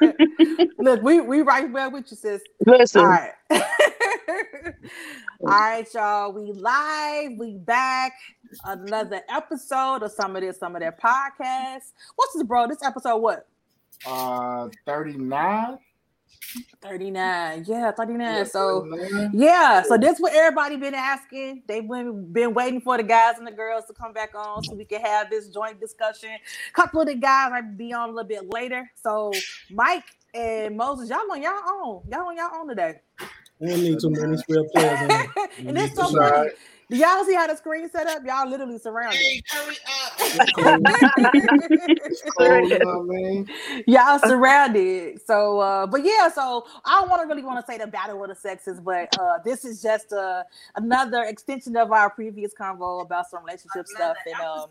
Look, we we right there with you, sis. Listen. All right. All right, y'all. We live. We back. Another episode of some of this, some of that podcast. What's this, bro? This episode what? Uh, 39. 39. Yeah, 39. So yeah, so this what everybody been asking. They've been been waiting for the guys and the girls to come back on so we can have this joint discussion. A couple of the guys might be on a little bit later. So Mike and Moses, y'all on y'all own. Y'all on y'all own today. We don't need too many square players. and it's so That's funny. Right. Do y'all see how the screen set up? Y'all literally surrounded. Hey, hurry up. It's cool, you know what I mean? y'all surrounded. So, uh, but yeah, so I don't want to really want to say the battle of the sexes, but uh, this is just uh, another extension of our previous convo about some relationship stuff, and um,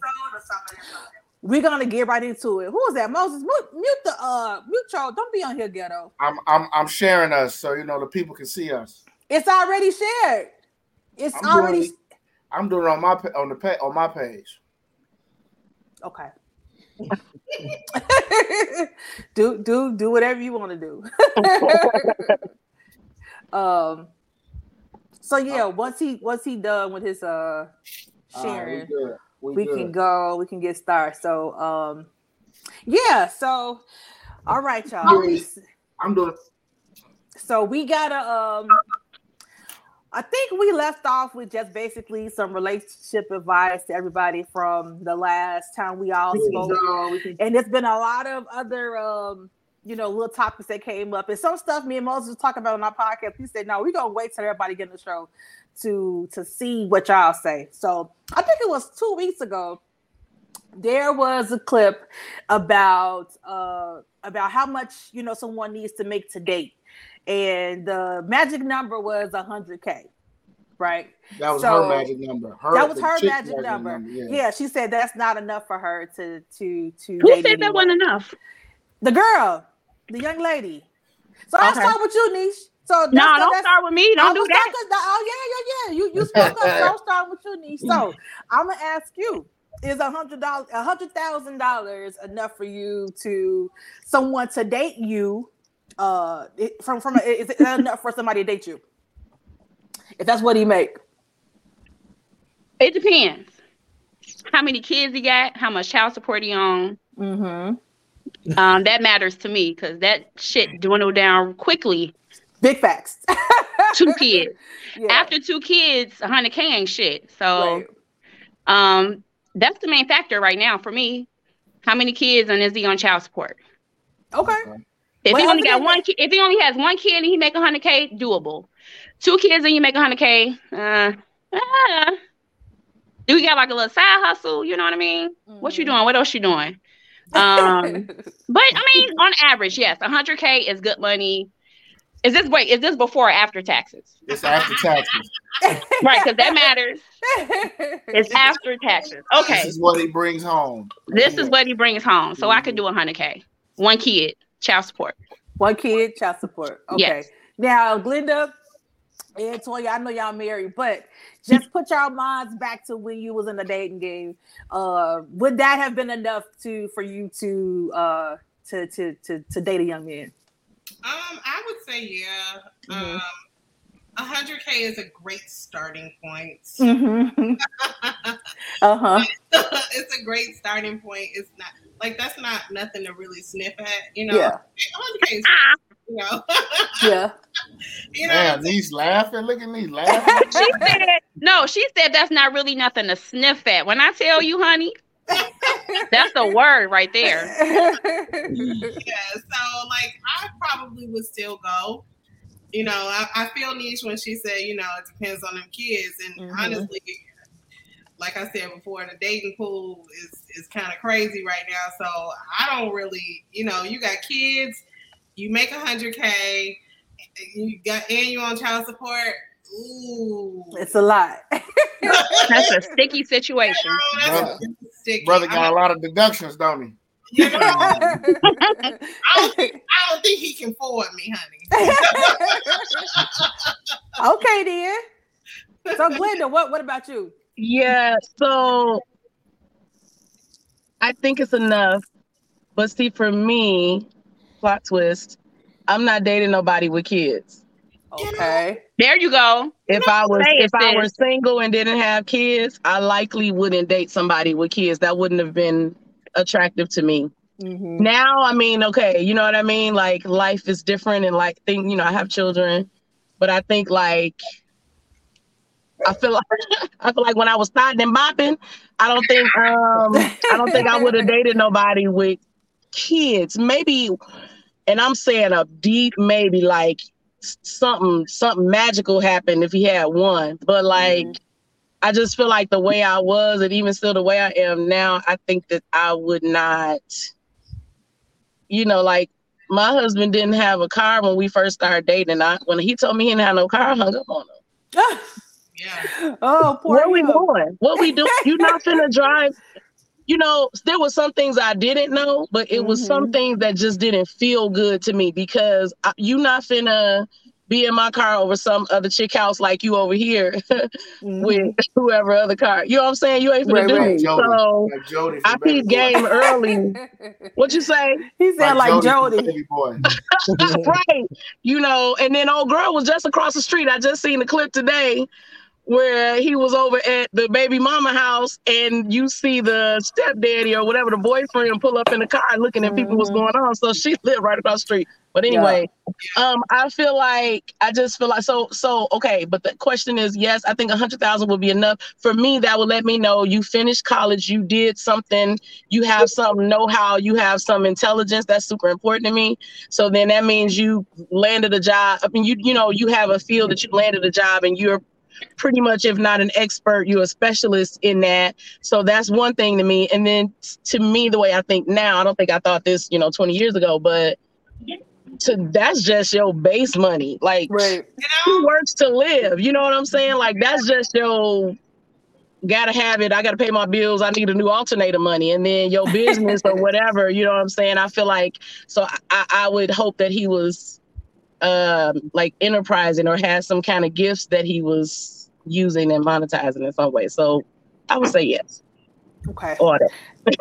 we're gonna get right into it. Who is that? Moses, mute, mute the uh, mute y'all. Don't be on here, ghetto. I'm I'm I'm sharing us so you know the people can see us. It's already shared. It's I'm already doing I'm doing on my on the pa- on my page. okay. do do do whatever you want to do. um. So yeah, once he once he done with his uh sharing, we. We, we can go. We can get started. So um, yeah. So all right, y'all. I'm doing. So we gotta um. I think we left off with just basically some relationship advice to everybody from the last time we all spoke. And it's been a lot of other um you know little topics that came up. And some stuff me and moses was talking about on our podcast. He said no we're gonna wait till everybody get in the show to to see what y'all say. So i think it was two weeks ago there was a clip about uh about how much you know someone needs to make to date and the magic number was 100k right That was So, her magic number. Her, that was her chick's magic number. yeah. yeah. she said that's not enough for her to to to Who date said that anyone. wasn't enough? The girl, the young lady. So I'll start with you, Niche. So No, that's, don't start with me. I Don't do was that. talking- Oh yeah, yeah, yeah. You you spoke up. Don't start with you, Niche. So I'm gonna ask you: Is a hundred dollars, a hundred thousand dollars enough for you to someone to date you? Uh, from from a, is it enough for somebody to date you? If that's what he make. It depends. How many kids he got? How much child support he on? Mm-hmm. Um, that matters to me because that shit dwindled down quickly. Big facts. Two kids. Yeah. After two kids, 100k ain't shit. So, Right. um, that's the main factor right now for me. How many kids and is he on child support? Okay. If Well, he only got one kid, if he only has one kid and he make 100k, doable. Two kids and you make 100k, uh, uh, do we got like a little side hustle? You know what I mean? What you Mhm. doing? What else you doing? Um, but I mean, on average, yes, 100k is good money. Is this wait? Is this before or after taxes? It's after taxes. Right, because that matters. It's after taxes. Okay, This is what he brings home. this is what he brings home, so I could do 100k. One kid, child support. One kid, child support. Okay. Yes. Now, Glenda and Toya, I know y'all married, but just put y'all minds back to when you was in the dating game. Uh, would that have been enough to for you to uh to to to, to date a young man? Um, I would say yeah. Mhm. Um, 100k is a great starting point. Mm-hmm. uh-huh. it's a great starting point. It's not like that's not nothing to really sniff at, you know. Yeah. 100k Ah, you know, Yeah. you know. Man, these laughing. Look at me laughing. she said no. She said that's not really nothing to sniff at. When I tell you, honey, that's the word right there. yeah, so like I probably would still go. You know, I, I feel niche when she said, you know, it depends on them kids. And Mhm. honestly, like I said before, the dating pool is is kind of crazy right now. So I don't really, you know, you got kids, you make a hundred K, you got and you on child support. Ooh. it's a lot. That's a sticky situation. That's Brother- sticky. Brother got a lot of deductions, don't he? you know, I don't think he can afford me, honey. okay then. So Glenda, what what about you? Yeah, so I think it's enough. But see, for me, plot twist. I'm not dating nobody with kids. Okay. There you go. If I was if I were single and didn't have kids, I likely wouldn't date somebody with kids. That wouldn't have been attractive to me. Mhm. Now, I mean, okay, you know what I mean? Like life is different and like think, you know, I have children, but I think like I feel like I feel like when I was starting and bopping, I don't think um I don't think I would have dated nobody with kids. Maybe and I'm saying a deep maybe like something something magical happened if he had one. But like Mhm. I just feel like the way I was and even still the way I am now, I think that I would not you know, like my husband didn't have a car when we first started dating. I when he told me he didn't have no car, I hung up on him. Yeah. oh, poor Where we you. going? What we do? You not finna drive. You know, there was some things I didn't know, but it was some Mhm. things that just didn't feel good to me because I, you not finna be in my car over some other chick house like you over here Mhm. with whoever other car. You know what I'm saying? You ain't finna Right, do right. me. Jody. So Like Jody. I from Baby Boy. game early. What you say? he said like, from Jody. Baby Boy. right. You know, and then old girl was just across the street. I just seen the clip today where he was over at the baby mama house and you see the stepdaddy or whatever the boyfriend pull up in the car looking at people what's Mhm. going on. So she lived right across the street. But anyway, um, I feel like I just feel like so so okay. But the question is, yes, I think a hundred thousand would be enough for me. That would let me know you finished college, you did something, you have some know-how, you have some intelligence. That's super important to me. So then that means you landed a job. I mean, you you know you have a field that you landed a job and you're pretty much if not an expert you're a specialist in that. So that's one thing to me. And then to me the way i think now i don't think i thought this you know 20 years ago but to that's just your base money. Like Right. Who works to live? You know what i'm saying? Like that's just your gotta have it. I gotta pay my bills. I need a new alternator money. And then your business or whatever you know what i'm saying? I feel like so i, I would hope that he was um like enterprising or had some kind of gifts that he was using and monetizing in some way so i would say yes Okay. order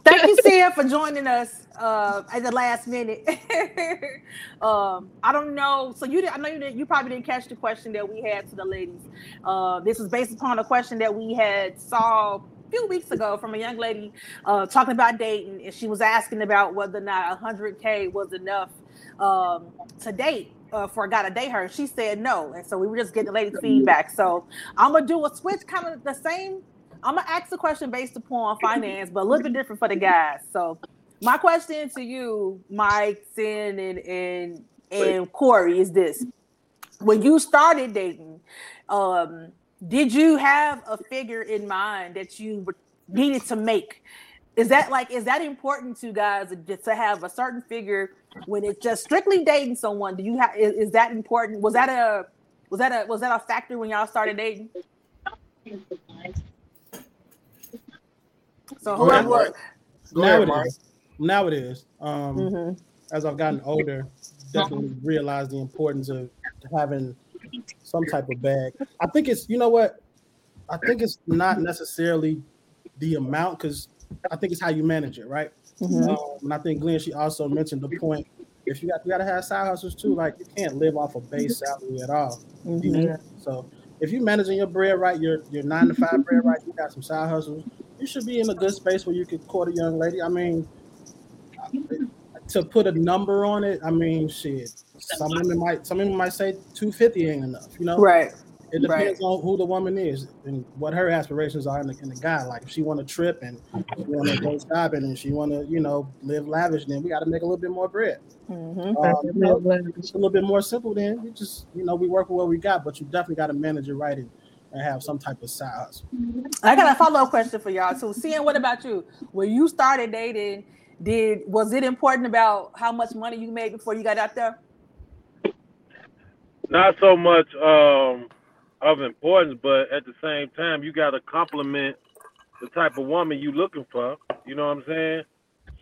Thank you, Sia, for joining us uh, at the last minute. um, I don't know. So you, did, I know you did. You probably didn't catch the question that we had to the ladies. Uh, this was based upon a question that we had saw a few weeks ago from a young lady uh, talking about dating, and she was asking about whether or not 100k was enough um, to date. Uh, for a guy to date her, she said no, and so we were just getting the ladies' feedback. So I'm gonna do a switch, kind of the same I'm gonna ask the question based upon finance, but a little bit different for the guys. So, my question to you, Mike, Sin, and and and Corey, is this: When you started dating, um, did you have a figure in mind that you needed to make? Is that like is that important to guys to have a certain figure when it's just strictly dating someone? Do you have is, is that important? Was that a was that a was that a factor when y'all started dating? So Go ahead, whoever, Mark. Go now ahead, it Mark. now it is um Mhm. as I've gotten older, definitely realized the importance of having some type of bag. I think it's you know what, I think it's not necessarily the amount because I think it's how you manage it, right? Mhm. Um, and I think Glenn she also mentioned the point. If you got you got to have side hustles too, like you can't live off a base salary at all. Mhm. So if you're managing your bread right, your your nine to five bread right, you got some side hustles. You should be in a good space where you could court a young lady. I mean, to put a number on it, I mean, shit. Some women might some women might say 250 ain't enough. You know, Right. It depends on who the woman is and what her aspirations are in the, in the guy. Like if she want to trip and she want to go shopping and she want to, you know, live lavish, then we got to make a little bit more bread. Mhm. Um, you know, it's a little bit more simple. Then we just, you know, we work with what we got, but you definitely got to manage it right and, and have some type of side hustle. I got a follow up question for y'all too. Seeing what about you? When you started dating, did was it important about how much money you made before you got out there? not so much um, of importance, but at the same time, you got to compliment the type of woman you looking for. You know what I'm saying?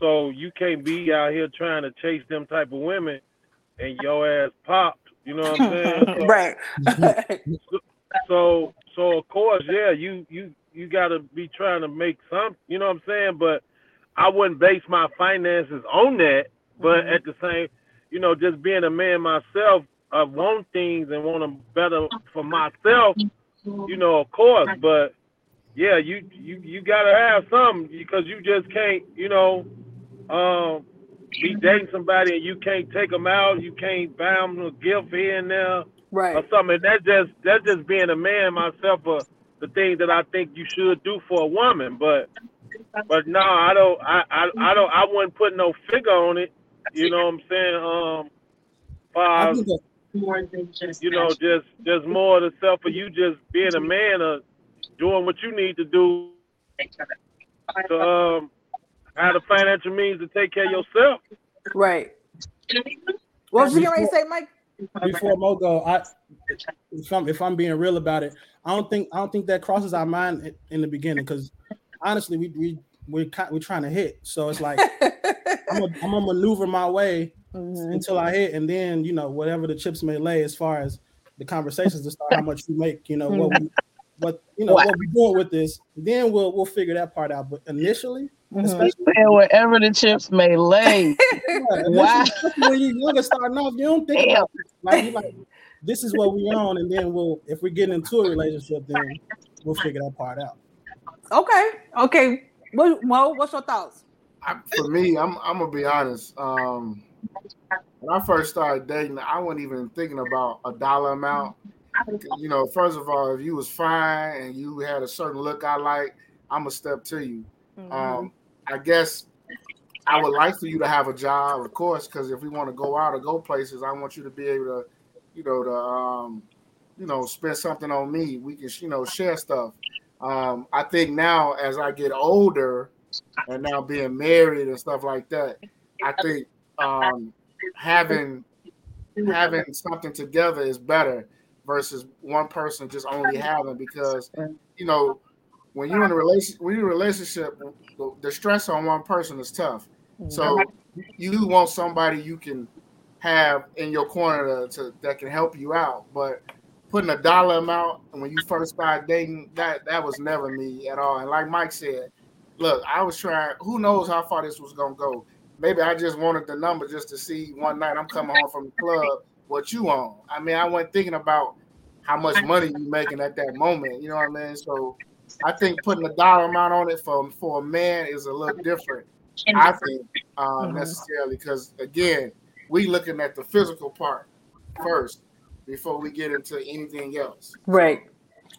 So you can't be out here trying to chase them type of women and your ass popped. You know what I'm saying? So, right. so, so of course, yeah, you you you got to be trying to make some. You know what I'm saying? But I wouldn't base my finances on that. But Mhm. at the same, you know, just being a man myself, I want things and want them better for myself. You know, of course, but yeah, you you you gotta have some because you just can't, you know, um, be dating somebody and you can't take them out, you can't buy them a gift here and there Right. or something. That's just that's just being a man myself. The thing that I think you should do for a woman, but but no, I don't. I I, I don't. I wouldn't put no figure on it. You know what I'm saying? Um, I far think that More than just you know, just just more of the self of you just being a man of doing what you need to do to um have the financial means to take care of yourself. Right. What was you getting ready to say, Mike? before Mo go, I if I'm if I'm being real about it, I don't think I don't think that crosses our mind in, in the beginning because honestly, we we we're we're trying to hit, so it's like I'm gonna I'm gonna maneuver my way Mhm. until I hit, and then you know whatever the chips may lay as far as the conversations to start, how much you make, you know what we what you know What? what we doing with this, then we'll we'll figure that part out. But initially, Mhm. especially, And wherever the chips may lay. Wow. when you're younger starting off, you don't think about it. like you like this is what we on, and then we'll if we get into a relationship, then we'll figure that part out. Okay. Okay. What, Mo, what's your thoughts? I, for me, I'm I'm gonna be honest. Um, when I first started dating, I wasn't even thinking about a dollar amount. You know, first of all, if you was fine and you had a certain look I like, I'm a step to you. Mm-hmm. Um, I guess I would like for you to have a job, of course, because if we want to go out or go places, I want you to be able to, you know, to um, you know, spend something on me. We can, you know, share stuff. Um, I think now as I get older and now being married and stuff like that, I think um, having having something together is better versus one person just only having because you know when you're in a relation when you're in a relationship the, stress on one person is tough. So you want somebody you can have in your corner to, to that can help you out. But putting a dollar amount when you first started dating that that was never me at all. And like mike said look i was trying who knows how far this was going to go maybe i just wanted the number just to see one night i'm coming home from the club what you on i mean i wasn't thinking about how much money you making at that moment you know what i mean so i think putting a dollar amount on it for for a man is a little different i think uh, Mhm. necessarily because again we looking at the physical part first before we get into anything else Right.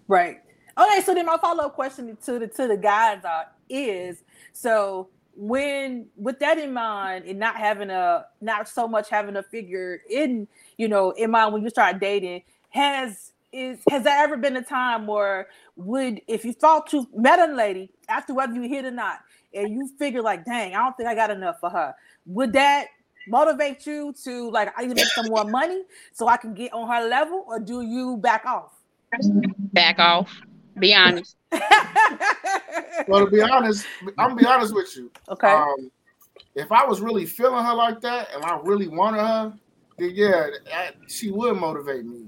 Right. Okay, so then my follow-up question to the to the guys are is so when with that in mind and not having a not so much having a figure in you know in mind when you start dating has is has there ever been a time where would if you thought you met a lady after whether you hit or not and you figure like dang I don't think I got enough for her would that motivate you to like I need to make some more money so I can get on her level or do you back off Back off. Be honest. well to be honest i'm gonna be honest with you okay. Um, if I was really feeling her like that and I really wanted her, then yeah, that, she would motivate me.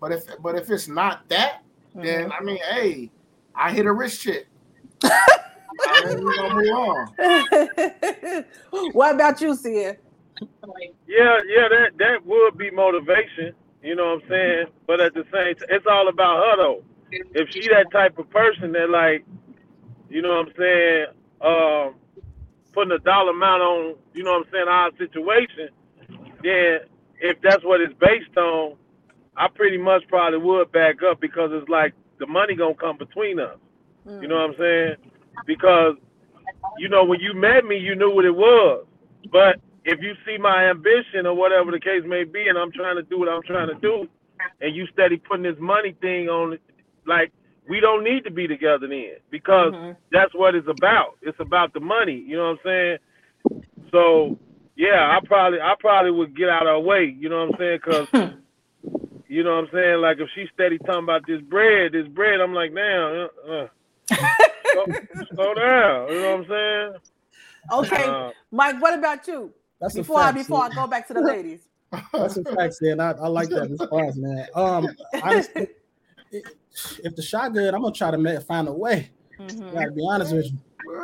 But if but if it's not that, then I mean, hey, I hit a rich chick. I mean, we gonna move on. What about you, Sia? Yeah, yeah, that that would be motivation. You know what I'm saying? But at the same time, it's all about her though. If she that type of person that like, you know what I'm saying, um, putting a dollar amount on, you know what I'm saying, our situation, then if that's what it's based on, I pretty much probably would back up because it's like the money gonna come between us. You know what I'm saying? Because you know when you met me, you knew what it was. But if you see my ambition or whatever the case may be, and I'm trying to do what I'm trying to do, and you steady putting this money thing on, like we don't need to be together then because Mhm. that's what it's about. It's about the money. You know what I'm saying? So yeah, I probably I probably would get out of her way. You know what I'm saying? Because you know what I'm saying. Like if she steady talking about this bread, this bread, I'm like, damn, uh, uh, slow, slow down. You know what I'm saying? Okay, Uh, Mike. What about you? That's Before a I fact. before I go back to the ladies. That's a fact, Sid. I, I like that response, man. Um, honestly, it- if the shot good, I'm gonna try to make, find a way. I Mhm. gotta be honest with you.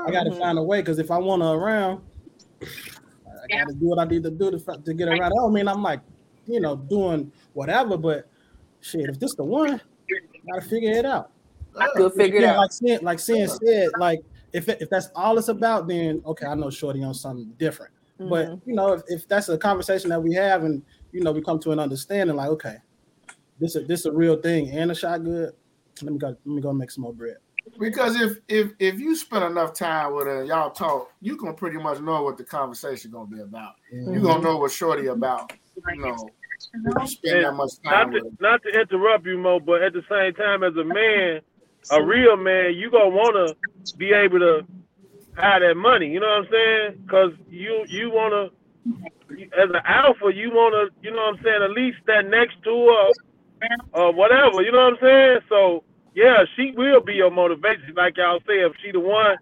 I gotta Mhm. find a way because if I want to around, I got to do what I need to do to, to get around. I don't mean, I'm like, you know, doing whatever, but shit, if this the one, gotta figure it out. You'll figure it Yeah, out. like Sin, like Sin said, like if if that's all it's about, then okay, I know Shorty on something different. But Mhm. you know, if, if that's a conversation that we have, and you know, we come to an understanding, like okay, this is this a real thing and a shot good. Let me go. Let me go make some more bread. Because if if if you spend enough time with her y'all talk, you can pretty much know what the conversation gonna be about. You gonna mm-hmm. know what Shorty about. You know, you spend that much Not time to, not to interrupt you, Mo, but at the same time, as a man, a real man, you gonna wanna be able to have that money. You know what I'm saying? Because you you wanna, as an alpha, you wanna, you know what I'm saying, at least that next to her or whatever. You know what I'm saying? So yeah, she will be your motivation. Like y'all say, if she the one,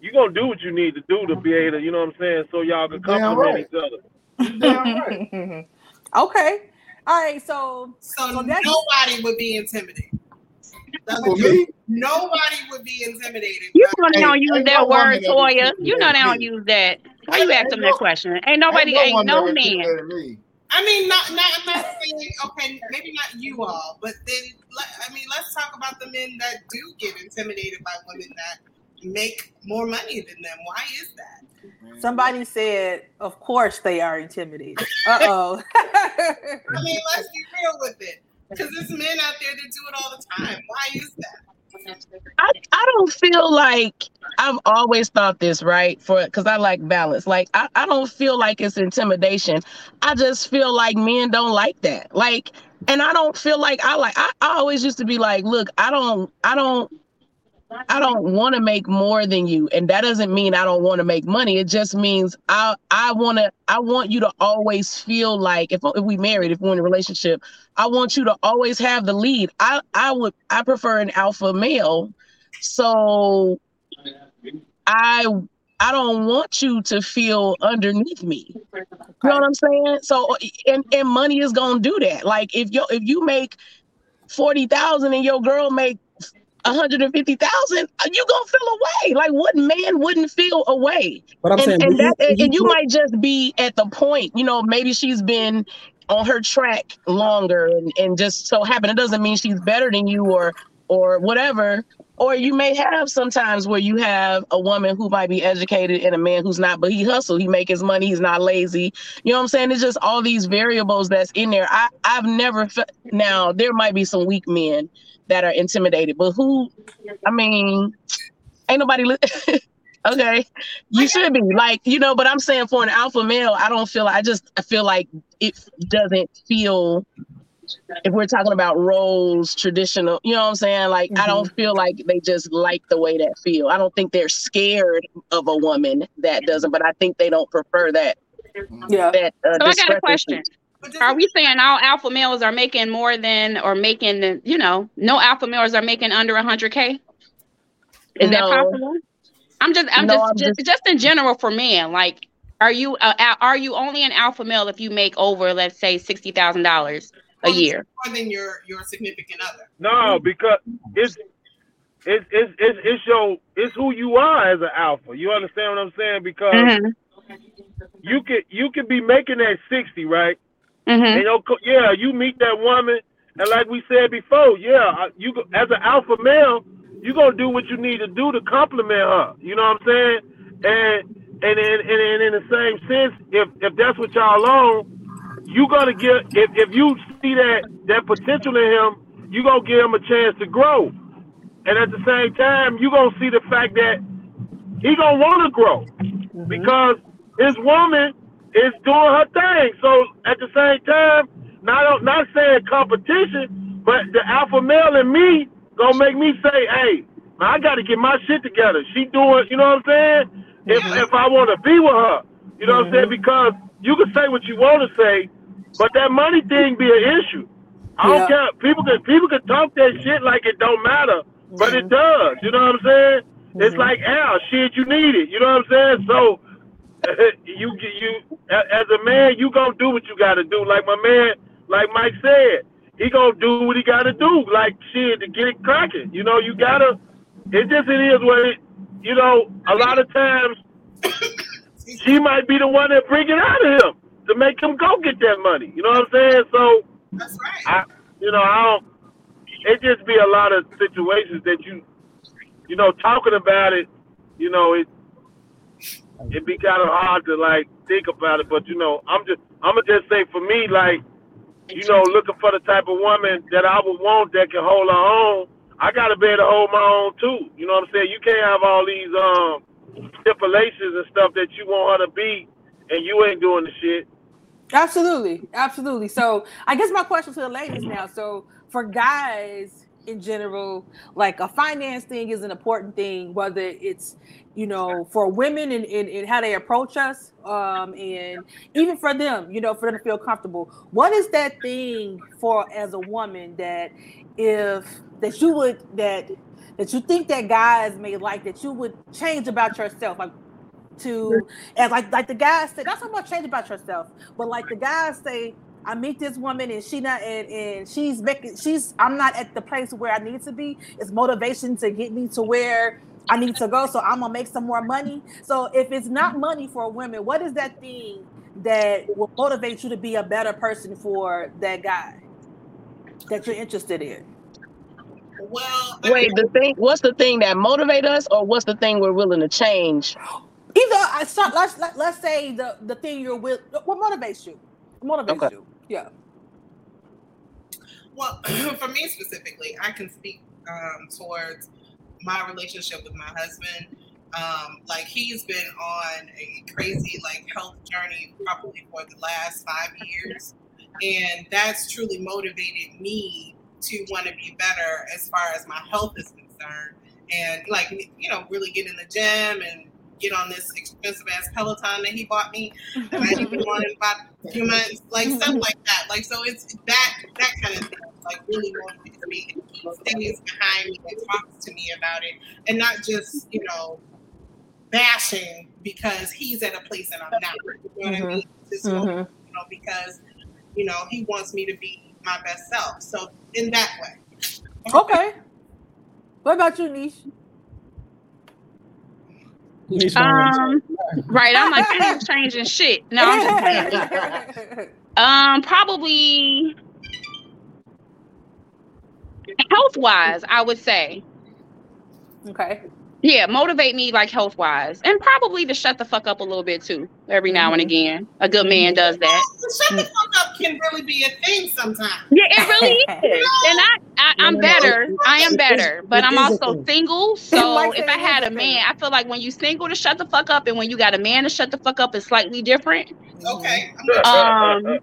you gonna do what you need to do to be able to, you know what I'm saying, so y'all can Damn complement right. each other. Right. okay. All right. So So, So nobody would be intimidated. That's For what- me, Nobody would be intimidated. You know they don't use that no word, Toya. You know they don't use that. Why you Ain't- ask them that question? Ain't nobody, Ain't ain't no man. Intimidated me. I mean, not not I'm not saying okay, maybe not you all, but then let, I mean, let's talk about the men that do get intimidated by women that make more money than them. Why is that? somebody said, of course they are intimidated. Uh oh. I mean, let's be real with it, because there's men out there that do it all the time. Why is that? I, I don't feel like I've always thought this, right? For because I like balance. Like I, I don't feel like it's intimidation. I just feel like men don't like that. Like, and I don't feel like I like I, I always used to be like, look, I don't I don't I don't want to make more than you. And that doesn't mean I don't want to make money. It just means I I want to I want you to always feel like if if we married, if we're in a relationship, I want you to always have the lead. I I would I prefer an alpha male. So I I don't want you to feel underneath me. You know what I'm saying? So and and money is gonna do that. Like if you if you make forty thousand and your girl make hundred and fifty thousand, uh, you gonna feel away. Like what man wouldn't feel away? But I'm and, saying, and you- and, you put- might just be at the point, you know, maybe she's been on her track longer and, and just so happen it doesn't mean she's better than you or or whatever. Or you may have sometimes where you have a woman who might be educated and a man who's not, but he hustle, he make his money, he's not lazy. You know what I'm saying? It's just all these variables that's in there. I, I've never fe- now there might be some weak men that are intimidated, but who I mean, ain't nobody li- okay. You should be like, you know, but I'm saying for an alpha male, I don't feel I just I feel like it doesn't feel if we're talking about roles, traditional, you know what I'm saying? Like I don't feel like they just like the way that feel. I don't think they're scared of a woman that doesn't, but I think they don't prefer that yeah. that uh, So I got a discrepancy. question. But does Are we saying all alpha males are making more than or making the, you know, no alpha males are making under 100k? Is that possible? I'm just, I'm No, just, I'm just, just- just in general for men. Like, are you, uh, are you only an alpha male if you make over, let's say, sixty thousand dollars a year? more than your your significant other? No, because it's it's it's it's it's your it's who you are as an alpha. You understand what I'm saying? Because Mhm. you could you could be making that sixty, right? Mhm. And your yeah, you meet that woman, and like we said before, yeah, you as an alpha male, you gonna do what you need to do to compliment her. You know what I'm saying? And and in and, and in the same sense, if if that's what y'all on, you gonna get if if you see that that potential in him, you gonna give him a chance to grow. And at the same time, you gonna see the fact that he gonna want to grow because his woman is doing her thing. So at the same time, not not saying competition, but the alpha male in me gonna make me say, "Hey, man, I got to get my shit together." She doing, you know what I'm saying? If mm-hmm. if I want to be with her, you know what I'm saying? Mm-hmm. Because you can say what you want to say, but that money thing be an issue. I don't Yeah. care. People can people can talk that shit like it don't matter, but it mm-hmm. does. You know what I'm saying? It's like Al, shit, you need it. You know what I'm saying? So you get you as a man, you gonna do what you gotta do. Like my man, like Mike said, he gonna do what he gotta do. Like shit to get it cracking. You know, you gotta. It just it is what it. You know, a lot of times she might be the one that bring it out of him to make him go get that money. You know what I'm saying? So That's right. I, you know, I don't. It just be a lot of situations that you, you know, talking about it. You know, it it be kind of hard to like think about it. But you know, I'm just I'm gonna just say for me, like, you know, looking for the type of woman that I would want that can hold her own. I gotta be able to hold my own too. You know what I'm saying? You can't have all these um stipulations and stuff that you want her to be, and you ain't doing the shit. Absolutely, absolutely. So I guess my question to the ladies now. So for guys in general, like a finance thing is an important thing, whether it's you know for women and, and, and how they approach us, um, and even for them, you know, for them to feel comfortable. What is that thing for as a woman that if that you would that that you think that guys may like that you would change about yourself, like to and like like the guys say, not so much change about yourself, but like the guys say, I meet this woman and she not and, and she's making she's I'm not at the place where I need to be. It's motivation to get me to where I need to go. So I'm gonna make some more money. So if it's not money for women, what is that thing that will motivate you to be a better person for that guy that you're interested in? Well, Wait, the thing. What's the thing that motivate us, or what's the thing we're willing to change? Either uh, I start let's let, let's say the the thing you're with what motivates you. Motivates Okay. you. Yeah. Well, for me specifically, I can speak um, towards my relationship with my husband. Um, like he's been on a crazy like health journey probably for the last five years, and that's truly motivated me to want to be better as far as my health is concerned, and like you know really get in the gym and get on this expensive ass Peloton that he bought me that I didn't want in about a few months, like stuff like that. Like so, it's that that kind of thing. Like really motivates me. And he stays behind me and talks to me about it, and not just you know bashing because he's at a place and I'm not. You know what I mean? Just Mhm. you know because you know he wants me to be my best self. So in that way. Okay. What about you, Niche? Nisha don't wanna Um, right. I'm like, I ain't changing shit. No, I'm just playing. Um, probably health wise, I would say. okay. Yeah, motivate me like health wise. And probably to shut the fuck up a little bit too, every now and Mhm. again. A good man does that. Shut the fuck up can really be a thing sometimes. Yeah, it really is. And I, I I'm No, no, no. better. I am better. But I'm also single. So if I had a a man. I feel like when you single to shut the fuck up and when you got a man to shut the fuck up is slightly different. Okay, Um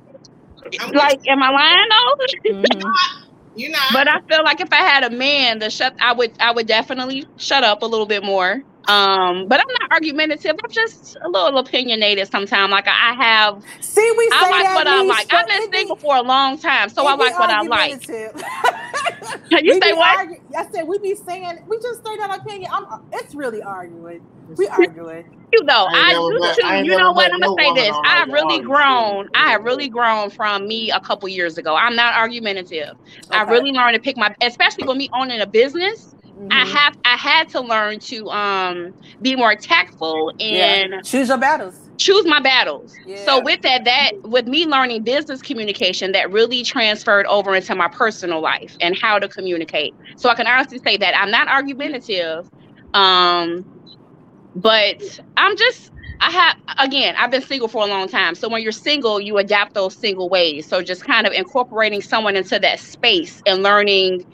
I'm with like am I lying though? You not. But I feel like if I had a man to shut, I would, I would definitely shut up a little bit more. Um, but I'm not argumentative. I'm just a little opinionated sometimes. Like I have, See, we. Say I like that what I like. I've been it be- single for a long time, so I like what I like. argumentative. You We say what? argu- I said we be saying we just say that opinion. I'm, it's really arguing. We arguing. You know, I ain't I never used met- to. I You know what? I'm gonna say this. I've really grown. shit. I have really grown from me a couple years ago. I'm not argumentative. I really learned to pick my, especially with me owning a business. I Mhm. have, I had to learn to um be more tactful and yeah. choose your battles. choose my battles. Yeah. So with that, that with me learning business communication, that really transferred over into my personal life and how to communicate. So I can honestly say that I'm not argumentative, um, but I'm just I have again I've been single for a long time. So when you're single, you adapt those single ways. So just kind of incorporating someone into that space and learning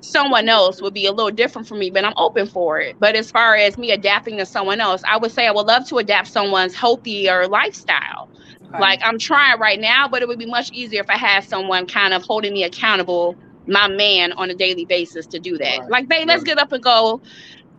someone else would be a little different for me, but I'm open for it. But as far as me adapting to someone else, I would say I would love to adapt someone's healthier lifestyle. Okay. Like I'm trying right now, but it would be much easier if I had someone kind of holding me accountable, my man, on a daily basis to do that. Right, Like, babe, let's get up and go.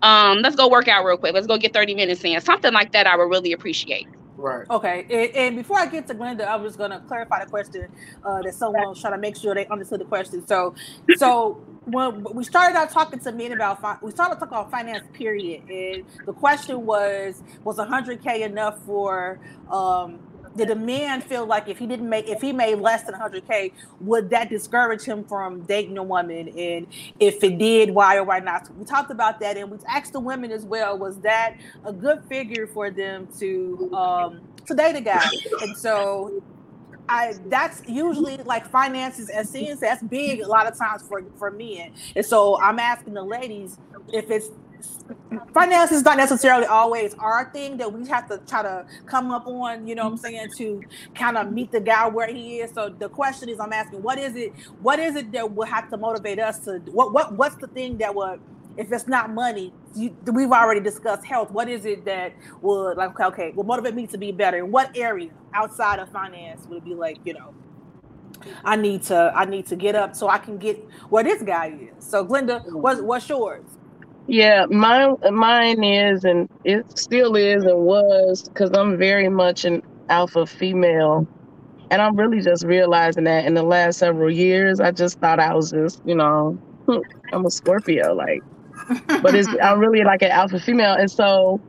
Um, let's go work out real quick. Let's go get 30 minutes in. Something like that I would really appreciate. Right. Okay, and, and before I get to Glenda, I was going to clarify the question uh, that someone was trying to make sure they understood the question. So, so when we started out talking to men about fi- we started talking about finance, period, and the question was was 100k enough for um, did the man feel like if he didn't make if he made less than 100k would that discourage him from dating a woman? And if it did why or why not? We talked about that and we asked the women as well was that a good figure for them to um to date a guy? And so I that's usually like finances and scenes that's big a lot of times for for men. And so I'm asking the ladies if it's finance is not necessarily always our thing that we have to try to come up on, you know what I'm saying, to kind of meet the guy where he is. So the question is I'm asking, what is it, what is it that will have to motivate us to what what what's the thing that would if it's not money, you, we've already discussed health. What is it that would like okay, okay, will motivate me to be better? In what area outside of finance would it be like, you know, I need to I need to get up so I can get where this guy is. So Glenda, mm. what's what's yours? Yeah, mine mine is and it still is and was because I'm very much an alpha female. And I'm really just realizing that in the last several years, I just thought I was just, you know, I'm a Scorpio, like, but it's I'm really like an alpha female, and so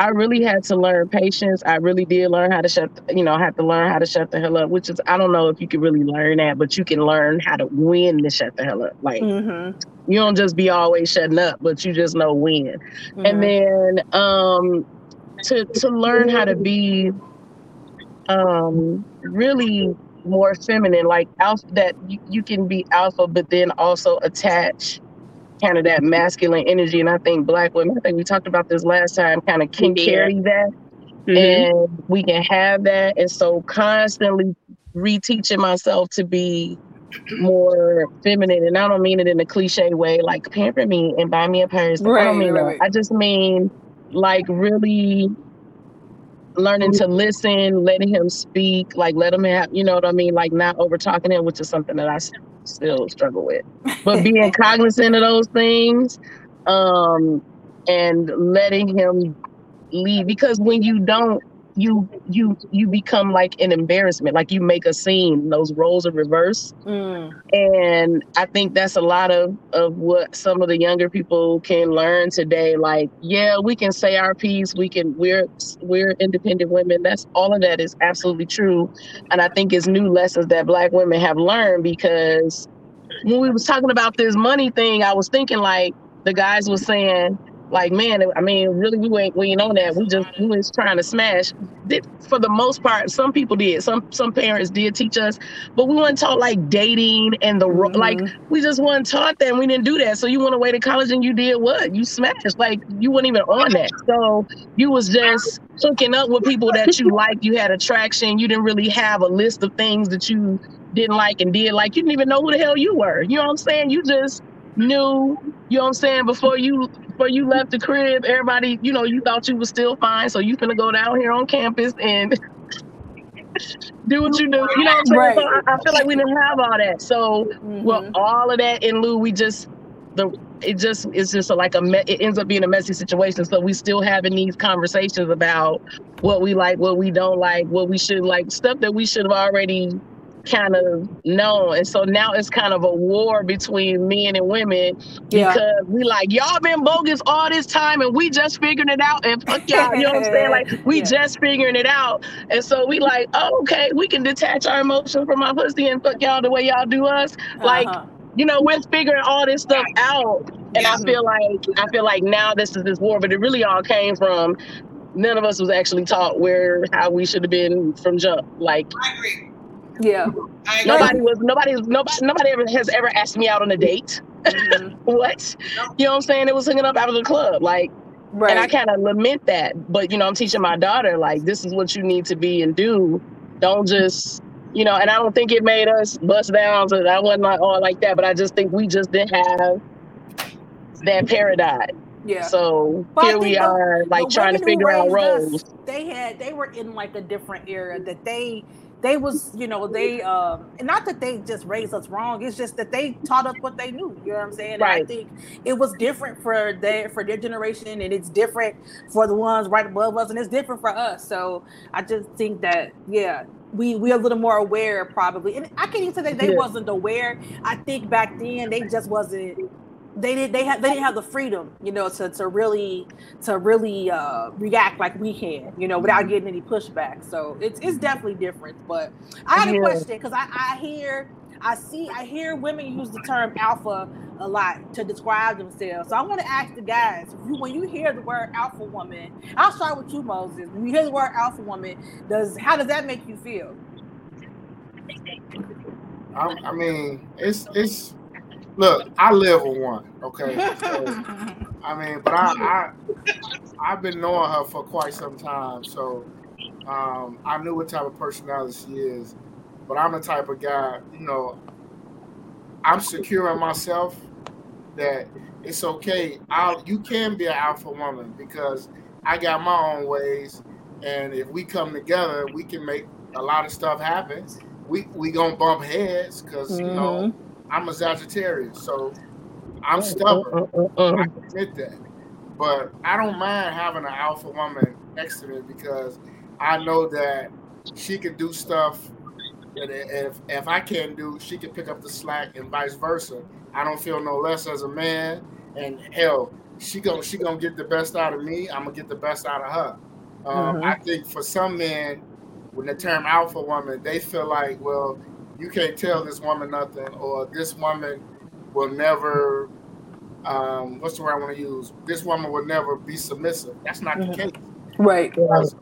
I really had to learn patience. I really did learn how to shut, you know, I had to learn how to shut the hell up, which is, I don't know if you can really learn that, but you can learn how to when to shut the hell up. Like, mm-hmm. you don't just be always shutting up, but you just know when. Mm-hmm. And then um, to, to learn how to be um, really more feminine, like alpha, that you, you can be alpha, but then also attach kind of that masculine energy. And I think black women, I think we talked about this last time, kind of can carry that. Mm-hmm. And we can have that. And so constantly reteaching myself to be more feminine. And I don't mean it in a cliche way, like pamper me and buy me a purse. Right, I don't mean right. that. I just mean like really learning to listen, letting him speak, like let him have, you know what I mean, like not over talking him, which is something that I still struggle with. But being cognizant of those things, um, and letting him lead because when you don't you you you become like an embarrassment like you make a scene those roles are reversed mm. and i think that's a lot of of what some of the younger people can learn today like yeah we can say our piece we can we're we're independent women that's all of that is absolutely true and i think it's new lessons that black women have learned because when we was talking about this money thing i was thinking like the guys was saying like man i mean really we ain't we ain't on that. We just we was trying to smash. For the most part some people did. Some some parents did teach us but we weren't taught like dating and the mm-hmm. like we just weren't taught that. And we didn't do that. So you went away to college and you did what? You smashed. Like you weren't even on that. So you was just hooking up with people that you liked. You had attraction. You didn't really have a list of things that you didn't like and did. Like you didn't even know who the hell you were. You know what i'm saying? You just knew you know what i'm saying before you before you left the crib, everybody, you know, you thought you was still fine. So you finna go down here on campus and do what you do. You know what I'm saying? Right. So I, I, feel like we didn't have all that. So mm-hmm. well, all of that in lieu, we just the it just it's just a, like a me- it ends up being a messy situation. So we still having these conversations about what we like, what we don't like, what we should like, stuff that we should have already kind of known. And so now it's kind of a war between men and women because yeah. we like, y'all been bogus all this time and we just figuring it out. And fuck y'all, you know what I'm saying? Like, we yeah. just figuring it out. And so we like, oh, okay, we can detach our emotions from our pussy and fuck y'all the way y'all do us. Uh-huh. Like, you know, we're figuring all this stuff out. And. I feel like I feel like now this is this war, but it really all came from none of us was actually taught where how we should have been from jump. Like I agree. Yeah. Nobody was nobody nobody nobody ever has ever asked me out on a date. Mm-hmm. what? You know what I'm saying? It was hanging up out of the club. Like right. and I kind of lament that. But you know, I'm teaching my daughter, like, this is what you need to be and do. Don't just you know, and I don't think it made us bust down. So I wasn't like all like that, but I just think we just didn't have that paradigm. Yeah. So but here we are, like trying to figure out roles. Us, they had they were in like a different era that they they was you know they um not that they just raised us wrong it's just that they taught us what they knew you know what i'm saying right. and i think it was different for their for their generation and it's different for the ones right above us and it's different for us so i just think that yeah we we're a little more aware probably and i can't even say that they yeah. wasn't aware i think back then they just wasn't they did they had they didn't have the freedom, you know, to to really to really uh, react like we can, you know, without getting any pushback. So it's it's definitely different. But I had a Yeah. question because I, I hear I see I hear women use the term alpha a lot to describe themselves. So I want to ask the guys, you, when you hear the word alpha woman, I'll start with you, Moses. When you hear the word alpha woman, does how does that make you feel? I, I mean, it's it's. Look, I live with one. Okay, so, I mean, but I, I I've been knowing her for quite some time, so um, I knew what type of personality she is. But I'm the type of guy, you know, I'm secure in myself that it's okay. I'll, you can be an alpha woman because I got my own ways, and if we come together, we can make a lot of stuff happen. We we gonna bump heads because you know I'm a Sagittarius, so I'm stubborn. I admit that. But I don't mind having an alpha woman next to me because I know that she can do stuff that if if I can't do, she can pick up the slack and vice versa. I don't feel no less as a man, and hell, she gonna she gonna get the best out of me. I'm gonna get the best out of her. Um, Mhm. I think for some men, when the term alpha woman, they feel like, well, you can't tell this woman nothing, or this woman will never. Um, what's the word I want to use? This woman will never be submissive. That's not Mhm. the case. Right. Because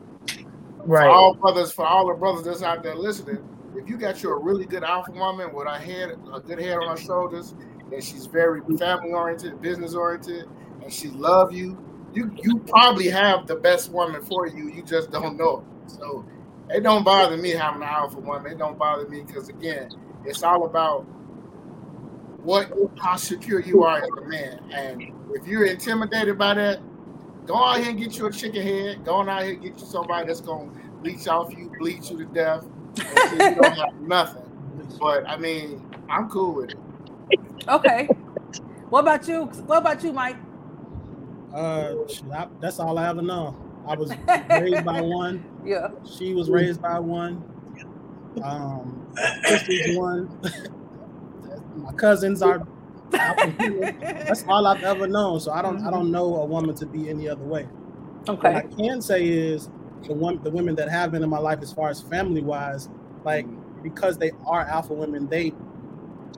for Right. all brothers, for all the brothers that's out there listening, if you got you a really good alpha woman with a head, a good head on her shoulders, and she's very family oriented, business oriented, and she love you, you you probably have the best woman for you. You just don't know. it. So it don't bother me having an alpha woman. It don't bother me because again, it's all about what how secure you are as a man. And if you're intimidated by that, go out here and get you a chicken head. Go on out here and get you somebody that's gonna leech off you, bleach you to death, and you don't have nothing. But I mean, I'm cool with it. Okay. What about you? What about you, Mike? Uh, I, that's all I ever know. I was raised by one. Yeah. She was raised by one. Um, sister's one. My cousins are. That's all I've ever known. So I don't. I don't know a woman to be any other way. Okay. What I can say is the one, the women that have been in my life, as far as family wise, like because they are alpha women, they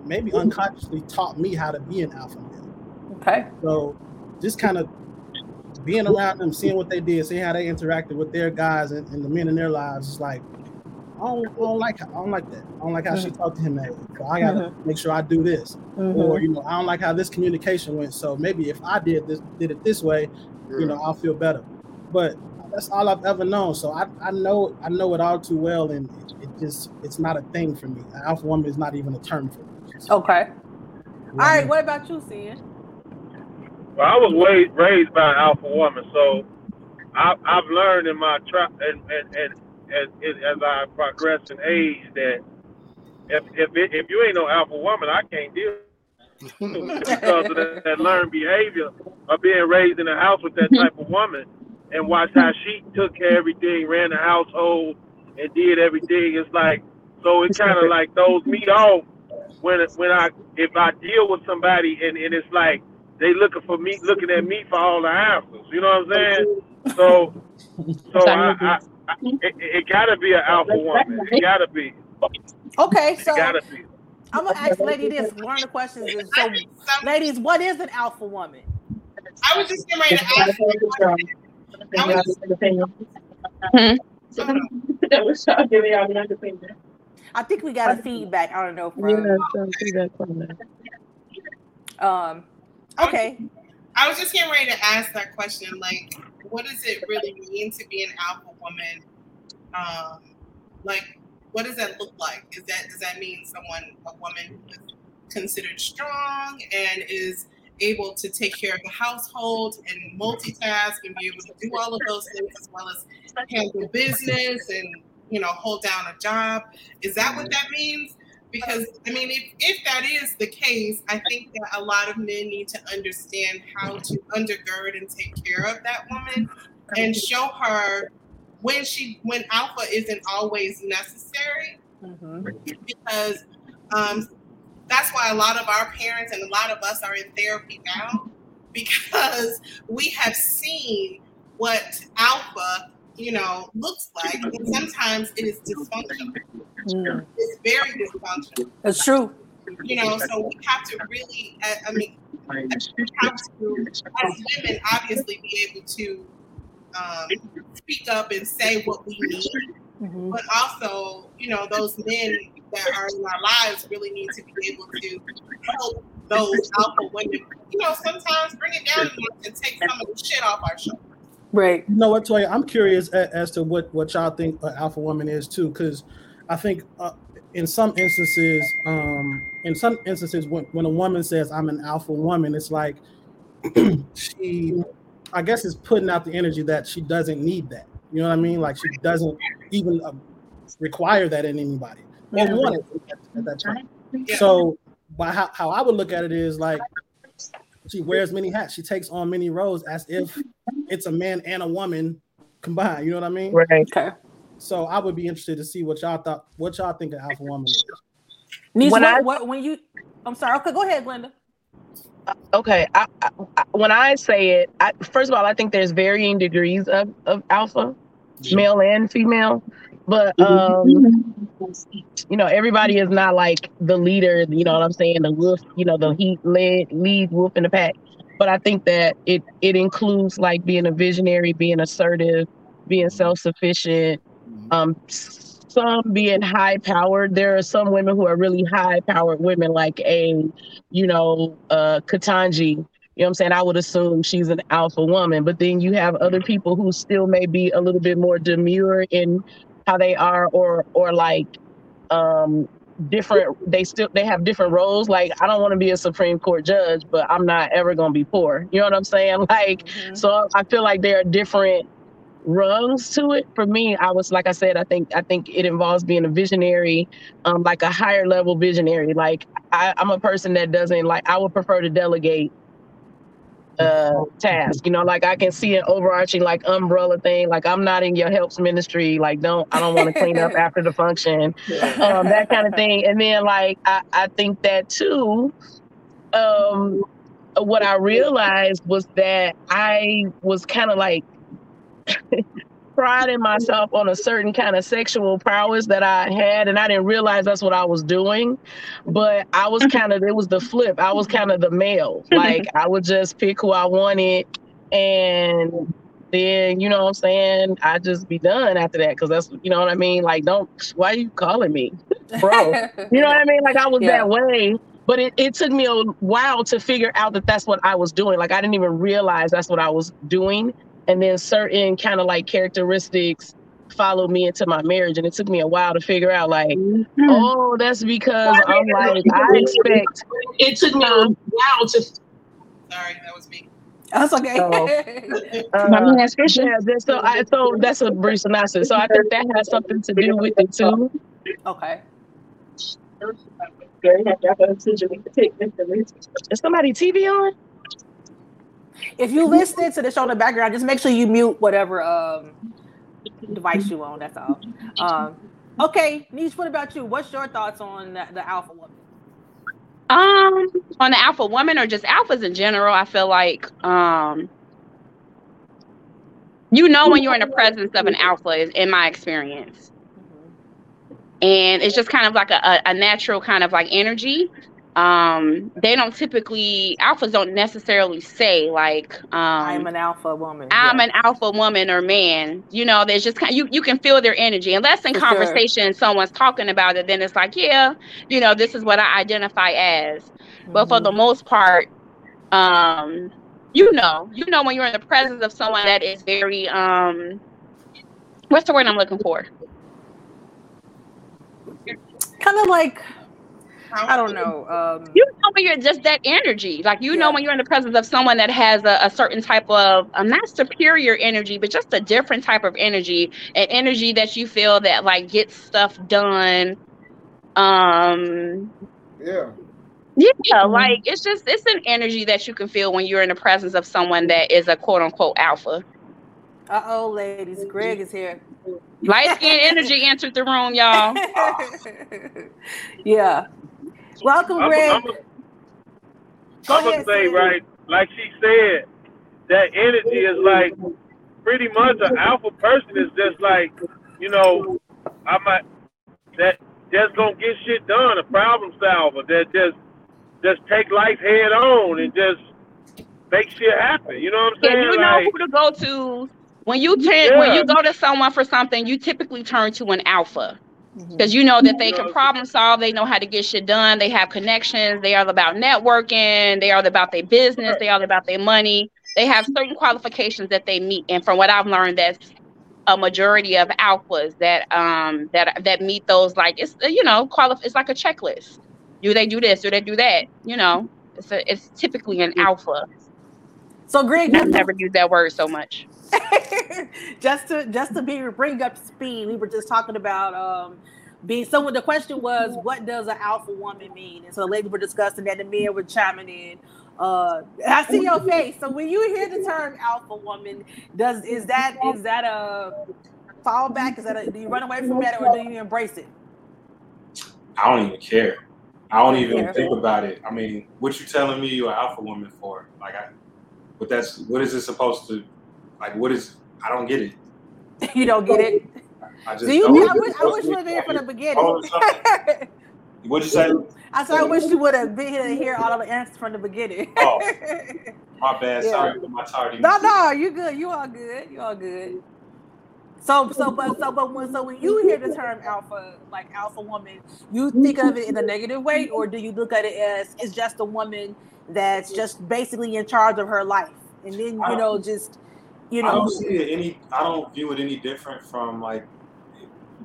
maybe unconsciously taught me how to be an alpha male. Okay. So just kind of being around them, seeing what they did, seeing how they interacted with their guys and, and the men in their lives, it's like I don't, I don't like I don't like that. I don't like how she mm-hmm. talked to him that way. So I gotta mm-hmm. make sure I do this, or mm-hmm. you know, I don't like how this communication went. So maybe if I did this, did it this way, you know, I'll feel better. But that's all I've ever known. So I, I know I know it all too well, and it, it just it's not a thing for me. Alpha woman is not even a term for me. Okay. All right. What about you, Cian? Well, I was raised, raised by an alpha woman, so I, I've learned in my tra- and and, and as, as I progress in age that if if it, if you ain't no alpha woman, I can't deal with because of that, that learned behavior of being raised in a house with that mm-hmm. type of woman and watch how she took care of everything, ran the household, and did everything. It's like so it kind of like throws me off when when I if I deal with somebody and, and it's like they looking for me, looking at me for all the answers. You know what I'm saying? So, so I, I, I it, it gotta be an alpha woman. It gotta be. Okay. It So gotta be. I'm gonna ask lady this. One of the questions is so, ladies, what is an alpha woman? I was just getting ready to ask you a question. I was just, hold on. I think we got a feedback. I don't know from. Um. Okay. I was just getting ready to ask that question. Like, what does it really mean to be an alpha woman? Um, like, what does that look like? Is that does that mean someone, a woman who is considered strong and is able to take care of the household and multitask and be able to do all of those things as well as handle business and you know hold down a job? Is that what that means? Because I mean, if, if that is the case, I think that a lot of men need to understand how to undergird and take care of that woman and show her when she when alpha isn't always necessary Mhm. because um, that's that's why a lot of our parents and a lot of us are in therapy now because we have seen what alpha, you know, looks like, and sometimes it is dysfunctional. Mm. It's very dysfunctional. It's true. You know, so we have to really, I I mean, we have to, as women, obviously be able to um, speak up and say what we need, Mhm. but also, you know, those men that are in our lives really need to be able to help those alpha women, you know, sometimes bring it down and take some of the shit off our shoulders. Right. You know what, Toya? I'm curious as, as to what what y'all think an alpha woman is too, because I think uh, in some instances, um, in some instances, when when a woman says I'm an alpha woman, it's like she, I guess, is putting out the energy that she doesn't need that. You know what I mean? Like she doesn't even uh, require that in anybody or Yeah. want it at, at that time. Yeah. So, by how, how I would look at it is like she wears many hats. She takes on many roles as if it's a man and a woman combined. You know what I mean? Right. Okay. So I would be interested to see what y'all thought, what y'all think of alpha woman is. Niche, When what, I- what, when you, I'm sorry. Okay, go ahead, Glenda. Okay. I, I, I- when I say it, I, first of all, I think there's varying degrees of, of alpha, male and female. But um, you know, everybody is not like the leader. You know what I'm saying? The wolf. You know, the heat lead lead wolf in the pack. But I think that it it includes like being a visionary, being assertive, being self sufficient. Um, some being high powered. There are some women who are really high powered women, like a, you know, uh, Ketanji. You know what I'm saying? I would assume she's an alpha woman, but then you have other people who still may be a little bit more demure in how they are or or like um different they still they have different roles like i don't want to be a supreme court judge but i'm not ever going to be poor you know what i'm saying like Mhm. so i feel like there are different rungs to it. For me i was like i said i think i think it involves being a visionary um like a higher level visionary. Like I, i'm a person that doesn't like i would prefer to delegate uh task you know like i can see an overarching like umbrella thing. Like i'm not in your helps ministry. Like don't i don't want to clean up after the function. Um that kind of thing. And then like i i think that too um what i realized was that i was kind of like priding myself on a certain kind of sexual prowess that I had, and I didn't realize that's what I was doing. But I was mm-hmm. kind of, it was the flip. I was kind of the male. Mm-hmm. Like I would just pick who I wanted, and then, you know what I'm saying? I just be done after that. Cause that's, you know what I mean? Like, don't, why are you calling me? Bro, you know what I mean? Like I was Yeah. that way. But it, it took me a while to figure out that that's what I was doing. Like I didn't even realize that's what I was doing. And then certain kind of like characteristics followed me into my marriage. And it took me a while to figure out like, oh, that's because I'm like, I expect it took me a while to Sorry, that was me. That's okay. uh, My man's fishing. yeah, that's- so I so that's a brief synopsis. So I think that has something to do with it too. okay. Is somebody TV on? If you listen to the show in the background, just make sure you mute whatever um device you on. That's all. Um, okay, Niche, what about you? What's your thoughts on the, the alpha woman? Um, on the alpha woman or just alphas in general, I feel like um you know when you're in the presence of an alpha is in my experience. And it's just kind of like a, a, a natural kind of like energy. Um, they don't typically alphas don't necessarily say like um I'm an alpha woman. I'm yeah. an alpha woman or man. You know, there's just you you can feel their energy. Unless in For sure. conversation someone's talking about it, then it's like, yeah, you know, this is what I identify as. But for Mhm. the most part, um, you know, you know when you're in the presence of someone that is very um what's the word I'm looking for? kind of like I don't know. Um, You know when you're just that energy. Like you know when you're in the presence of someone that has a, a certain type of um, not superior energy, but just a different type of energy, an energy that you feel that like gets stuff done. Um Yeah. yeah, like it's just it's an energy that you can feel when you're in the presence of someone that is a quote unquote alpha. uh oh, ladies, Greg is here. Light skin energy entered the room, y'all. yeah. Welcome, I'm, Greg. I'm, Go I'm ahead, gonna say Sam. right, like she said, that energy is like pretty much an alpha person is just like, you know, I might that just gonna get shit done, a problem solver that just just take life head on and just make shit happen. You know what I'm If saying? you know Like, who to go to, when you turn, when you go to someone for something, you typically turn to an alpha. Because you know that they can problem solve, they know how to get shit done, they have connections, they are about networking, they are about their business, they are about their money. They have certain qualifications that they meet, and from what I've learned, that's a majority of alphas that um that that meet those like it's you know qualif- it's like a checklist. Do they do this? Do they do that? You know, it's a, it's typically an alpha. So, Greg, I've never used that word so much. just to just to be bring up to speed, we were just talking about um being someone. The question was, what does an alpha woman mean? And so, the ladies were discussing that, the men were chiming in. Uh, I see your face. So, when you hear the term alpha woman, does is that is that a fallback? Is that a, do you run away from that, or do you embrace it? I don't even care. I don't even Yeah. think about it. I mean, what you telling me you're an alpha woman for? Like, I, but that's what is it supposed to? Like, what is? I don't get it. you don't get it. I just Do you? don't. I wish, I wish you would have been here from the beginning. Oh. What'd you say? I said, I wish you would have been here to hear all of the answers from the beginning. Oh. My bad. Yeah. Sorry for my tardy. No, no, you good. You all good. You all good. So, so, but, so, but when, so when you hear the term alpha, like alpha woman, you think of it in a negative way, or do you look at it as it's just a woman that's just basically in charge of her life, and then you know, just you I don't see it any. I don't view it any different from like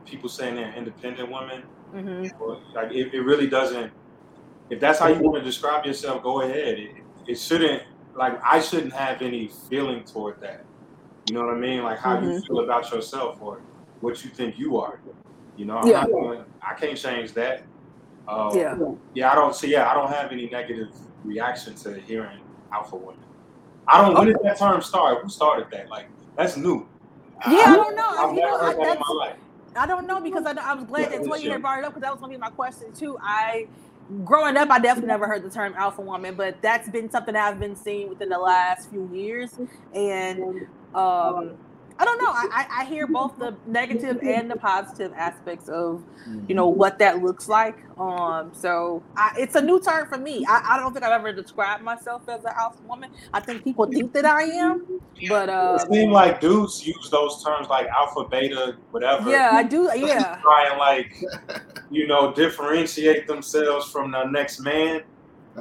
people saying they're independent women. Mhm. Like it, it really doesn't. If that's how you want to describe yourself, go ahead. It, it shouldn't. Like I shouldn't have any feeling toward that. You know what I mean? Like how you Mhm. feel about yourself or what you think you are. You know, I'm Yeah. I can't change that. Uh, yeah. yeah, I don't see. Yeah, I don't have any negative reaction to hearing alpha women. I don't. When did that term start? Who started that? Like that's new. Yeah, I don't know. I've never heard that in my life. I don't know because I, I was glad Yeah, that Toya sure. had brought it up because that was gonna be my question too. I growing up, I definitely never heard the term alpha woman, but that's been something I've been seeing within the last few years, and um, I don't know. I, I, hear both the negative and the positive aspects of you know what that looks like. Um, so I, it's a new term for me. I, I don't think I've ever described myself as an alpha woman. I think people think that I am, but uh, It seems like dudes use those terms like alpha, beta, whatever. yeah, I do. Yeah. Try and like, you know, differentiate themselves from the next man.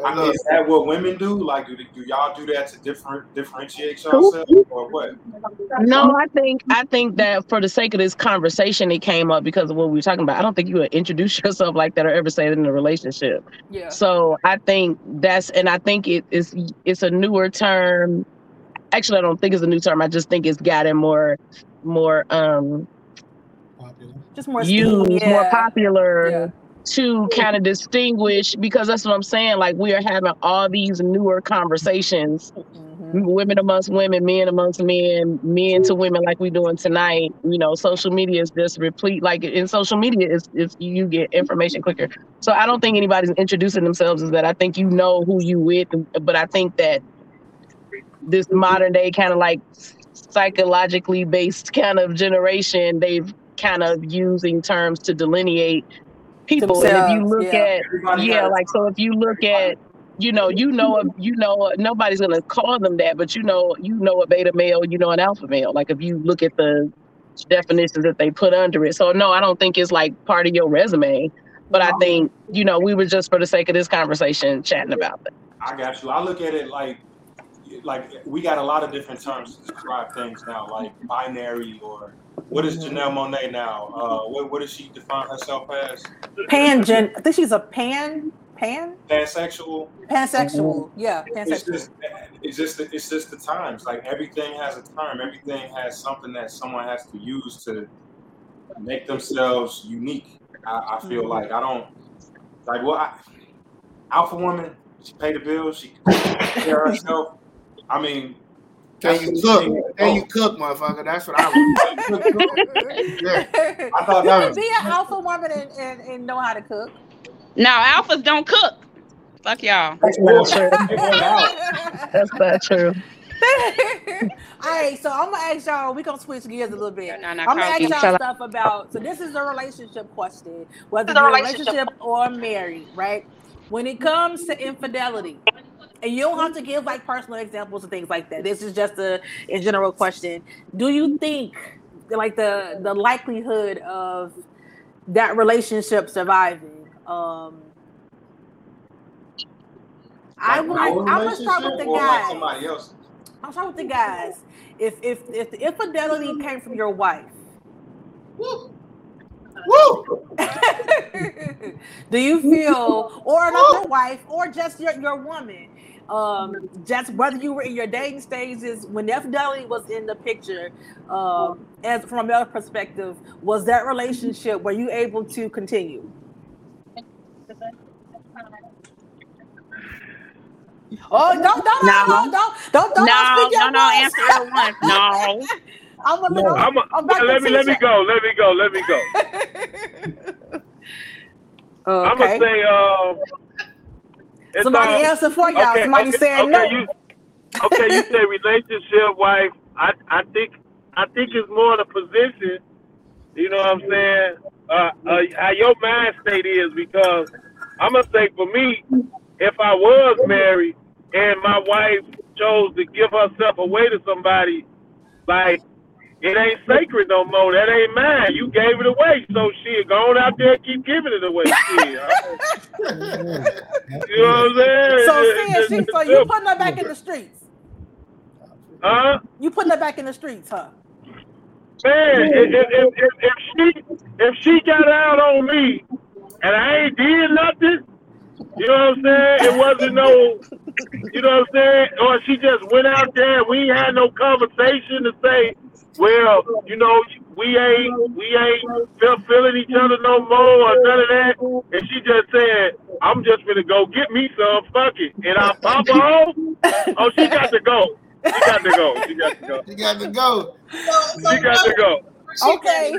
I mean, is that what women do? Like, do, do y'all do that to different differentiate yourselves or what? No, I think I think that for the sake of this conversation, it came up because of what we were talking about. I don't think you would introduce yourself like that or ever say it in a relationship. Yeah. So I think that's and I think it is it's a newer term. Actually, I don't think it's a new term. I just think it's gotten more more um Popular. Just more used, steam, more popular Yeah. To kind of distinguish because that's what I'm saying. Like we are having all these newer conversations Mhm. women amongst women, men amongst men, men to women, like we're doing tonight. You know, social media is just replete. Like in social media, is is you get information quicker. So I don't think anybody's introducing themselves as that. I think you know who you with, but I think that this modern day kind of like psychologically based kind of generation, they've kind of using terms to delineate people. and if you look yeah. at Everybody yeah, got- like so if you look at you know, you know, a- you know, nobody's gonna call them that, but you know, you know a beta male, you know an alpha male. Like if you look at the definitions that they put under it. So no, I don't think it's like part of your resume, but I think you know we were just for the sake of this conversation chatting about that. I got you. I look at it like like we got a lot of different terms to describe things now, like binary or what is Janelle Monáe now? Uh, what what does she define herself as? Pangen. I think she's a pan, pan, Pansexual. pansexual. Yeah, It's just it's just it's just the times. Like everything has a term. Everything has something that someone has to use to make themselves unique. I, I feel Mhm. like I don't like what I, alpha woman. She pay the bills. She take care of herself. I mean, Can you that's- cook? Can you oh. cook, motherfucker? That's what I would. Yeah. I thought you that was be an alpha woman and, and, and know how to cook. Now alphas don't cook. Fuck y'all. That's not true. That's not true. All right, so I'm gonna ask y'all. We gonna switch gears a little bit. No, no, I'm gonna ask you y'all tell- stuff about. So this is a relationship question, whether It's a you're a relationship. relationship or married, right? When it comes to infidelity, and you don't have to give like personal examples and things like that. This is just a, a general question. Do you think like the the likelihood of that relationship surviving? Um, I would. I'm gonna start with the or like guys. I'm starting with the guys. If if if the infidelity came from your wife, Woo! do you feel, or another wife, or just your your woman, um, just whether you were in your dating stages when infidelity was in the picture, um, as from a male perspective, was that relationship were you able to continue? Oh, don't don't No. don't don't don't don't No, speak no, no. Answer it once. No. I'm gonna No. I'm, a, I'm back let me let me go. Let me go. Let me go. I'm gonna say, um, it's, Somebody uh, answer for y'all. okay, Somebody okay, saying okay, no. You, okay, you say relationship, wife. I I think I think it's more the position. You know what I'm saying? Uh, uh, how your mind state is because I'm gonna say for me, if I was married and my wife chose to give herself away to somebody, like it ain't sacred no more. That ain't mine. You gave it away, so shit, go on out there and keep giving it away. Shit. You know what I'm saying? So, It- seeing she, so you simple. putting her back in the streets? Huh? You putting her back in the streets, huh? Man, if, if, if, if, if she if she got out on me and I ain't did nothing, you know what I'm saying? It wasn't no, you know what I'm saying? Or she just went out there and we ain't had no conversation to say, well, you know, we ain't we ain't feel, feeling each other no more or none of that. And she just said, I'm just gonna go get me some, fuck it. And I pop her off. Oh, she got to go. She got to go. She got to go. You got to go. She got to go. Okay.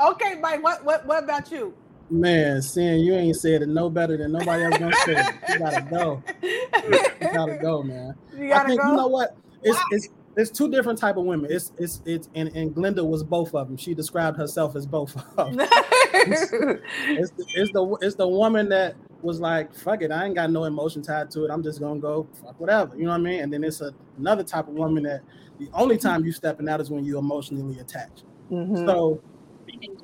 Okay, Mike. What what what about you? Man, seeing you ain't said it no better than nobody else gonna say it. You gotta go. You gotta go, man. You I gotta think go. you know what? It's it's it's two different type of women. It's it's it's and, and Glenda was both of them. She described herself as both of them. It's the, it's the it's the woman that was like, fuck it, I ain't got no emotion tied to it. I'm just gonna go fuck whatever. You know what I mean? And then it's a, another type of woman that the only time you stepping out is when you emotionally attached. Mhm. So,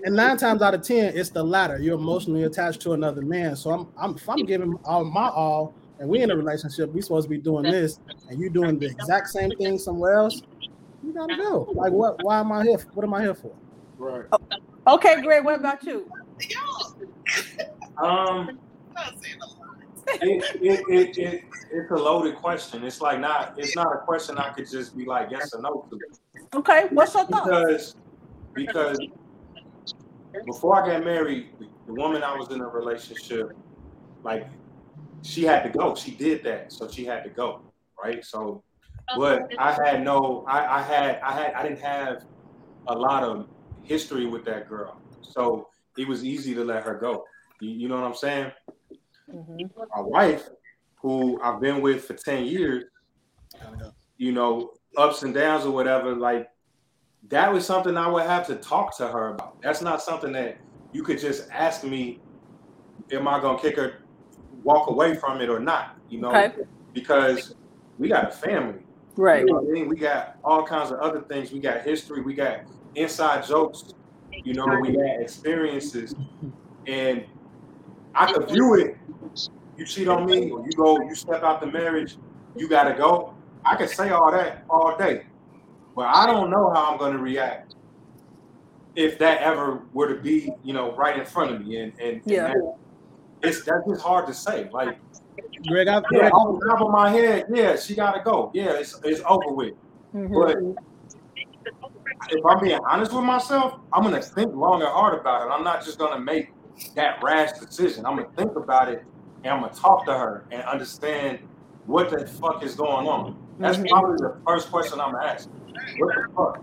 and nine times out of ten, it's the latter. You're emotionally attached to another man. So I'm, I'm, if I'm giving all my all, and we in a relationship, we supposed to be doing this, and you doing the exact same thing somewhere else. You gotta go. Like, what? Why am I here? For? What am I here for? Right. Okay, Greg. What about you? Um, it, it, it, it, it's a loaded question. It's like not. It's not a question I could just be like yes or no to. Okay. What's your thoughts? Because because before I got married, the woman I was in a relationship, like she had to go. She did that, so she had to go, right? So, but I had no. I, I had. I had. I didn't have a lot of history with that girl, so it was easy to let her go. You, you know what I'm saying? Mhm. my wife, who I've been with for 10 years, you know, ups and downs or whatever, like that was something I would have to talk to her about. That's not something that you could just ask me, am I gonna kick her, walk away from it or not? You know, Okay. because we got a family. Right. You know I mean? We got all kinds of other things. We got history, we got inside jokes, you know, we got experiences. And I could view it. You cheat on me, or you go, you step out the marriage, you gotta go. I could say all that all day, but I don't know how I'm gonna react if that ever were to be, you know, right in front of me. And and, and Yeah. that- it's that's just hard to say. Like, Greg, I, yeah, Greg, off the top of my head, yeah, she gotta go. Yeah, it's it's over with. Mhm. But if I'm being honest with myself, I'm gonna think long and hard about it. I'm not just gonna make that rash decision. I'm gonna think about it and I'm gonna talk to her and understand what the fuck is going on. That's Mhm. probably the first question I'm gonna ask. What the fuck?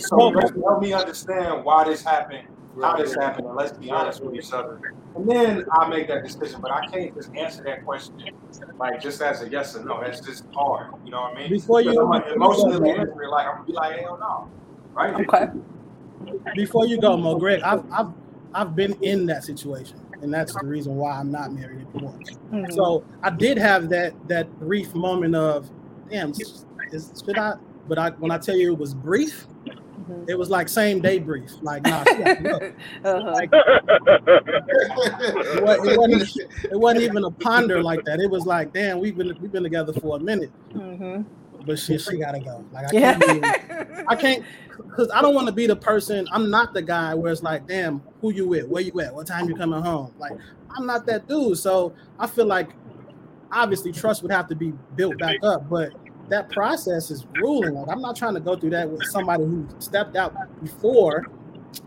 So help me understand why this happened how this happened, and let's be honest with each other. And then I'll make that decision. But I can't just answer that question like just as a yes or no. That's just hard. You know what I mean? Before you- I'm emotionally answer it, like I'm gonna be like, hell no. Right? Okay. Before you go, Mo, Greg, I've I've I've been in that situation, and that's the reason why I'm not married anymore. Mhm. So I did have that that brief moment of, damn, is, should I? But I when I tell you it was brief, Mhm. it was like same day brief. Like, nah, she gotta go. Uh-huh. Like, it, wa- it wasn't, it wasn't even a ponder like that. It was like, damn, we've been we've been together for a minute, Mhm. but she she gotta go. Like I can't. Even, I can't because I don't want to be the person. I'm not the guy where it's like, damn, who you with? Where you at? What time you coming home? Like, I'm not that dude. So I feel like obviously trust would have to be built back up, but that process is grueling. Like, I'm not trying to go through that with somebody who stepped out before.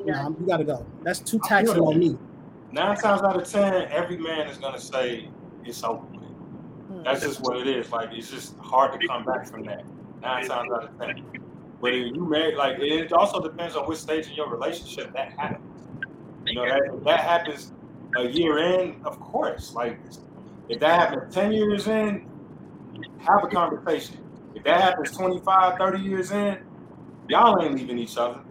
Nah, you got to go. That's too taxing on me. Nine times out of ten, every man is gonna say it's over. Hmm. That's just what it is. Like it's just hard to come back from that. Nine times out of ten. But if you married, like it also depends on which stage in your relationship that happens. You know that if that happens a year in, of course. Like if that happens ten years in, have a conversation. If that happens 25, 30 years in, y'all ain't leaving each other.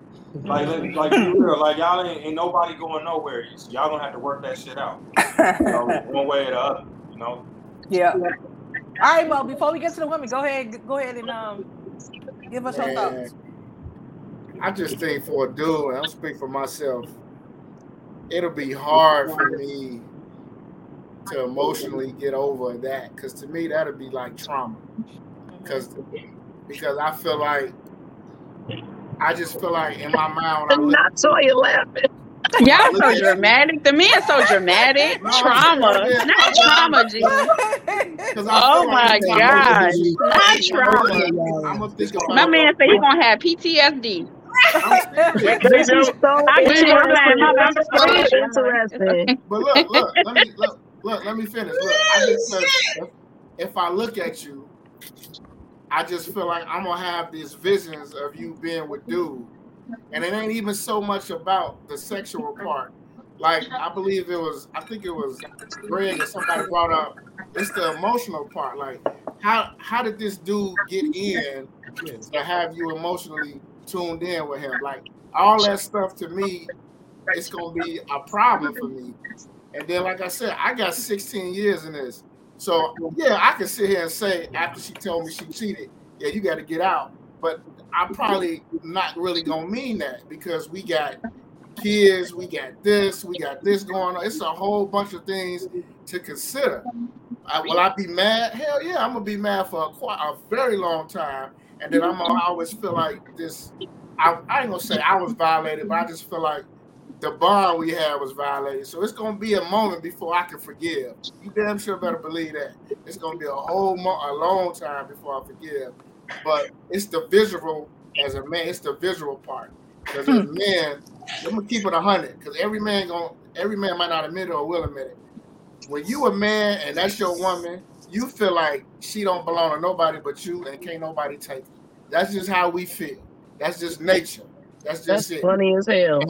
Like, let- like, be real. Like, y'all ain't, ain't nobody going nowhere. So y'all gonna have to work that shit out. You know, one way or the other. You know. yeah. All right, well, before we get to the women, go ahead, go ahead and um give us your Man, thoughts. I just think for a dude, and I'll speak for myself, it'll be hard for me to emotionally get over that because to me that'll be like trauma. Because because I feel like I just feel like in my mind when I look, Not so you laughing. Y'all so dramatic. The men so dramatic. No, trauma, yeah. not trauma, G. Oh my like gosh, not trauma. I'm gonna think about My man said he gonna have PTSD. This is so I'm just interesting. I'm just So playing. interesting. But look, look, let me look, look, let me finish. Look, I just said if, if I look at you, I just feel like I'm gonna have these visions of you being with dude, and it ain't even so much about the sexual part. Like I believe it was, I think it was Greg or somebody brought up. It's the emotional part. Like how how did this dude get in to have you emotionally tuned in with him? Like all that stuff to me it's gonna be a problem for me. And then, like I said, I got 16 years in this. So yeah, I can sit here and say after she told me she cheated, yeah, you got to get out. But I'm probably not really gonna mean that because we got kids, we got this, we got this going on. It's a whole bunch of things to consider. I, will I be mad? Hell yeah, I'm gonna be mad for a quite a very long time, and then I'm gonna always feel like this. I, I ain't gonna say I was violated, but I just feel like the bond we had was violated. So it's gonna be a moment before I can forgive. You damn sure better believe that. It's gonna be a whole mo- a long time before I forgive. But it's the visual as a man. It's the visual part. Because as men, hmm. I'm gonna keep it a hundred. Because every man going every man might not admit it or will admit it. When you a man and that's your woman, you feel like she don't belong to nobody but you, and can't nobody take her. That's just how we feel. That's just nature. That's just That's it. funny as hell.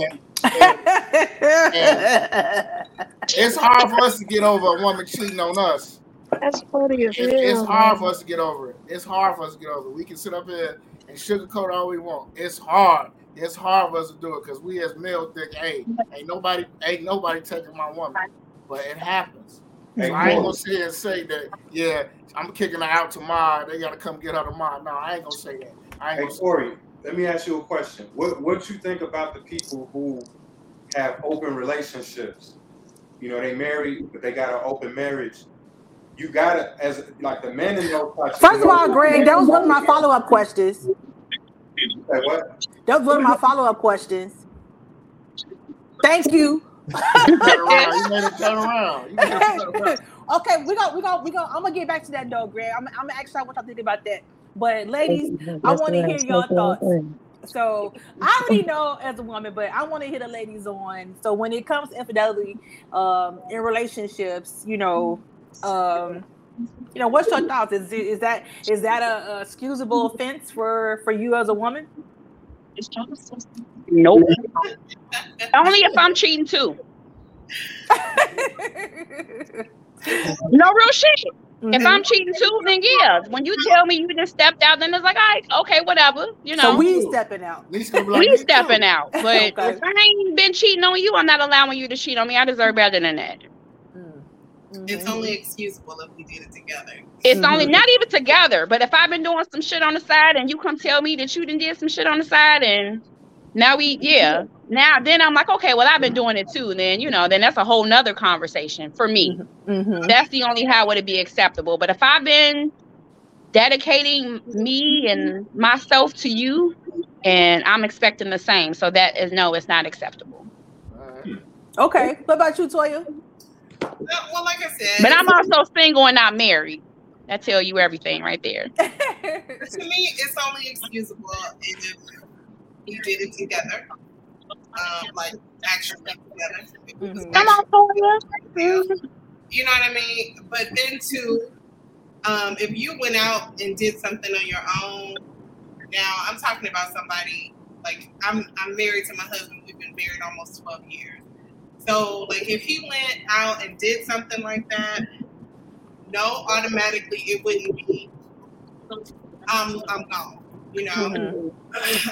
It's hard for us to get over a woman cheating on us. That's funny as It's, hell. it's hard man. for us to get over it. It's hard for us to get over it. We can sit up here and sugarcoat all we want. It's hard. It's hard for us to do it because we as males think, hey, ain't nobody, ain't nobody taking my woman. But it happens. Hey, So I ain't Corey. gonna sit here and say that, yeah, I'm kicking her out tomorrow. They gotta come get her tomorrow. No, I ain't gonna say that. I ain't Hey gonna say Corey, let me ask you a question. What what you think about the people who have open relationships? You know, they married, but they got an open marriage. You gotta, as like the men in those types First of all, Greg, that was one of my follow up questions. Say what? That was one of my follow up questions. Thank you. turn around. Oh, you made it turn around. You made it turn around. okay, we go, we go, we go. I'm gonna get back to that though, Greg. I'm, I'm gonna ask y'all what y'all think about that. But ladies, I want to hear your thoughts. So I already know as a woman, but I want to hear the ladies on. So when it comes to infidelity um, in relationships, you know, um, you know, what's your thoughts? Is is that is that a, a excusable offense for for you as a woman? Nope. Only if I'm cheating too. No real shit. If Mhm. I'm cheating too, then yeah. When you tell me you just stepped out, then it's like, all right, okay, whatever. You know, so we stepping out. Nisha gonna be like, we stepping out. But Okay. if I ain't been cheating on you, I'm not allowing you to cheat on me. I deserve better than that. Mm. It's only excusable if we did it together. It's only Mhm. not even together. But if I've been doing some shit on the side and you come tell me that you done did some shit on the side and now we yeah. Now then I'm like, okay, well I've been mm-hmm. doing it too. Then you know, then that's a whole nother conversation for me. Mhm. That's the only how would it be acceptable. But if I've been dedicating me and myself to you and I'm expecting the same. So that is no, it's not acceptable. All right. Okay. Mm-hmm. What about you, Toya? No, well, like I said, But I'm also single and not married. That tell you everything right there. to me, it's only excusable if we did it together. Um, like actually together. Mm-hmm. Come on, Toya. You know what I mean? But then too, um, if you went out and did something on your own, now I'm talking about somebody like I'm I'm married to my husband. We've been married almost 12 years. So like if he went out and did something like that, no, automatically it wouldn't be I'm I'm gone. You know, Mhm.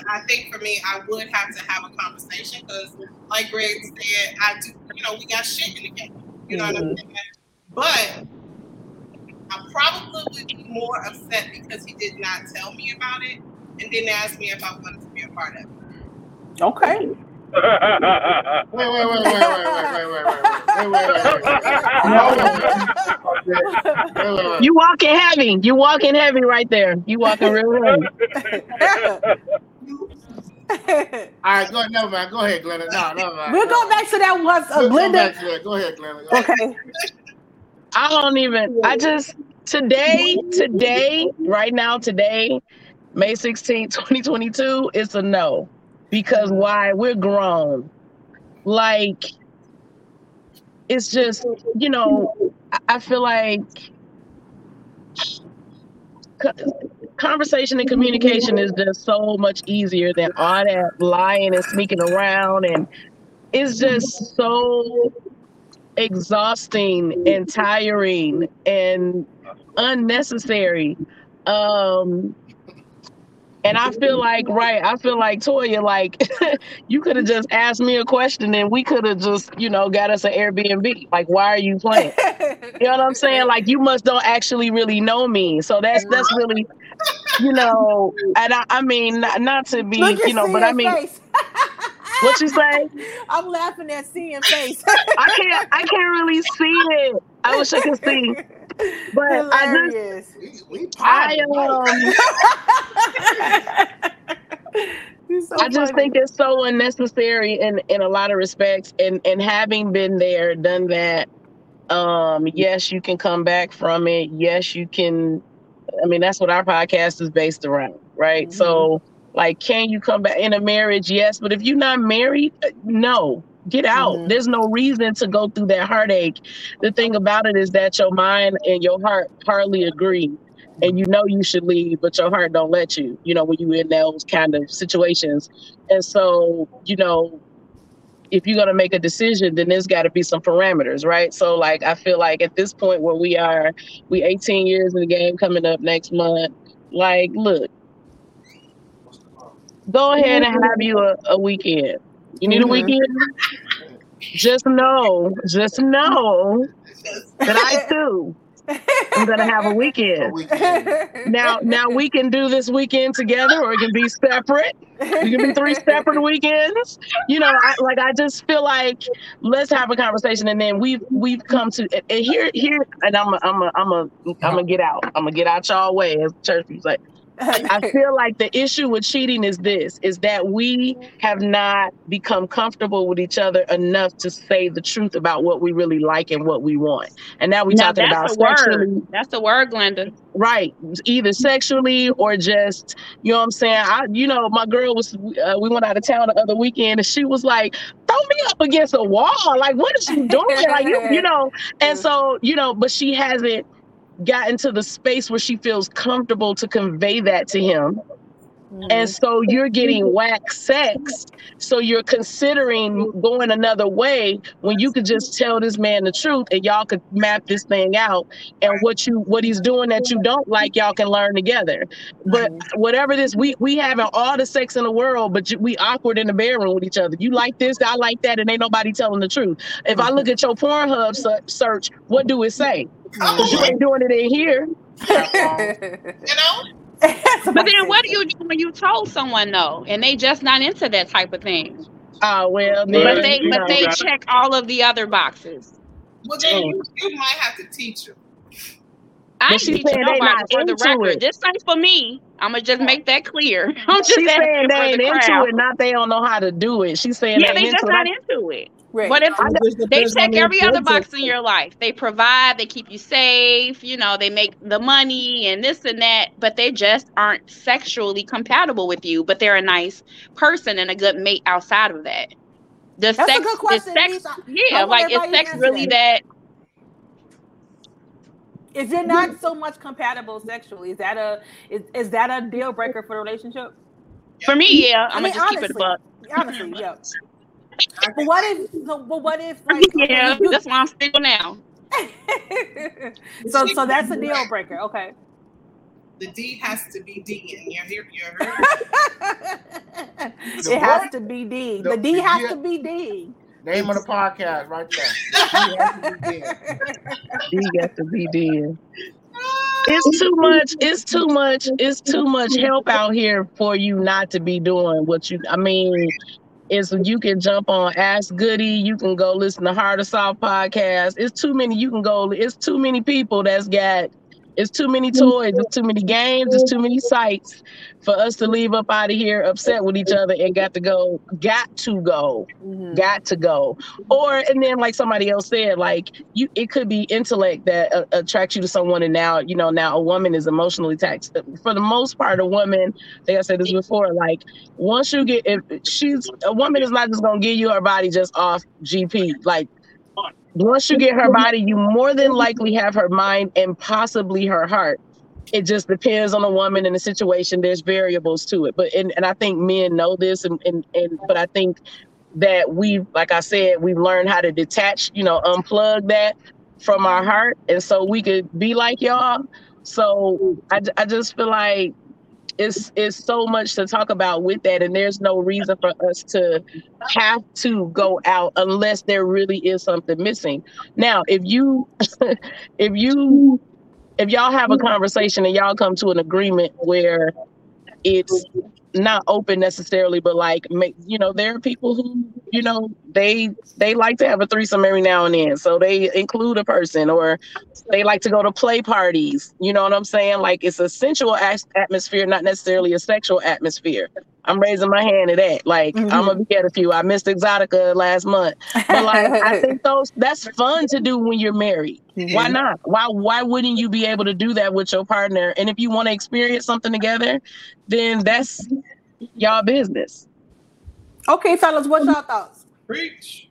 I think for me, I would have to have a conversation because, like Greg said, I do. You know, we got shit in the game. You know what I'm saying? But I probably would be more upset because he did not tell me about it and didn't ask me if I wanted to be a part of it. Okay. wait, wait, wait, wait, wait, wait, wait, wait, wait, Wait, wait, wait, wait, wait, wait, wait, wait, wait, wait, wait, wait, wait, wait, wait, wait. You walking heavy. You walking heavy right there. You walking real heavy. All right, go ahead. Never mind. Go ahead, Glenda. No, never mind. we'll go back to that once, uh, We'll come Glenda. back to that. Go ahead, Glenda. Go ahead. Okay. I don't even. I just today, today, right now, today, May 16, 2022, it's a no. Because why? We're grown. Like, it's just, you know, I- feel like conversation and communication is just so much easier than all that lying and sneaking around. And it's just so exhausting and tiring and unnecessary. Um and I feel like, right, I feel like Toya, like you could have just asked me a question and we could have just, you know, got us an Airbnb. Like, why are you playing? You know what I'm saying? Like you must don't actually really know me. So that's that's really, you know, and I, I mean not, not to be, Look you know, but I mean what you say? I'm laughing at seeing face. I can't I can't really see it. I wish I could see. But I just We, we I um so I just think it's so unnecessary in in a lot of respects. And and having been there, done that, um, yes, you can come back from it. Yes, you can. I mean, that's what our podcast is based around, right? Mhm. So, like, can you come back in a marriage? Yes, but if you're not married, uh, no. Get out. Mhm. There's no reason to go through that heartache. The thing about it is that your mind and your heart hardly agree and you know you should leave, but your heart don't let you, you know, when you in those kind of situations. And so, you know, if you're gonna make a decision, then there's gotta be some parameters, right? So like I feel like at this point where we are, we 18 years in the game coming up next month, like look, go ahead and have you a, a weekend. You need a Mhm. weekend? Just know, just know that I too am gonna have a A weekend. weekend. Now, now we can do this weekend together, or it can be separate. It can be three separate weekends. You know, I, like I just feel like let's have a conversation, and then we've we've come to and and here here, and I'm a, I'm a, I'm a, I'm gonna get out. I'm gonna get out y'all way, as church people say. I feel like the issue with cheating is this: is that we have not become comfortable with each other enough to say the truth about what we really like and what we want. And now we're Now talking about sexually. That's the word, Glenda. right either sexually or just you know what i'm saying i you know my girl was uh, we went out of town the other weekend and she was like throw me up against a wall like what is she doing like you, you know and so you know but she hasn't gotten to the space where she feels comfortable to convey that to him mm-hmm. And so you're getting mm-hmm. whack sex. So you're considering going another way when you could just tell this man the truth and y'all could map this thing out. And what you what he's doing that you don't like, y'all can learn together. But mm-hmm. whatever this, we we having all the sex in the world, but you, we awkward in the bedroom with each other. You like this, I like that, and ain't nobody telling the truth. If I look at your Pornhub se- search, what do it say? 'Cause you ain't doing it in here. You know? But then what do you do when you told someone no and they just not into that type of thing? Oh well, But then, they but know. they check all of the other boxes. Well, then you, you might have to teach them. I But ain't she teaching said they nobody for the into record. it. This ain't for me. I'm gonna just make that clear. I'm just She's saying they for ain't the into crowd. it, not they don't know how to do it. She's saying Yeah, they they ain't just into not into it. Right. But if they check every other box in your life, they provide, they keep you safe, you know, they make the money and this and that, but they just aren't sexually compatible with you. But they're a nice person and a good mate outside of that. The That's a sex, good question, sex, I yeah, like is sex really that. that? If you're not so much compatible sexually, is that a is, is that a deal breaker for the relationship? For me, yeah, I I'm mean, gonna just keep it a honestly, buck. honestly, yeah. But what if? So, but what if? Like, Yeah, you- that's why I'm single now. so, so that's a deal breaker. Okay. The D has to be D, and you're here. You're heard. it has to be D. The The- D has yeah. to be D. Name of the podcast right there. He has to be dead. You got to be dead. It's too much. It's too much. It's too much help out here for you not to be doing what you. I mean, is you can jump on Ask Goody. You can go listen to Hard or Soft podcast. It's too many. You can go. It's too many people that's got. It's too many toys. It's too many games. It's too many sites for us to leave up out of here upset with each other and got to go. Got to go Mhm. got to go or and then like somebody else said like you it could be intellect that uh, attracts you to someone and now you know now a woman is emotionally taxed for the most part a woman I think i said this before like once you get if she's a woman is not just gonna give you her body just off gp like once you get her body you more than likely have her mind and possibly her heart. It just depends on the woman and the situation. There's variables to it. But and, and i think men know this and, and and but i think that we've like i said we've learned how to detach you know unplug that from our heart. And so we could be like y'all. So i, I just feel like it's it's so much to talk about with that and there's no reason for us to have to go out unless there really is something missing. Now if you if you if y'all have a conversation and y'all come to an agreement where it's not open necessarily, but like you know, there are people who, you know, they they like to have a threesome every now and then. So they include a person or they like to go to play parties. You know what I'm saying? Like it's a sensual atmosphere, not necessarily a sexual atmosphere. I'm raising my hand to that. Like I'm gonna be at a few. I missed Exotica last month. But like I think those that's fun to do when you're married. Why not? Why why wouldn't you be able to do that with your partner? And if you want to experience something together, then that's y'all business. Okay, fellas, what's your thoughts? Preach.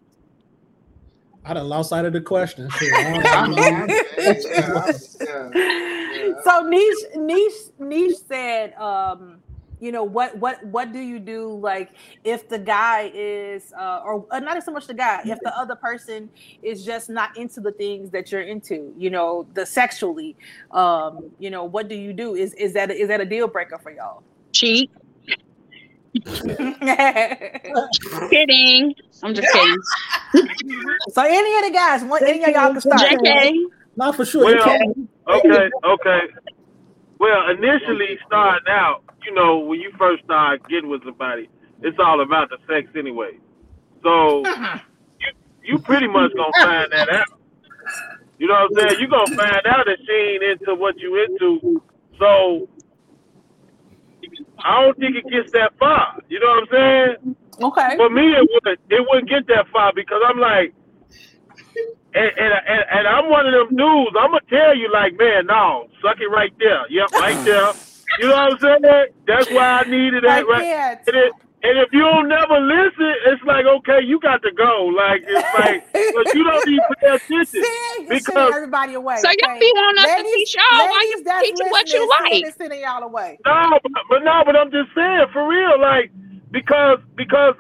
I done lost sight of the question. So niche, niche, niche said, um, you know what, what, what do you do like if the guy is, uh, or uh, not so much the guy, if the other person is just not into the things that you're into, you know, the sexually, um, you know, what do you do? Is is that is that a deal breaker for y'all? Cheat. Kidding. I'm just kidding. so any of the guys, one, any of y'all can start. JK. Not for sure. Well, Okay. okay, okay. Well, initially starting out, you know, when you first start getting with somebody, it's all about the sex anyway. So you you pretty much gonna find that out. You know what I'm saying? You gonna find out that she ain't into what you into. So I don't think it gets that far. You know what I'm saying? Okay. For me, it would it wouldn't get that far because I'm like, and and, and, and I'm one of them dudes. I'm gonna tell you like, man, no, suck it right there. Yep, right there. You know what I'm saying? That's why I needed that I right. can't. And it, And if you don't never listen, it's like okay, you got to go. Like it's like, but you don't even pay attention See, you're because everybody away. So y'all be wanting us to teach y'all why ladies you that's teaching what you listening, like. sending- Sending y'all away. No, but, but no, but I'm just saying for real, like because because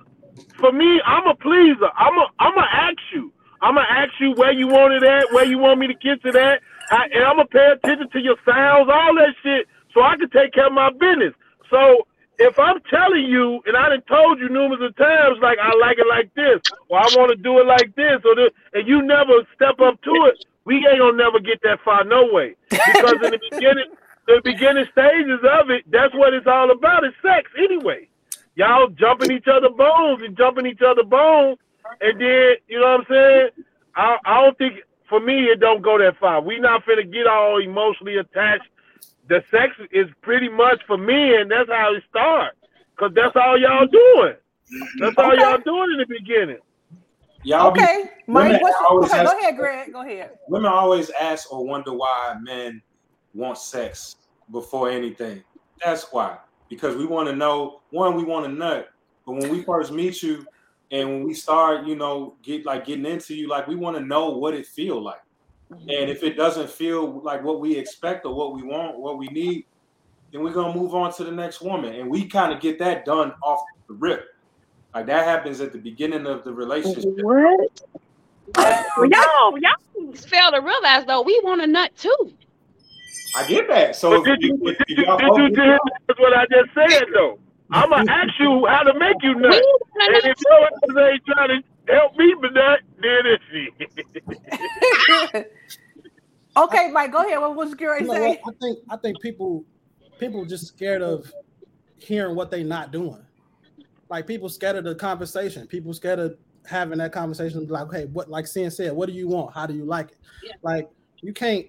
for me, I'm a pleaser. I'm a I'm gonna ask you. I'm gonna ask you where you want it at, where you want me to get to that, I, and I'm gonna pay attention to your sounds, all that shit, so I can take care of my business. So if I'm telling you, and I done told you numerous of times, like I like it like this, or I want to do it like this, or this, and you never step up to it, we ain't gonna never get that far, no way. Because in the beginning, the beginning stages of it, that's what it's all about. It's sex anyway. Y'all jumping each other bones and jumping each other bones, and then you know what I'm saying. I, I don't think for me it don't go that far. We not finna get all emotionally attached. The sex is pretty much for men. That's how it starts, cause that's all y'all doing. That's all Okay. y'all doing in the beginning. Y'all be, Okay, Mike. women What's, always okay, ask- go ahead, Greg. Go ahead. women always ask or wonder why men want sex before anything. That's why. Because we want to know, one, we want to nut. But when we first meet you and when we start, you know, get like getting into you, like we want to know what it feel like. Mm-hmm. And if it doesn't feel like what we expect or what we want, what we need, then we're gonna move on to the next woman. And we kind of get that done off the rip. Like that happens at the beginning of the relationship. What? Well, y'all, y'all fail to realize though, we want a nut too. I get that. So did you, if, did if you, did you hear that's what I just said though? I'm gonna ask you how to make you We nut. want a And nut if your ass ain't trying to help me but nut, then it's shit. okay, Mike. Go ahead. What was you You know say? I think I think people people just scared of hearing what they not doing. Like people scared of the conversation. People scared of having that conversation. Like, hey, what? Like Sin said, what do you want? How do you like it? Yeah. Like you can't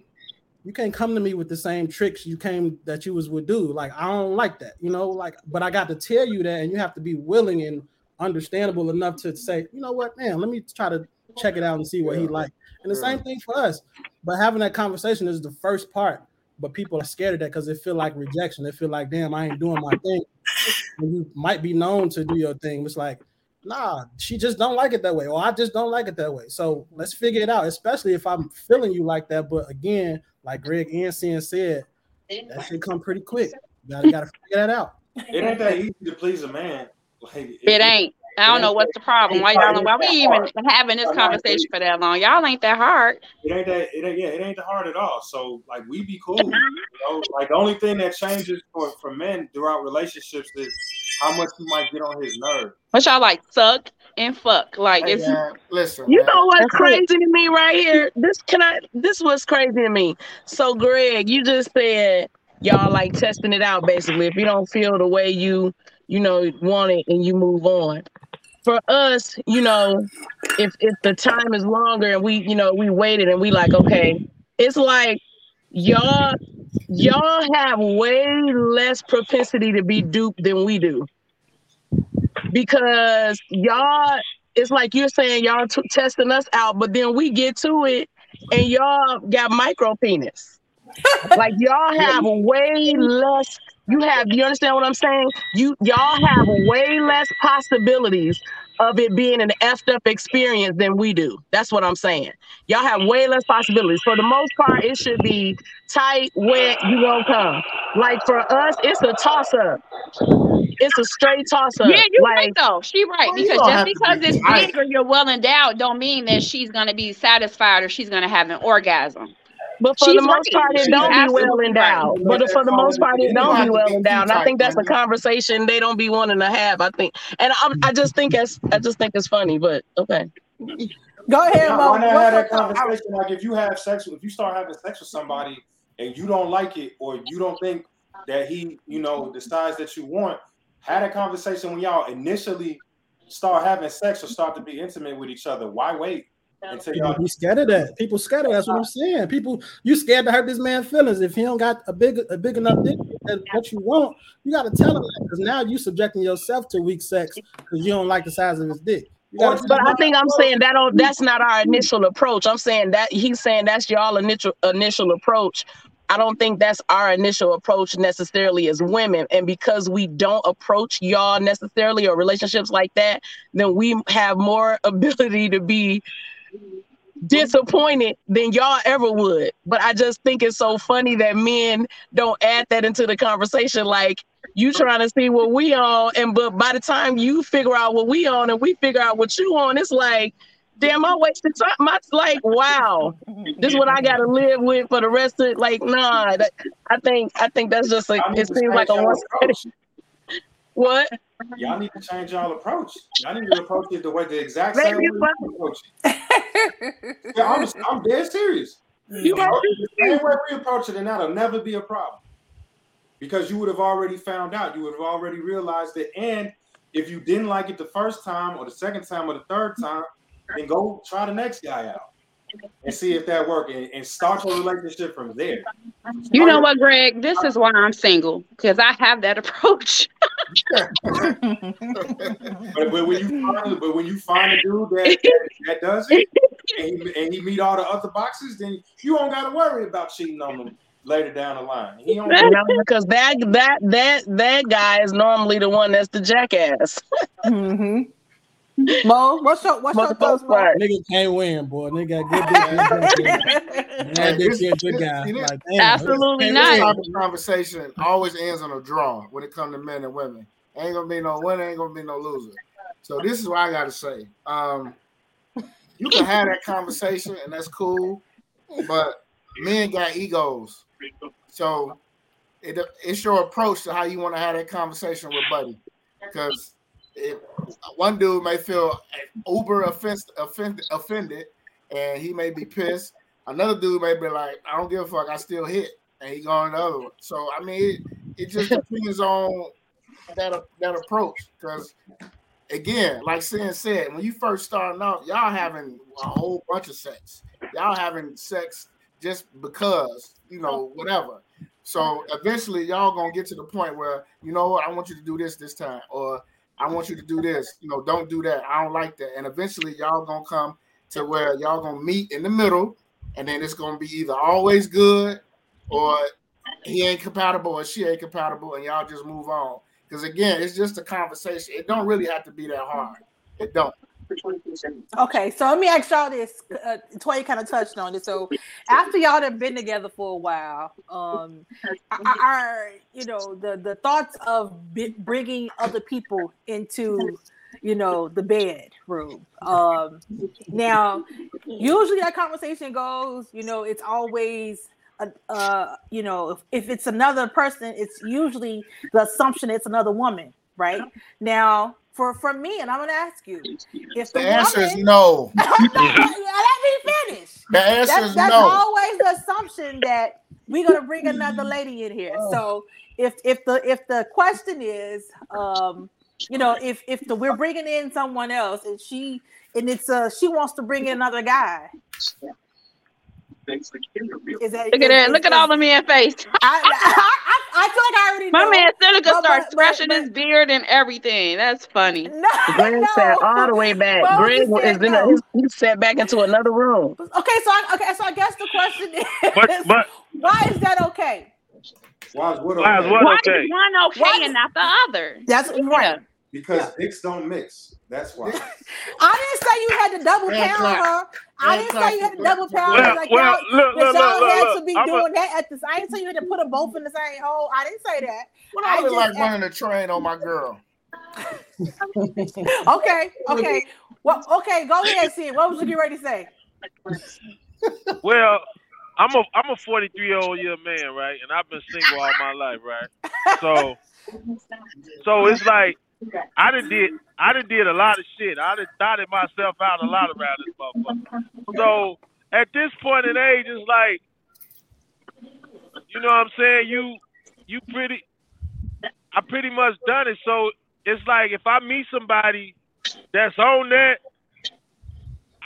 you can't come to me with the same tricks you came that you was would do. Like I don't like that, you know. Like, but I got to tell you that, and you have to be willing and understandable enough to say, you know what, man, let me try to check it out and see what he like. And the Yeah. same thing for us. But having that conversation is the first part. But people are scared of that because they feel like rejection. They feel like, damn, I ain't doing my thing. And you might be known to do your thing. It's like, nah, she just don't like it that way, or I just don't like it that way. So let's figure it out, especially if I'm feeling you like that. But again, like Greg and Sin said, that should come pretty quick. You gotta, gotta figure that out. It ain't that easy to please a man. Like It ain't. I don't know what's the problem. Why y'all? Why we even having this conversation for that long? Y'all ain't that hard. It ain't that. It ain't. Yeah, it ain't that hard at all. So like, we be cool. You know? Like the only thing that changes for for men throughout relationships is how much you might get on his nerve. What y'all like? Suck and fuck. Like Hey, it's man, listen, You man. know what's That's it. crazy to me right here? This can I this was crazy to me. So Greg, you just said y'all like testing it out basically. If you don't feel the way you, you know, want it and you move on. For us, you know, if if the time is longer and we, you know, we waited and we like, okay, it's like y'all y'all have way less propensity to be duped than we do. Because y'all it's like you're saying y'all t- testing us out, but then we get to it and y'all got micro penis. like y'all have way less. You have. You understand what I'm saying? You y'all have way less possibilities of it being an effed up experience than we do. That's what I'm saying. Y'all have way less possibilities. For the most part, it should be tight, wet. You gonna come. Like for us, it's a toss up. It's a straight toss up. yeah, you like, right though. She right because just because it's big or you're well endowed don't mean that she's gonna be satisfied or she's gonna have an orgasm. But for She's the most right. part, it She's don't be absolutely well right. endowed. But for the most um, part, it don't be well have to be too endowed. I think that's a conversation they don't be wanting to have. I think, and I'm, I just think that's, I just think it's funny. But okay, Go ahead, Why Mo. why not have your that conversation? Like if you have sex, if you start having sex with somebody and you don't like it, or you don't think that he, you know, the size that you want, had a conversation when y'all initially start having sex or start to be intimate with each other. Why wait until People y'all? be scared of that. People scared of that. That's what I'm saying. People, you scared to hurt this man's feelings. If he don't got a big, a big enough dick, that what you want, you got to tell him that because now you're subjecting yourself to weak sex because you don't like the size of his dick. You but I think I'm saying that don't, that's not our initial approach. I'm saying that he's saying that's y'all initial initial approach I don't think that's our initial approach necessarily as women. And because we don't approach y'all necessarily or relationships like that, then we have more ability to be disappointed than y'all ever would. But I just think it's so funny that men don't add that into the conversation. Like you trying to see what we on, and but by the time you figure out what we on and we figure out what you on, it's like, damn, I wasted time. My like, wow, this is what I gotta live with for the rest of like, nah. That, I think I think that's just like it seems like a one. What? Y'all need to change y'all approach. Y'all need to approach it the way the exact same way you approach it. Yeah, I'm, I'm dead serious. You know, the same way we approach it, and that'll never be a problem. Because you would have already found out, you would have already realized it. And if you didn't like it the first time, or the second time, or the third time, then go try the next guy out and see if that works and, and start your relationship from there. You know what, Greg? This is why I'm single because I have that approach. but, but when you find but when you find a dude that, that, that does it and he, and he meet all the other boxes, then you don't got to worry about cheating on them later down the line. He don't No, because that that that that guy is normally the one that's the jackass. hmm Mo, what's up? what's For your the thoughts, Mo? part. Nigga can't win, boy. Nigga got good dick. Man, that dick is a good guy. See, this- Like, damn, Absolutely This not. type of conversation always ends on a draw when it comes to men and women. Ain't gonna be no winner, ain't gonna be no loser. So this is what I gotta say. Um, you can have that conversation and that's cool, but men got egos. So it, it's your approach to how you want to have that conversation with Buddy. Because if one dude may feel eh, uber offense, offended, offended, and he may be pissed. Another dude may be like, I don't give a fuck, I still hit, and he going the other one. So I mean, it, it just depends on that that approach. Because again, like Sin said, when you first starting out, y'all having a whole bunch of sex. Y'all having sex just because, you know, whatever. So eventually, y'all gonna get to the point where you know what, I want you to do this this time, or I want you to do this. You know, don't do that. I don't like that. And eventually, y'all gonna come to where y'all gonna meet in the middle, and then it's gonna be either always good, or he ain't compatible, or she ain't compatible, and y'all just move on. Because again, it's just a conversation. It don't really have to be that hard. It don't. Okay, so let me ask y'all this. Uh, Toy kind of touched on it. So after y'all have been together for a while, um, are, you know the the thoughts of bringing other people into you know the bedroom? Um, now, usually that conversation goes, you know, it's always. Uh, uh, you know, if, if it's another person, it's usually the assumption it's another woman, right? Now, for for me, and I'm gonna ask you, if the, The answer is woman, no. let me finish. The answer That's, is that's no. always the assumption that we're gonna bring another lady in here. So if if the if the question is, um, you know, if if the we're bringing in someone else and she and it's uh she wants to bring in another guy, is that Look at that. Look at all the men face. I, I, I, I feel like I already My know. man Seneca But- starts but- scratching his beard and everything. That's funny. No, Greg no. sat all the way back. Well, Greg he is said in a, no. he's, he sat back into another room. Okay, so I, okay, so I guess the question is, But but why is that okay? Why is what why is okay? Why okay? is one okay Why and not the other? That's right. Because dicks don't mix. That's why. I didn't say you had to double pound her. I didn't say you had to double pound Well, her. Like well, y'all, look, that look, y'all look, had to be I'm a- doing that at this. I didn't say you had to put them both in the same hole. I didn't say that. What I I look just like running a train on my girl. Okay, okay. Well, okay, go ahead, Sid. What was you getting ready to say? Well, I'm a I'm a 43 year old year man, right? And I've been single all my life, right? So so it's like I done did I done did a lot of shit. I done dotted myself out a lot around this motherfucker. So at this point in age, it's like you know what I'm saying? You you pretty I pretty much done it. So it's like if I meet somebody that's on that,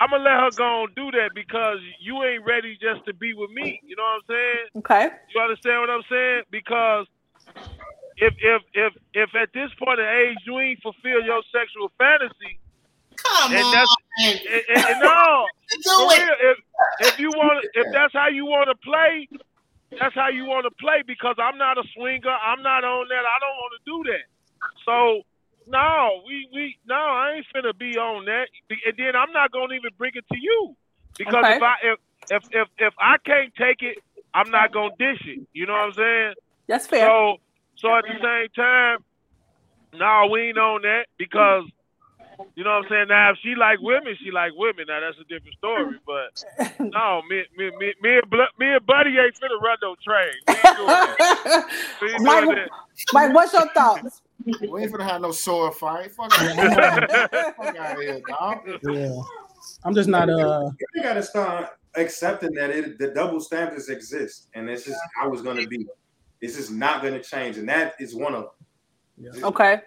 I'm gonna let her go and do that because you ain't ready just to be with me. You know what I'm saying? Okay. You understand what I'm saying? Because if if if if at this point in age you ain't fulfill your sexual fantasy, Come and on. that's and, and, and no, Do it. real, if if you want if that's how you want to play, that's how you want to play because I'm not a swinger. I'm not on that. I don't want to do that. So no, we we no, I ain't finna be on that. And then I'm not gonna even bring it to you because Okay. if I if, if if if I can't take it, I'm not gonna dish it. You know what I'm saying? That's fair. So so at the same time, no, we ain't on that because you know what I'm saying. Now if she like women, she like women. Now that's a different story. But no, me me me me and, me and Buddy ain't finna run no train. We ain't doing that. We ain't Mike, doing that. Mike, what's your thoughts? We ain't finna have no sword fight. Fuck out Fuck out here, dog. Yeah. I'm just not uh You gotta start accepting that it the double standards exist, and this is how it's gonna be. This is not gonna change, and that is one of them. Okay.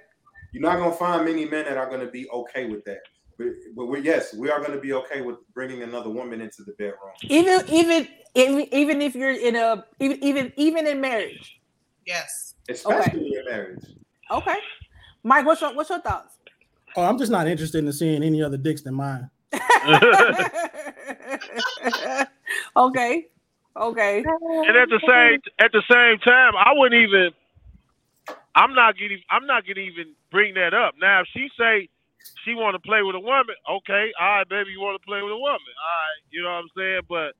You're not gonna find many men that are gonna be okay with that. But, but we yes, we are gonna be okay with bringing another woman into the bedroom. Even even even even if you're in a even even even in marriage. Yes. Especially in marriage. Okay. Mike, what's your what's your thoughts? oh I'm just not interested in seeing any other dicks than mine. okay. Okay. And at the same at the same time, I wouldn't even. I'm not getting. I'm not gonna even bring that up. Now, if she say she want to play with a woman, okay, all right, baby, you want to play with a woman, all right, you know what I'm saying? But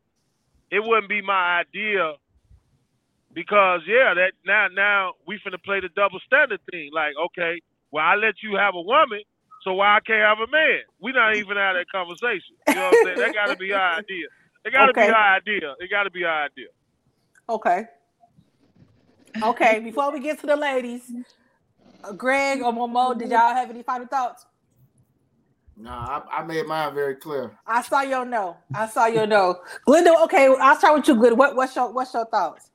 it wouldn't be my idea because yeah, that now now we finna play the double standard thing. Like, okay, well, I let you have a woman, so why I can't have a man? We not even have that conversation. You know what I'm saying? That got to be our idea. It got to Okay. be our idea. It got to be our idea. Okay. Okay. Before we get to the ladies, uh, Greg or Momo, did y'all have any final thoughts? Nah, I, I made mine very clear. I saw your no. I saw your no. Glenda, okay, I'll start with you, Glenda. What, what's your what's your thoughts?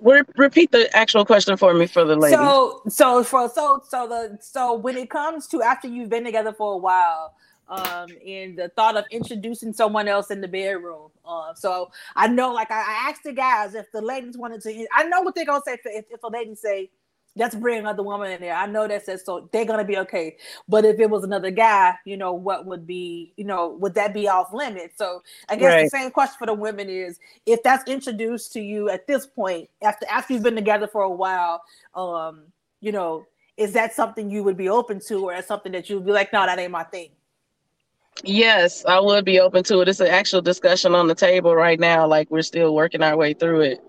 Re- repeat the actual question for me for the ladies. So so for so so the so when it comes to after you've been together for a while, um, and the thought of introducing someone else in the bedroom. Uh, so I know, like I, I asked the guys if the ladies wanted to. I know what they're gonna say if, if, if a lady say. Let's bring another woman in there. I know that says so they're gonna be okay. But if it was another guy, you know, what would be, you know, would that be off limits? So I guess the same question for the women is if that's introduced to you at this point, after after you've been together for a while, um, you know, is that something you would be open to, or is something that you'd be like, no, that ain't my thing? Yes, I would be open to it. It's an actual discussion on the table right now. Like we're still working our way through it.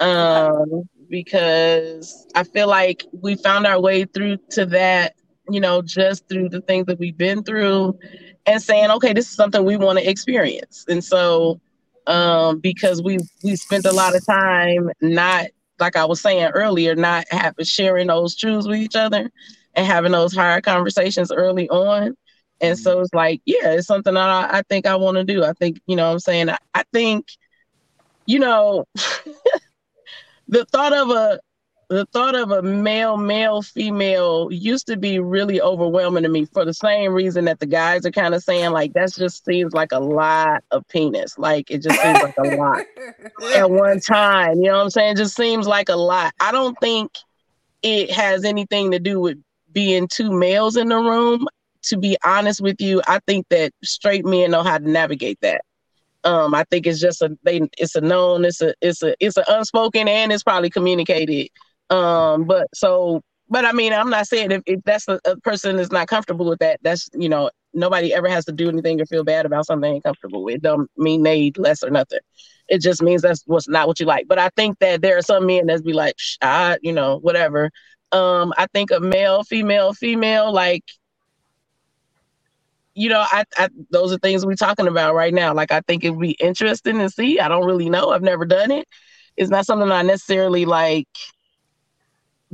Um, because I feel like we found our way through to that, you know, just through the things that we've been through and saying, okay, this is something we want to experience. And so um because we we spent a lot of time not like I was saying earlier, not having sharing those truths with each other and having those hard conversations early on. And mm-hmm. so it's like, yeah, it's something that I, I think I want to do. I think, you know what I'm saying? I, I think, you know, the thought of a the thought of a male, male, female used to be really overwhelming to me for the same reason that the guys are kind of saying, like, that just seems like a lot of penis. Like, it just seems like a lot at one time. You know what I'm saying? It just seems like a lot. I don't think it has anything to do with being two males in the room. To be honest with you, I think that straight men know how to navigate that. Um, I think it's just a they it's a known, it's a it's a it's an unspoken and it's probably communicated. Um, but so but I mean, I'm not saying if, if that's a, a person is not comfortable with that, that's you know, nobody ever has to do anything or feel bad about something ain't comfortable with. It don't mean they less or nothing. It just means that's what's not what you like. But I think that there are some men that's be like, I, you know, whatever. Um, I think a male, female, female, like, you know, I, I those are things we're talking about right now. Like, I think it'd be interesting to see. I don't really know. I've never done it. It's not something I necessarily like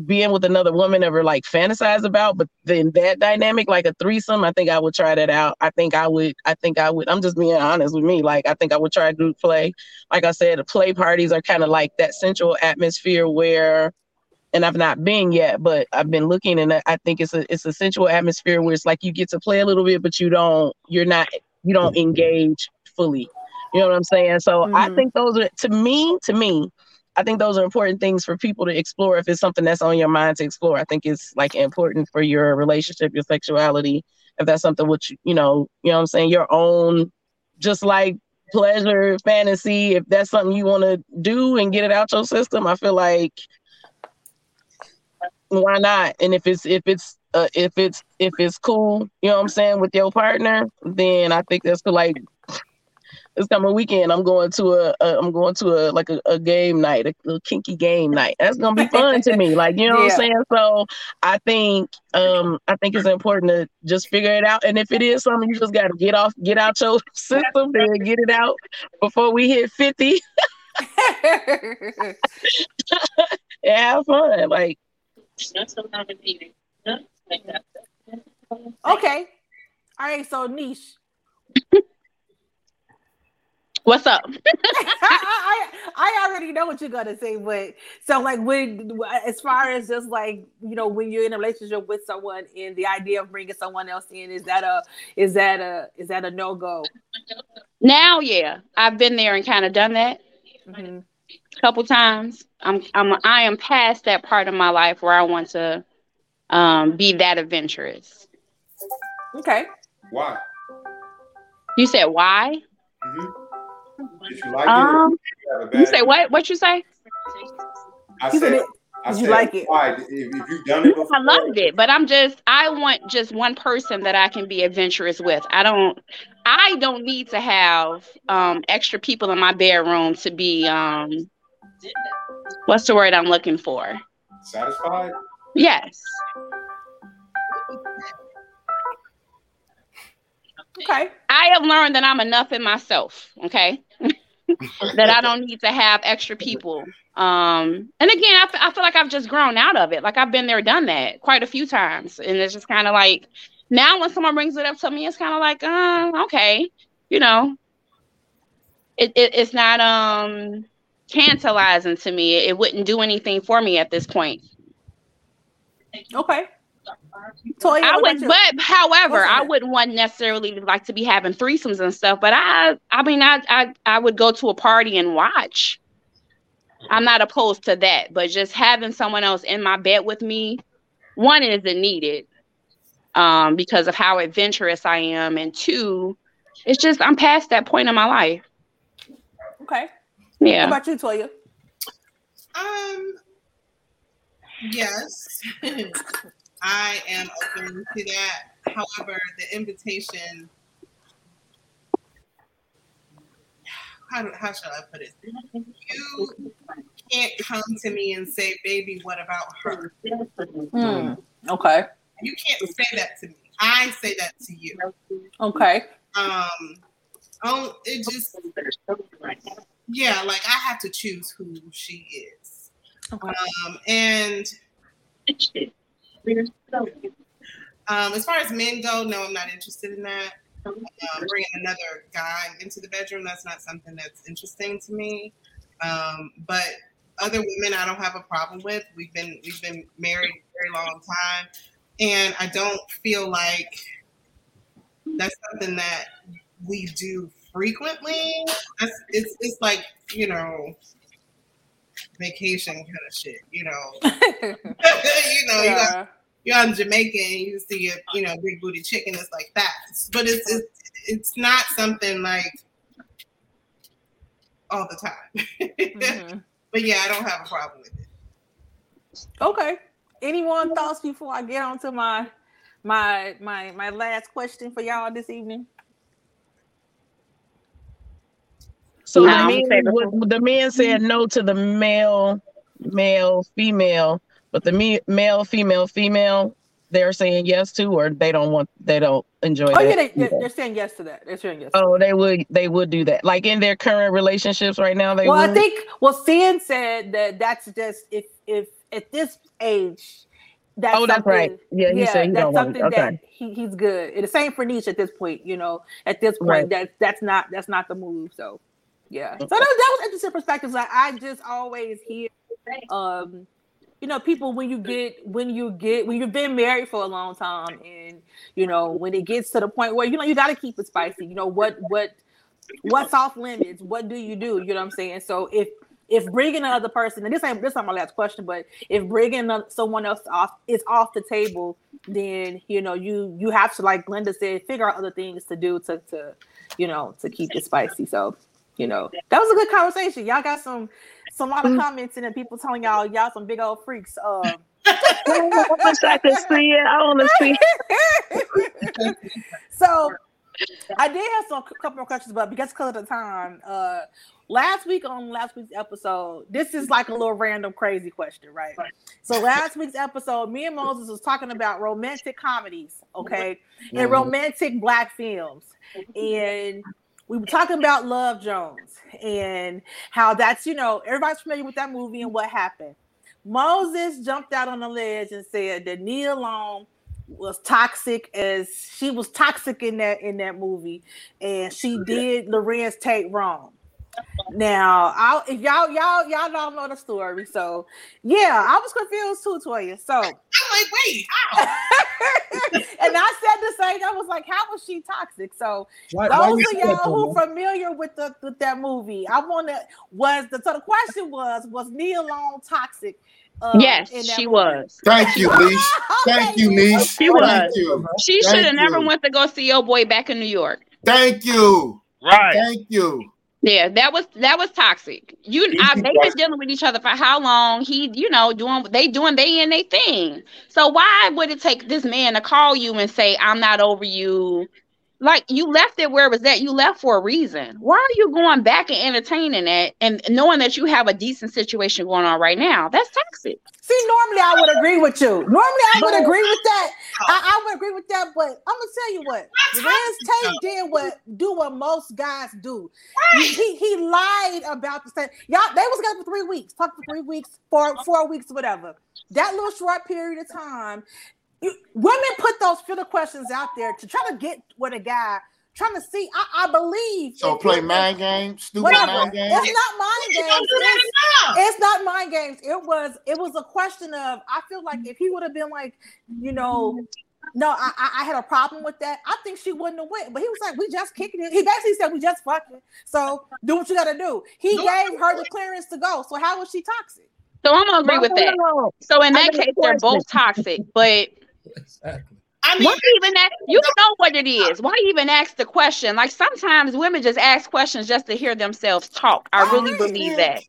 being with another woman ever like fantasize about, but then that dynamic, like a threesome, I think I would try that out. I think I would, I think I would, I'm just being honest with me. Like, I think I would try group play. Like I said, play parties are kind of like that central atmosphere where, and I've not been yet, but I've been looking and I think it's a, it's a central atmosphere where it's like you get to play a little bit, but you don't, you're not, you don't engage fully. You know what I'm saying? So I Mhm. think those are, to me, to me, I think those are important things for people to explore if it's something that's on your mind to explore. I think it's like important for your relationship, your sexuality, if that's something which you know, you know what I'm saying, your own just like pleasure, fantasy, if that's something you want to do and get it out your system, I feel like why not? And if it's if it's uh, if it's if it's cool, you know what I'm saying, with your partner, then I think that's like this coming weekend. I'm going to a, a I'm going to a like a, a game night, a, a, kinky game night. That's gonna be fun to me. Like you know yeah. what I'm saying. So I think um I think it's important to just figure it out. And if it is something you just got to get off, get out your system and get it out before we hit 50. yeah, have fun. Like Okay. All right. So niche. What's up? I, I already know what you're gonna say, but so like when as far as just like you know when you're in a relationship with someone and the idea of bringing someone else in is that a is that a is that a no go? Now, yeah, I've been there and kind of done that mm-hmm. A couple times. I'm I'm I am past that part of my life where I want to um, be that adventurous. Okay. Why? You said why? Mm-hmm. Did you like um, it? You, you say what? What you say? I said, it, I said, you like it? Why? If, if you've done it before, I loved it, but I'm just I want just one person that I can be adventurous with. I don't I don't need to have um, extra people in my bedroom to be um, what's the word I'm looking for? Satisfied. Yes. Okay. I have learned that I'm enough in myself. Okay. that I don't need to have extra people. Um, and again, I, f- I feel like I've just grown out of it. Like I've been there, done that quite a few times. And it's just kind of like now when someone brings it up to me, it's kind of like, uh, okay, you know, it, it, it's not um tantalizing to me. It wouldn't do anything for me at this point. Okay. Toya, I would, but however, I wouldn't want necessarily like to be having threesomes and stuff. But I, I mean, I, I, I would go to a party and watch. I'm not opposed to that, but just having someone else in my bed with me, one isn't needed, um, because of how adventurous I am, and two, it's just I'm past that point in my life. Okay. Yeah. What about you, Toya? Um. Yes. I am open to that. However, the invitation, how, do, how shall I put it? You can't come to me and say, baby, what about her? Hmm. Okay. You can't say that to me. I say that to you. Okay. Um, oh, it just, yeah, like I have to choose who she is. Okay. Um, and um, as far as men go, no, I'm not interested in that. Um, bringing another guy into the bedroom, that's not something that's interesting to me. Um, but other women, I don't have a problem with. We've been we've been married a very long time, and I don't feel like that's something that we do frequently. That's, it's it's like you know vacation kind of shit, you know. you know, yeah. you got you're on Jamaica and you see a you know big booty chicken. It's like that, but it's it's it's not something like all the time. mm-hmm. But yeah, I don't have a problem with it. Okay. Anyone thoughts before I get on to my my my my last question for y'all this evening? So no, the, men, the men said no to the male, male, female but the me, male, female, female, they're saying yes to, or they don't want, they don't enjoy. Oh yeah, they, they're saying yes to that. They're saying yes. Oh, they would, they would do that. Like in their current relationships right now, they. Well, would? I think well, Sin said that that's just if if at this age. That's oh, that's right. Yeah, he yeah, said he that's something okay. that he, he's good. And the same for Niche at this point. You know, at this point, right. that that's not that's not the move. So, yeah. So that, that was interesting perspectives. Like I just always hear, um, you know, people when you get when you get when you've been married for a long time, and you know when it gets to the point where you know you got to keep it spicy. You know what what what's off limits? What do you do? You know what I'm saying? So if if bringing another person, and this ain't this not my last question, but if bringing someone else off is off the table, then you know you you have to like Glenda said, figure out other things to do to to you know, to keep it spicy. So, you know, that was a good conversation. Y'all got some some lot of comments and people telling y'all y'all some big old freaks. Um, I wish I could see it. I want to see. so I did have some couple more questions, but because of the time, uh, last week on last week's episode, this is like a little random crazy question, right? So last week's episode, me and Moses was talking about romantic comedies, okay, and romantic black films, and we were talking about Love Jones and how that's you know everybody's familiar with that movie and what happened. Moses jumped out on the ledge and said that Nia Long was toxic as she was toxic in that in that movie, and she did Larenz Tate wrong. Now, I if y'all y'all y'all don't know the story, so yeah, I was confused too, Toya. So I'm like, wait, how? and I said the same. I was like, how was she toxic? So Why- why those you of y'all who Toya? familiar with the with that movie, I want to was the so the question was was Nia Long toxic? Uh, yes, in she movie? was. Thank you, Niche. Thank you, Niche. She Thank was. you. She should have never went to go see your boy back in New York. Thank you. Right. Thank you. Yeah, that was that was toxic. You, I, they've been dealing with each other for how long? He, you know, doing they doing they and they thing. So why would it take this man to call you and say I'm not over you? Like you left it where it was at. You left for a reason. Why are you going back and entertaining that and knowing that you have a decent situation going on right now? That's toxic. See, normally I would agree with you. Normally I would agree with that. I, I would agree with that, but I'm gonna tell you what. Larenz Tate did what do what most guys do. He, he he lied about the same. Y'all, they was together for three weeks, talked for three weeks, four four weeks, whatever. That little short period of time, you, women put those filler questions out there to try to get with a guy, trying to see. I, I believe. So if play you- mind games, stupid Whatever. mind games. It's not mind You games. It's- it's not mind games. It was it was a question of I feel like if he would have been like, you know, no, I, I I had a problem with that. I think she wouldn't have went. But he was like, we just kicking it. He basically said we just fucking. So do what you gotta do. He No. gave her the clearance to go. So how was she toxic? So I'm gonna agree with that. So in that case, they're both toxic. But Exactly. I mean, why even that? You know what it is. Why even ask the question? Like sometimes women just ask questions just to hear themselves talk. I really Right. believe that.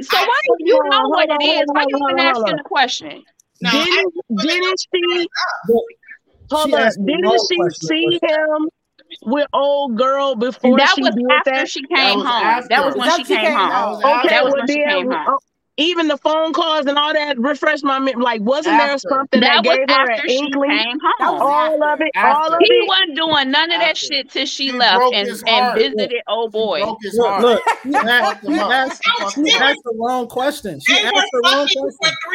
So why do you Hold on, know what it is? on. Why hold you on, even hold asking the question? no, Didn't didn't she? Hold She on. Didn't wrong she see him with old girl before that she was did after that? she came was home. after. That was when That she she came came home. That was home. Okay, That was well when she came home. Uh, oh, even the phone calls and all that refresh my memory. Like, wasn't there After. something That that, was gave her after an she inkling? came was home. All of it, all After. of He it. wasn't doing none of that shit till she She left and, and visited old She boy. Look, heart. look, she asked, Fucked she him up. asked, Fucked she him up. asked the wrong question. She they asked the wrong question.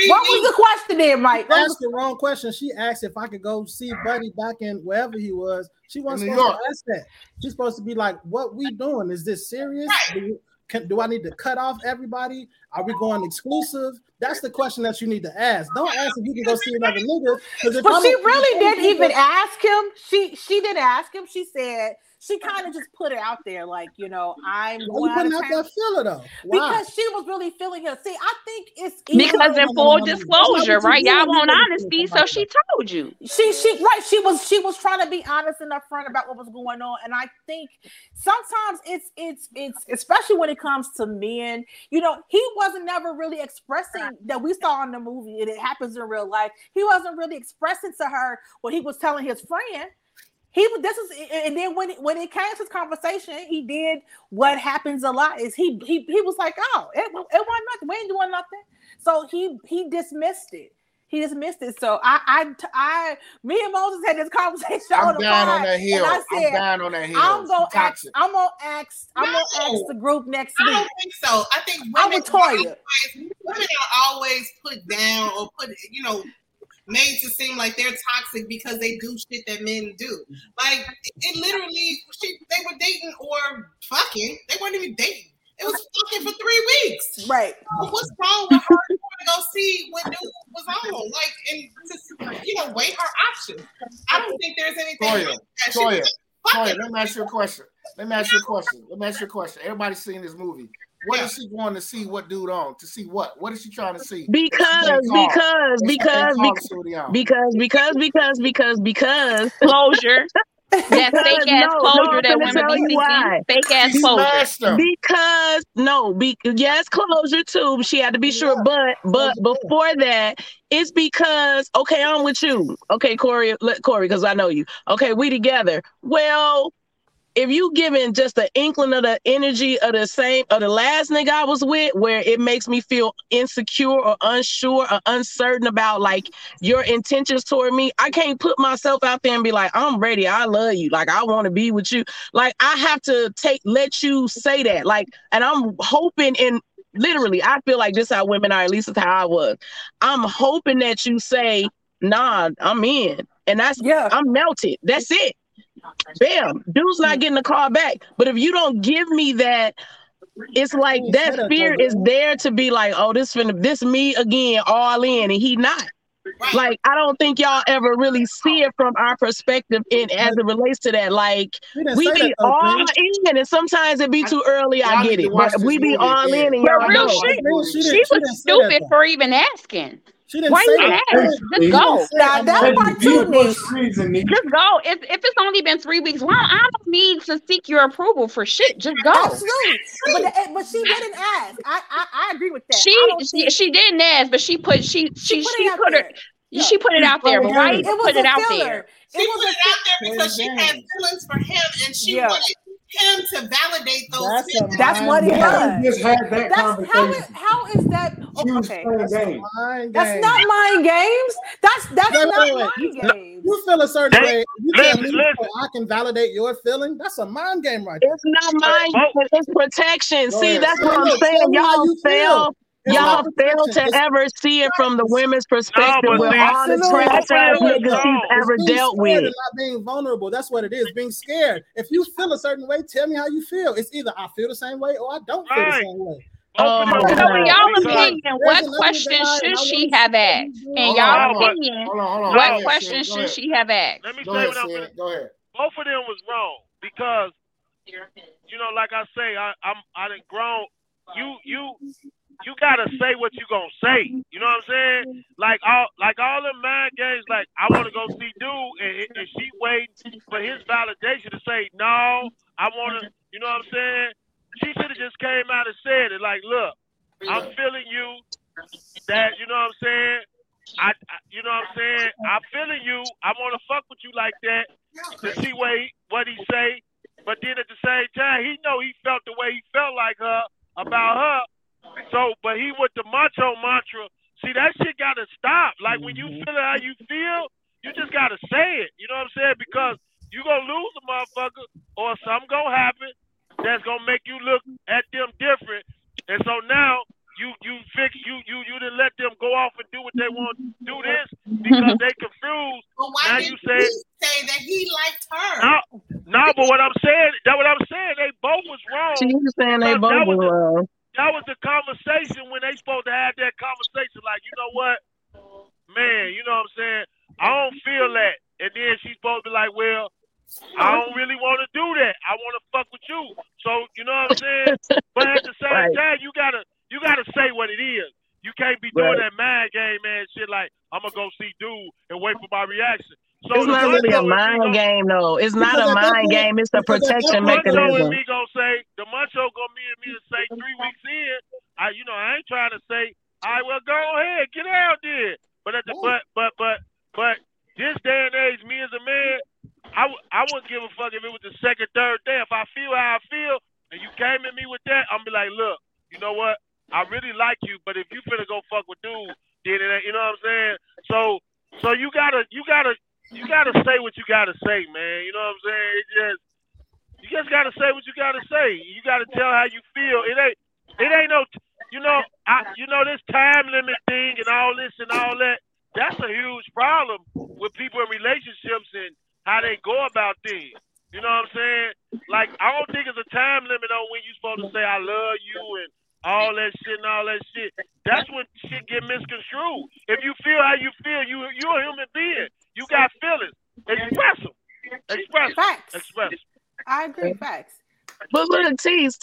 What was the question then, Mike? She What was asked the wrong question. She asked if I could go see Buddy back in wherever he was. She wasn't In New supposed York. to ask that. She's supposed to be like, "What we doing? Is this serious? Do, we- can, do I need to cut off everybody? Are we going exclusive?" That's the question that you need to ask. Don't ask if you can go see another nigga. But she really if I'm a didn't even ask him. She she didn't ask him. She said she kind of just put it out there, like you know, I'm Why you going out out that filler though? Why? because she was really feeling it. See, I think it's. Because in no, no, full disclosure, That's not what right? you do Y'all want honesty, so she told you. she she right she was she was trying to be honest and upfront about what was going on and i think sometimes it's it's it's especially when it comes to men you know he wasn't never really expressing that we saw in the movie and it happens in real life he wasn't really expressing to her what he was telling his friend he was this is and then when it, when it came to this conversation he did what happens a lot is he he, he was like oh it, it wasn't nothing we ain't doing nothing so he he dismissed it he dismissed it. So I, I, I, me and Moses had this conversation I'm the down on that hill. I I'm down on that hill. I'm gonna ask. I'm gonna ask, I'm gonna ask the group next week I don't think so. I think I'm women with are Toya. always, women are always put down or put, you know, made to seem like they're toxic because they do shit that men do. Like it literally, she, they were dating or fucking. They weren't even dating. It was fucking for three weeks. Right. So what's wrong with her going to go see what dude was on? Like, and just you know, weigh her options. I don't think there's anything. Toya, that. Toya, Toya, let me ask you a question. Let me ask you a question. Let me ask you a question. Everybody's seen this movie. What Yeah. is she going to see? What dude on? To see what? What is she trying to see? Because, because, because, because, to see what he on. because, because, because, because, because, Closure. That fake ass No, closure no, that women be seeking. why. Fake ass She closure. Because no, be, yes, closure too. She had to be sure, but but before that, it's because okay, I'm with you. Okay, Corey, let Corey, because I know you. Okay, we together. Well, if you giving just an inkling of the energy of the same of the last nigga I was with, where it makes me feel insecure or unsure or uncertain about like your intentions toward me, I can't put myself out there and be like, I'm ready, I love you, like I want to be with you. Like I have to take let you say that. Like, and I'm hoping in literally, I feel like this how women are, at least it's how I was. I'm hoping that you say, nah, I'm in. And that's Yeah. I'm melted. That's it. Bam. Dude's not getting the call back. But if you don't give me that, it's like that shut fear is there to be like, oh, this finna this me again, all in, and he not. Like I don't think y'all ever really see it from our perspective in as it relates to that. Like We we be all in, and sometimes it be too early. I Y'all get it, but we be all in, and y'all real don't. shit. She She was didn't say that, stupid for even asking. She didn't Why say you that. ask? Just go. Now that part too, Niche. reason, Just go. If, if it's only been three weeks, well, I don't need to seek your approval for shit. Just go. Absolutely, but eh, but she didn't ask. I I, I agree with that. She she, think- she didn't ask, but she put she she she put she it out put there. her Yeah. she put it out there. But why It even put it out filler. there? She It put was it out there because she had feelings for him and she Yeah. wanted him to validate those That's a. That's what he Yeah, was. we just had that That's how conversation. is how is that? Oh, she was Okay, playing game. That's not mind games. That's that's Wait, not wait, wait. mind games. You feel a certain They- way. You listen, tell me listen. so I can validate your feeling. That's a mind game right there. It's not mine. Oh. It's protection. Go See, ahead. that's No, what no, I'm saying. tell Y'all you feel. fail. It's Y'all not fail protection. to ever see it from the women's perspective but with all the Absolutely. trash ass niggas she's ever being dealt with. not being vulnerable. That's what it is. Being scared. If you feel a certain way, tell me how you feel. It's either I feel the same way or I don't feel the same way. Oh my So God. in y'all opinion, There's what another questions should she have asked? what he's In y'all opinion, Hold on, hold on. what Go ahead, questions should she have asked? Let me Go say ahead, what I'm Sid. finna. Go ahead. Both of them was wrong because you know, like I say, I, I'm I done grown. You you you gotta say what you gonna say. You know what I'm saying? Like all like all the mind games. Like I want to go see dude, and, and she waiting for his validation to say no. I want to. You know what I'm saying? She should have just came out and said it. Like, look, I'm feeling you. That you know what I'm saying. I, I you know what I'm saying. I'm feeling you. I want to fuck with you like that to see what he, what he say. But then at the same time, he know he felt the way he felt like her about her. So, but he with the macho mantra. See, that shit gotta stop. Like when you mm-hmm. feel how you feel, you just gotta say it. You know what I'm saying? Because you gonna lose a motherfucker, or something gonna happen that's gonna make you look at them different. And so now you you fix you you you didn't let them go off and do what they want to do this because they confused. But why Now did you you say- say that he liked her? No, no, but what I'm saying, that what I'm saying, they both was wrong. She's saying they both was were wrong. That was the conversation when they supposed to have that conversation. Like, you know what, man, you know what I'm saying? I don't feel that, and then she's supposed to be like, well, I don't really want to do that. I want to fuck with you. So you know what I'm saying? but at the same Right. time, you gotta you gotta say what it is. You can't be doing Right. that mind game, man. Shit like I'm gonna go see dude and wait for my reaction. So It's not really a macho in me mind game, though. It's not a mind game. It's a because at that protection the point- macho in mechanism. me gonna say the macho gonna me and me to say three weeks in. I you know I ain't trying to say all right well go ahead get out there. But at the but but but but this day and age, me as a man, I w- I wouldn't give a fuck if it was the second third day. If I feel how I feel and you came at me with that, I'm be like look, you know what? I really like you, but if you finna go fuck with dude, then it ain't, you know what I'm saying? So so you gotta you gotta you gotta say what you gotta say, man. You know what I'm saying? It just you just gotta say what you gotta say. You gotta tell how you feel. It ain't it ain't no you know, I you know this time limit thing and all this and all that, that's a huge problem with people in relationships and how they go about things. You know what I'm saying? Like I don't think it's a time limit on when you're supposed to say I love you and all that shit and all that shit. That's when shit get misconstrued. If you feel how you feel, you you're a human being. You got feelings. Express them. Express 'em. Facts. Express 'em. I agree. Facts. But look, tease,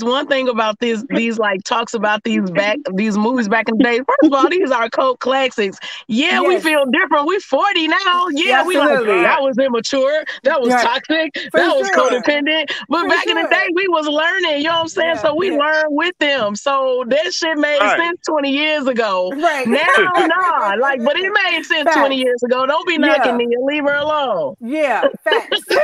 tease, tease. One thing about this, these like talks about these back these movies back in the day. First of all, these are cult classics. Yeah, we feel different. We're 40 now. Yeah, we like Absolutely. that was immature, that was Right. toxic, For that was codependent. But For back in the day, we was learning, you know what I'm saying? Yeah, So we yeah. learned with them. So that shit made Right. sense 20 years ago. Right. Now, nah, like, but it made sense Facts. 20 years ago. Don't be knocking Yeah. me and leave her alone. Yeah, facts.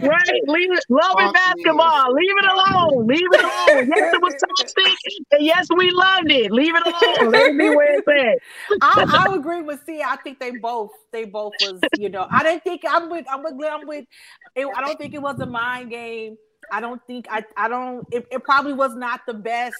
Right? Leave it. Love and basketball. Leave it alone. Leave it alone. Yes, it was toxic. And yes, we loved it. Leave it alone. Let it be where it's at. I, I agree with C. I think they both they both was you know I didn't think I'm with I'm with I'm with it, I don't think it was a mind game. I don't think I I don't it, it probably was not the best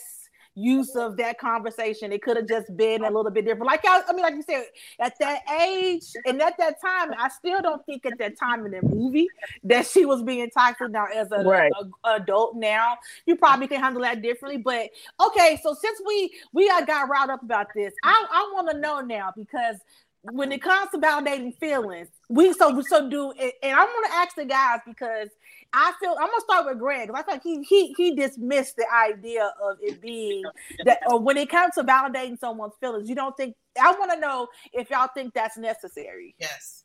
use of that conversation. It could have just been a little bit different. Like I, I mean, like you said, at that age and at that time, I still don't think at that time in the movie that she was being toxic. Now, as an Right. adult now, you probably can handle that differently. But okay, so since we we got riled up about this, I I want to know now because when it comes to validating feelings, we so so do and and I'm gonna ask the guys because I feel I'm gonna start with Greg because I think he he he dismissed the idea of it being that or when it comes to validating someone's feelings, you don't think I want to know if y'all think that's necessary. Yes.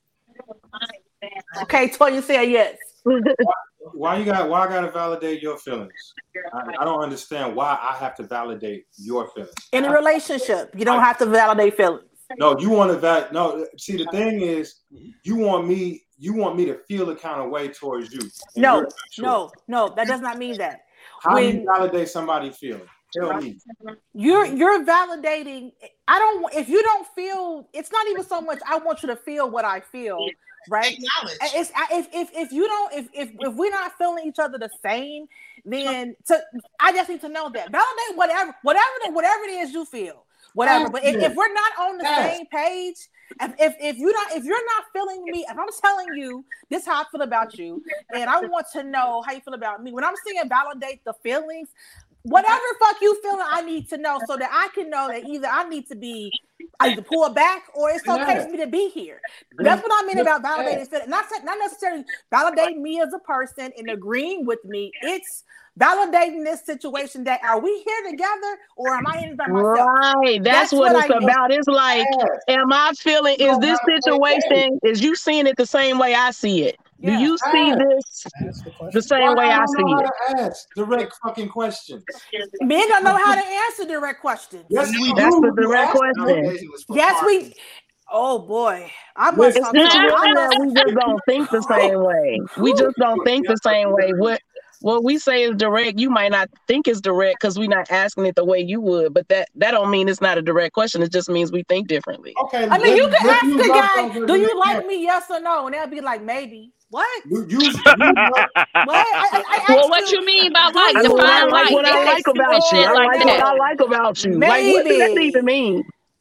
Okay, Toya said yes. Why you got? Why I gotta validate your feelings? I, I don't understand why I have to validate your feelings. In a relationship, you don't have to validate feelings. No, you want to that. No, see, the thing is, mm-hmm. you want me. You want me to feel a kind of way towards you. No, sure. no, no, that does not mean that. How do you validate somebody feeling? Tell me. You're you're validating. I don't. If you don't feel, it's not even so much. I want you to feel what I feel, right? Acknowledge. It's if if if you don't if if if we're not feeling each other the same, then to I just need to know that validate whatever whatever the, whatever it is you feel, whatever. But if, if we're not on the same page, if, if if you not if you're not feeling me, if I'm telling you this is how I feel about you, and I want to know how you feel about me. When I'm saying validate the feelings, whatever fuck you feeling, I need to know so that I can know that either I need to be either pull back or it's okay Yeah. for me to be here. That's what I mean about validating feelings. Not not necessarily validating me as a person and agreeing with me. It's validating this situation that are we here together or am I in it by myself? Right. That's, That's what, what it's I- about. It's like, am I feeling, is this situation, is you seeing it the same way I see it? Do Yeah. you see this the the same way I don't see it? ask direct fucking questions. Men don't know how to answer direct questions. Yes, we do. That's the direct ask question. Validation is for Yes, we. Oh boy, I must. It's not to- I that must we just don't think the same way. We just don't think the same way. What what we say is direct, you might not think is direct because we're not asking it the way you would. But that that don't mean it's not a direct question. It just means we think differently. Okay. I mean, you let's- can ask use the guy, "Do you like me? Yes or no?" And they'll be like, "Maybe." What? You- use- use love- What? I, I, I Well, what you mean by like? I mean, I Define like like. what I Yes, like about you. shit I like like that. what I like about you. Like, what does that Maybe. even mean?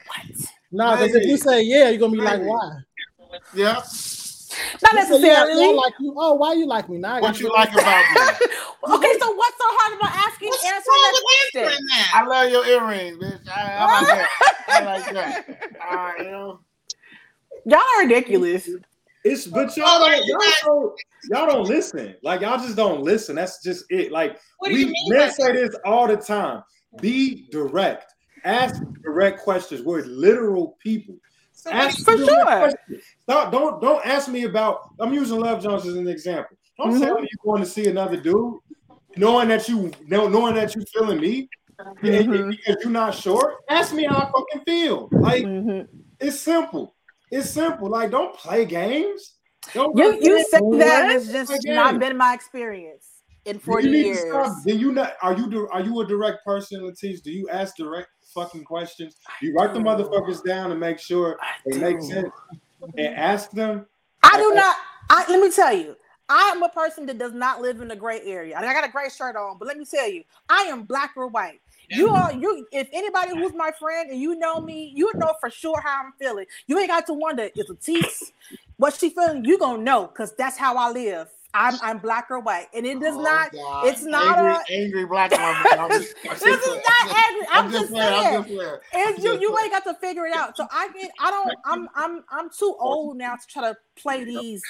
What? No, because if you say yeah, you're gonna be like, why? Yeah. Not You yeah, necessarily. yeah, I like you. Oh, why you like me? Now What got you like about me? okay, so what's so hard about asking, What's answering wrong that with question? answering that? I love your earrings, bitch. I, I like that. I like that. All right, you know. Y'all are ridiculous. It's but y'all Oh, don't, like, you y'all don't y'all don't listen. Like y'all just don't listen. That's just it. Like What do we you mean men say this all the time. Be direct. Ask direct questions. We're literal people. So what Ask For sure. Stop, don't don't ask me about. I'm using Love Jones as an example. Don't Mm-hmm. tell me you're going to see another dude, knowing that you know, knowing that you feeling me, Mm-hmm. and because you're not sure. Ask me how I fucking feel. Like Mhm. it's simple. It's simple. Like don't play games. Don't You you said What? that it's just Again. not been my experience in Do 40 you need to years. stop? Do you not? Are you are you a direct person, Latisse? Do you ask direct fucking questions? You write the motherfuckers down and make sure they make sense, and ask them. I do uh, not. I let me tell you, I am a person that does not live in a gray area. I got a gray shirt on, but let me tell you, I am black or white. You are you. If anybody who's my friend and you know me, you know for sure how I'm feeling. You ain't got to wonder is Latisse what she feeling. You gonna know because that's how I live. I'm I'm black or white, and it does Oh, not. God. It's not angry, a. angry black woman. I'm just, I'm This is not angry. I'm, just playing. saying. I'm just playing. It's you. just You ain't got to figure it out. So I get. I don't. I'm. I'm. I'm too old now to try to play these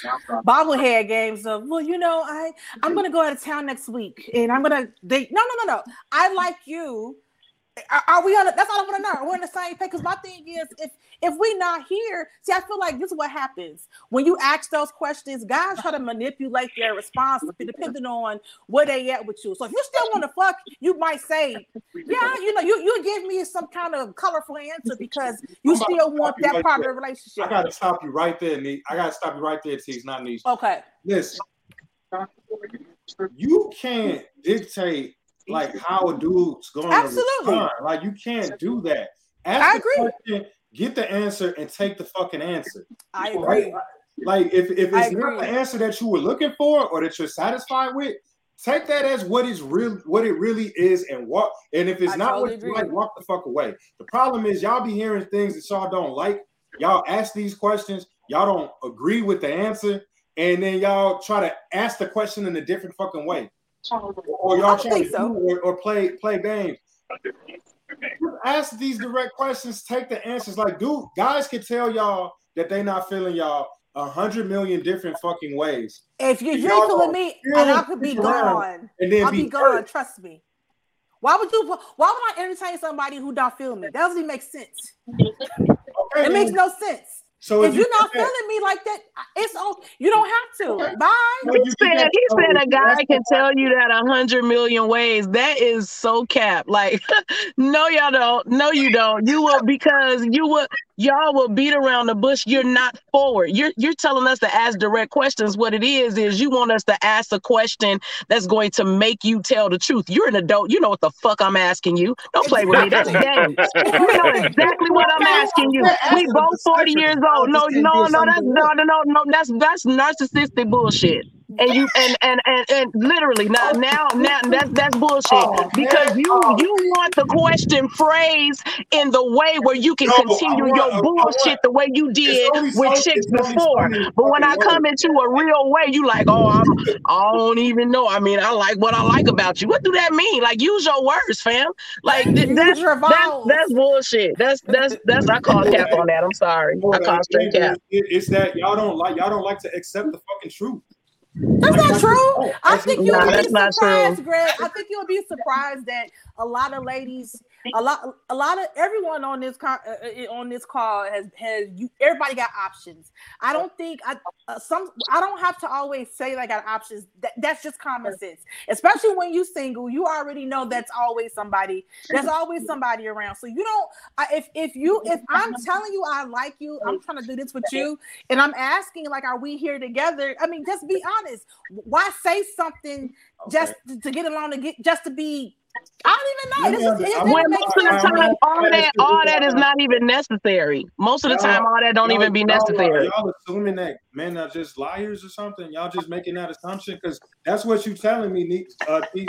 bobblehead games of. Well, you know, I. I'm gonna go out of town next week, and I'm gonna date. No, no, no, no. I like you. Are, are we on? The, that's all I want to know. We're on the same page. Because my thing is, if if we not here, see, I feel like this is what happens when you ask those questions. Guys try to manipulate their response depending on where they at with you. So if you still want to fuck, you might say, yeah, you know, you you give me some kind of colorful answer because you still want that right part of the relationship." I gotta stop you right there, Neat. I gotta stop you right there, T. It's not Neat. Okay. Listen, you can't dictate like how a dude's going to respond. Like you can't do that. Ask I agree. question, get the answer, and take the fucking answer. I Right? agree. Like if, if it's not the answer that you were looking for or that you're satisfied with, take that as what is real, what it really is, and walk. And if it's I not totally what you like, walk the fuck away. The problem is y'all be hearing things that y'all don't like. Y'all ask these questions, y'all don't agree with the answer, and then y'all try to ask the question in a different fucking way. Or y'all try to so. or, or play play games. Ask these direct questions, take the answers. Like, dude, guys can tell y'all that they not feeling y'all a hundred million different fucking ways, If you Y'all you ain't feeling don't me, and I could be gone. and then I'll be, be gone. hurt. Trust me. Why would you? Why would I entertain somebody who don't feel me? That doesn't even make sense. Okay, It makes no sense. So If you you're not get that- me like that, it's on. You don't have to. Okay. Bye. He you get said that- he said a guy ask can that tell you that a hundred million ways. That is so cap. Like, no, y'all don't. No, you don't. You will because you will y'all will beat around the bush. You're not forward. You're you're telling us to ask direct questions. What it is is you want us to ask a question that's going to make you tell the truth. You're an adult. You know what the fuck I'm asking you. Don't play with me. That's game. You know exactly what I'm asking you. We both 40 years old. No, no, no, that's no, no, no, no. That's that's narcissistic bullshit. And you and and and, and literally now now now that's that's bullshit Oh, because you Oh. you want the question phrased in the way where you can continue your I- I bullshit the way you did with chicks it's only so before. But when I come into a real way, you like, oh, I'm I don't even know. I mean, I like what I like about you. What do that mean? Like, use your words, fam. Like th- that's that's that's bullshit. That's that's that's I call cap on that. I'm sorry. I call straight cap. It's that y'all don't like y'all don't like to accept the fucking truth. That's not true. I think you'll be surprised, Greg. I think you'll be surprised that a lot of ladies, a lot, a lot of everyone on this con- uh, uh, on this call has has you. Everybody got options. I don't think I uh, some. I don't have to always say they got options. That, that's just common sense. Especially when you single, you already know that's always somebody. There's always somebody around. So you don't. I, if if you if I'm telling you I like you, I'm trying to do this with you, and I'm asking like, are we here together? I mean, just be honest. Why say something just to, to get along to get just to be? I don't even know. This is, it When When most of the time, all that all that is not even necessary. Most of the time, all that don't Y'all- even be y'all- necessary. Y'all assuming that men are just liars or something? Y'all just making that assumption because that's what you telling me. Neek. Uh, T.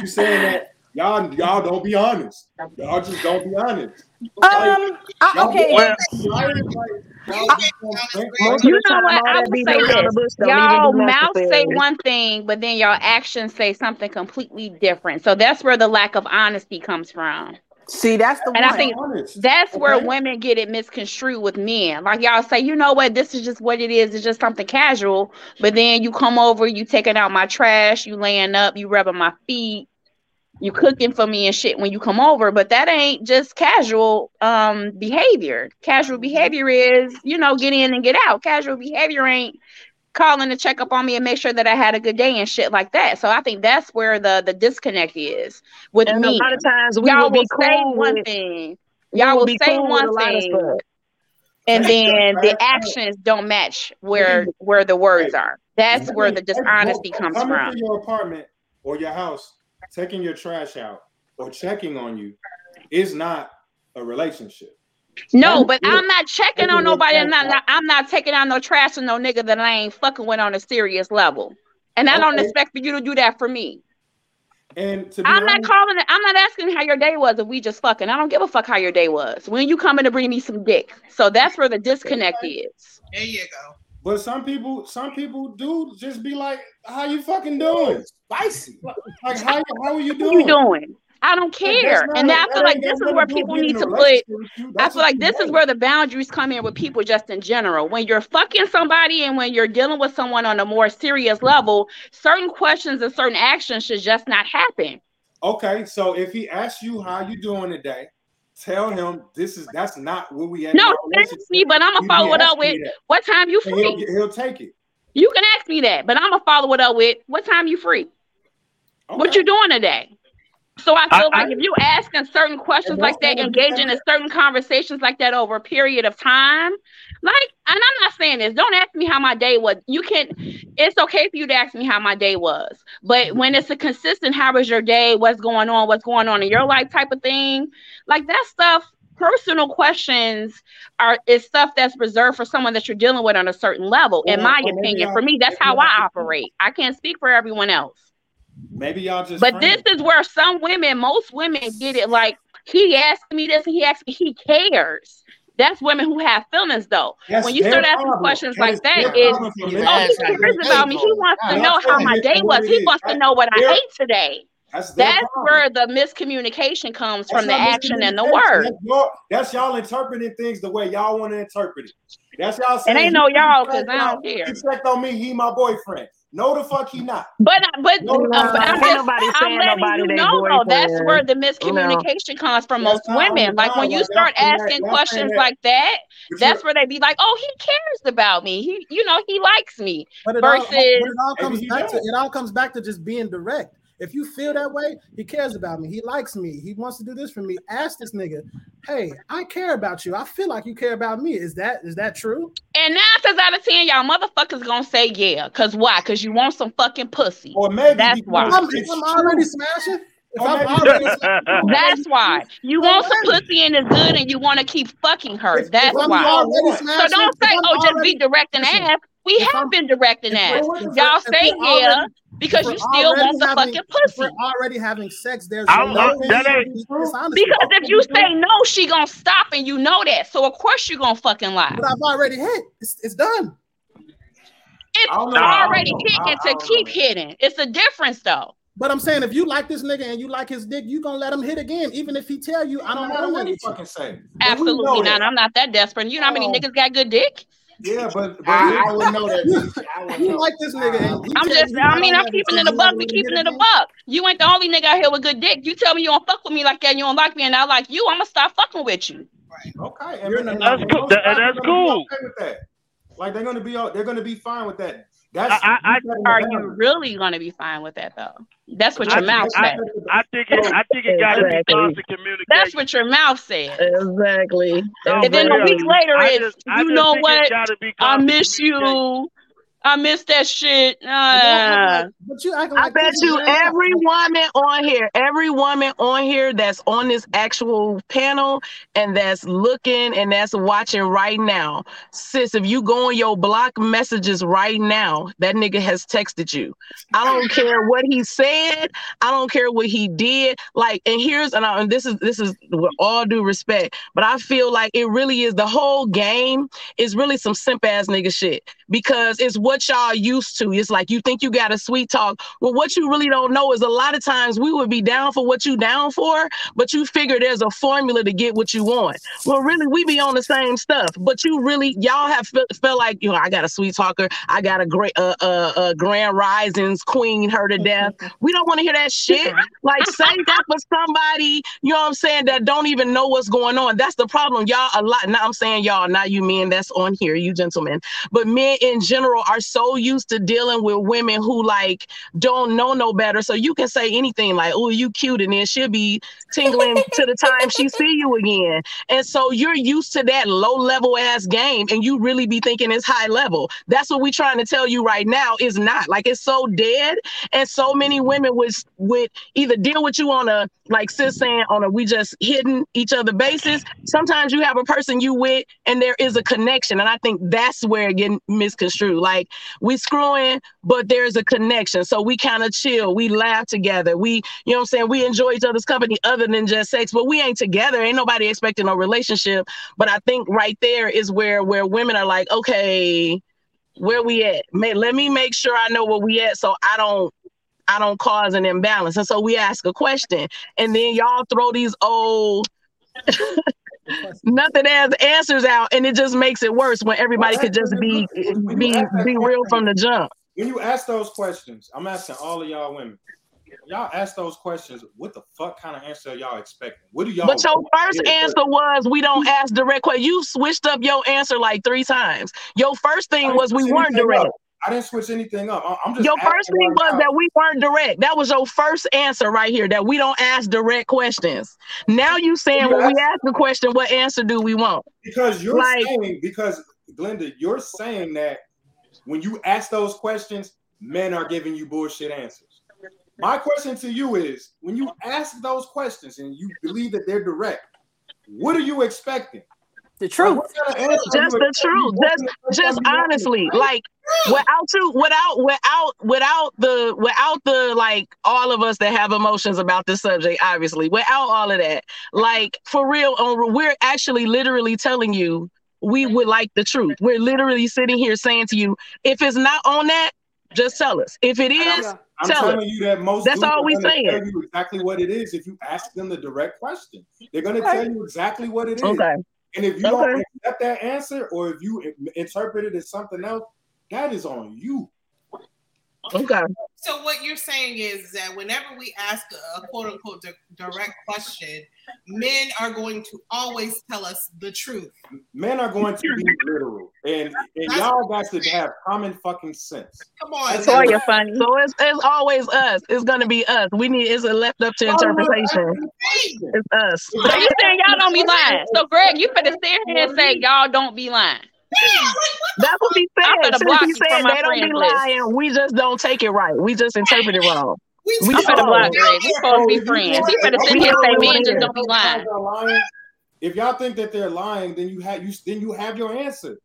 you saying that y'all y'all don't be honest. Y'all just don't be honest. Um. I, Y'all okay. Well, y'all I- just don't think- Most You know what? I that will beating say this. bush Y'all mouth say one thing, but then y'all actions say something completely different. So that's where the lack of honesty comes from. See, that's the And I think honest. That's where women get it misconstrued with men. Like y'all say, you know what, this is just what it is. It's just something casual. But then you come over, you taking out my trash, you laying up, you rubbing my feet, you cooking for me and shit when you come over. But that ain't just casual um behavior. Casual behavior is, you know, get in and get out. Casual behavior ain't calling to check up on me and make sure that I had a good day and shit like that. So I think that's where the the disconnect is with And a me. lot of times, we Y'all will be will say cool one with. thing. we Y'all will will be say cool one a lot of thing, and then the the bad part. actions don't match where where the words are. That's where the dishonesty comes from. your apartment or your house, taking your trash out or checking on you is not a relationship. No, That's but it. I'm not checking Taking on nobody. I'm not, not- I'm not taking out no trash on no nigga that I ain't fucking with on a serious level. And I don't expect for you to do that for me. And to be I'm not calling it. I'm not asking how your day was if we just fucking. I don't give a fuck how your day was. When you coming to bring me some dick. So that's where the disconnect is. There you go. But some people, some people do just be like, "How you fucking doing?" Spicy. Like, how how are you What doing? you doing? I don't care. that's And not- I feel like this is where to do with people need to put relationship with you. I feel like this is where the boundaries come in with people just in general. When you're fucking somebody and when you're dealing with someone on a more serious level, certain questions and certain actions should just not happen. Okay, so if he asks you how you doing today, tell him this is that's not what we at. in No, our ask me, but I'm gonna follow be it up with that, what time you and he'll free. he'll take it. You can ask me that, but I'm gonna follow it up with what time you free. What you doing today? So I I- feel I- like if you asking certain questions like that, engaging in certain conversations like that over a period of time, like, and I'm not saying this, don't ask me how my day was. You can, it's okay for you to ask me how my day was, but when it's a consistent, how was your day? What's going on? What's going on in your life type of thing, like that stuff. Personal questions are is stuff that's reserved for someone that you're dealing with on a certain level. In my opinion, for me, that's how I operate. I can't speak for everyone else. Maybe y'all just. But friends. this is where some women, most women get it like he asked me this and he asked me, he cares. That's women who have feelings though. That's when you start asking problem. questions That like is that, their is problem for me. oh, Ask he cares about me. He goes. wants to know how my day was. He wants to know what I ate today. That's That's where the miscommunication comes That's from the action and the miscommunication. word. That's y'all, that's y'all interpreting things the way y'all want to interpret it. That's y'all It saying. ain't he- no y'all checked because I don't care. He checked on me. He my boyfriend. No, the fuck he not. But but No, uh, no, but I'm no. Ain't just nobody I'm saying letting nobody you they know though that's boyfriend. where the No. miscommunication comes from That's most not on the women. Like when you start y'all that- asking questions that- like that, But that's you- where they be like, "Oh, he cares about me. He, you know, he likes me." But it all, Versus, but it all comes he back to it all comes back to just being direct. If you feel that way, he cares about me. He likes me. He wants to do this for me. Ask this nigga, hey, I care about you. I feel like you care about me. Is that is that true? and nine times out of ten, y'all motherfuckers gonna say yeah. Cause why? Cause you want some fucking pussy. Or maybe That's why. I'm, it's I'm true. already smashing. If I'm already That's why you want some pussy and it's good, and you want to keep fucking her. if, That's if I'm why. already So So don't say, "Oh, just be direct and ask." We if have I'm- been directing and if ask. we're- if Y'all say yeah already- because you still want the having- fucking pussy. We're already having sex. There's I'm- no I'm- reason that ain't- be Because if you say no, she gonna stop, and you know that. So of course you gonna fucking lie. but I've already hit. It's, it's done. It's I don't know. I don't already know. hitting I- I to keep hitting. It's a difference though. But I'm saying if you like this nigga and you like his dick, you gonna let him hit again, even if he tell you I'm don't not matter what he fucking say. Absolutely not. that. I'm not that desperate. You know how many Oh. niggas got good dick? Yeah, but, but I, I would know that. I would You know. like this nigga? And he I'm just. you I mean, I'm keeping so it a buck. let We keeping it a buck. You ain't the only nigga out here with good dick. You tell me you don't fuck with me like that. And you don't like me, and I like you. I'm gonna stop fucking with you. Right. Okay, You're and, and, That's and cool. That- guys that's gonna cool. Okay with that. Like they're gonna be, all- they're gonna be fine with that. That's I- I- you Are you really gonna be fine with that though? That's what I your mouth said. I think it. I think it got to be Exactly. constant communication. That's what your mouth said. Exactly. No, And then a week later, I it's just- you know what? I miss you. I miss that shit. But you acting Uh, like- But you acting I bet you every woman on here, every woman on here that's on this actual panel and that's looking and that's watching right now, sis, if you go on your block messages right now, that nigga has texted you. I don't care what he said. I don't care what he did. Like, and here's and, I, and this is this is with all due respect, but I feel like it really is the whole game is really some simp ass nigga shit because it's what y'all used to. It's like you think you got a sweet talk. Well, what you really don't know is a lot of times we would be down for what you down for, but you figure there's a formula to get what you want. Well, really, we be on the same stuff, but you really y'all have felt, felt like you know I got a sweet talker, I got a great uh uh, uh Grand Risings queen, her to death. We don't want to hear that shit. Like say that for somebody, you know what I'm saying, that don't even know what's going on. That's the problem. Y'all a lot. Now I'm saying y'all, not you men that's on here, you gentlemen. But men in general are so used to dealing with women who like don't know no better. So you can say anything like, oh, you cute, and then she'll be tingling to the time she see you again. And so you're used to that low level ass game, and you really be thinking it's high level. That's what we trying to tell you right now is not. Like it's so dead, and so many women would would either deal with you on a like sis saying on a we just hitting each other basis. Sometimes you have a person you with, and there is a connection, and I think that's where it get misconstrued. Like we screwing, but there's a connection, so we kind of chill, we laugh together, we you know what I'm saying, we enjoy each other's company other than just sex, but we ain't together. Ain't nobody expecting a relationship. But I think right there is where where women are like, okay, where we at. May, let me make sure I know where we at so I don't I don't cause an imbalance. And so we ask a question, and then y'all throw these old nothing as answers out, and it just makes it worse when everybody could just be be be real from the jump. When you ask those questions, I'm asking all of y'all women. Y'all ask those questions. What the fuck kind of answer are y'all expecting? What do y'all? But your first answer was we don't ask direct questions. You switched up your answer like three times. Your first thing was we weren't direct. Up. I didn't switch anything up. I'm just your first thing was out. that we weren't direct. That was your first answer right here. That we don't ask direct questions. Now you saying when we ask the question, what answer do we want? Because you're like, saying because Glenda, you're saying that when you ask those questions, men are giving you bullshit answers. My question to you is when you ask those questions and you believe that they're direct, what are you expecting? The truth. just the truth. Just just honestly. Like without you without without without the without the like all of us that have emotions about this subject, obviously, without all of that, like for real, uh, we're actually literally telling you we would like the truth. We're literally sitting here saying to you, if it's not on that, just tell us. If it is, I'm tell telling us. you that most that's all we saying. Tell you exactly what it is if you ask them the direct question. They're gonna okay. tell you exactly what it is. Okay. And if you okay. don't accept that answer, or if you interpret it as something else, that is on you. Okay. So what you're saying is that whenever we ask a, a quote unquote di- direct question, men are going to always tell us the truth. Men are going to be literal, and, and y'all got to have common fucking sense. Come on, so you're funny. So it's, it's always us. It's gonna be us. We need it's left up to interpretation. It's us. So you saying y'all don't be lying? So Greg, you better sit here and say y'all don't be lying. That's what he said. Since he said they don't be lying, list. we just don't take it right. We just interpret it wrong. We, we I'm gonna block Greg. We supposed to be friends. He better sit here and say men just don't be lying. If y'all think that they're lying, then you have you then you have your answer.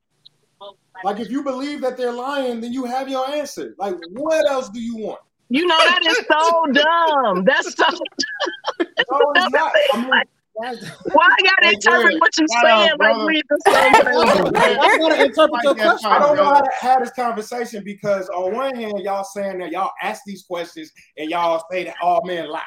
Like if you believe that they're lying, then you have your answer. Like what else do you want? You know that is so dumb. That's so. no, it's not. I mean, why I gotta interpret what you're saying like we the same I gotta interpret your question. I don't know how to have this conversation because on one hand, y'all saying that y'all ask these questions and y'all say that all men lie.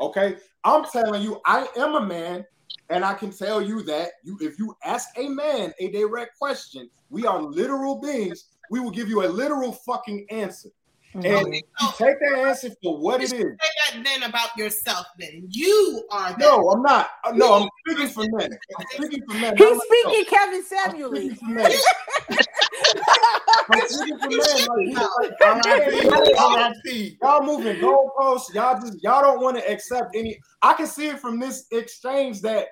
Okay, I'm telling you, I am a man, and I can tell you that you, if you ask a man a direct question, we are literal beings. We will give you a literal fucking answer. And okay, so take that answer for what it is. Say that then about yourself. Then you are. That. No, I'm not. Uh, no, I'm speaking for men. I'm speaking for men. He's speaking Kevin Samuel. I'm speaking for men. y'all moving goalposts. Y'all just y'all don't want to accept any. I can see it from this exchange that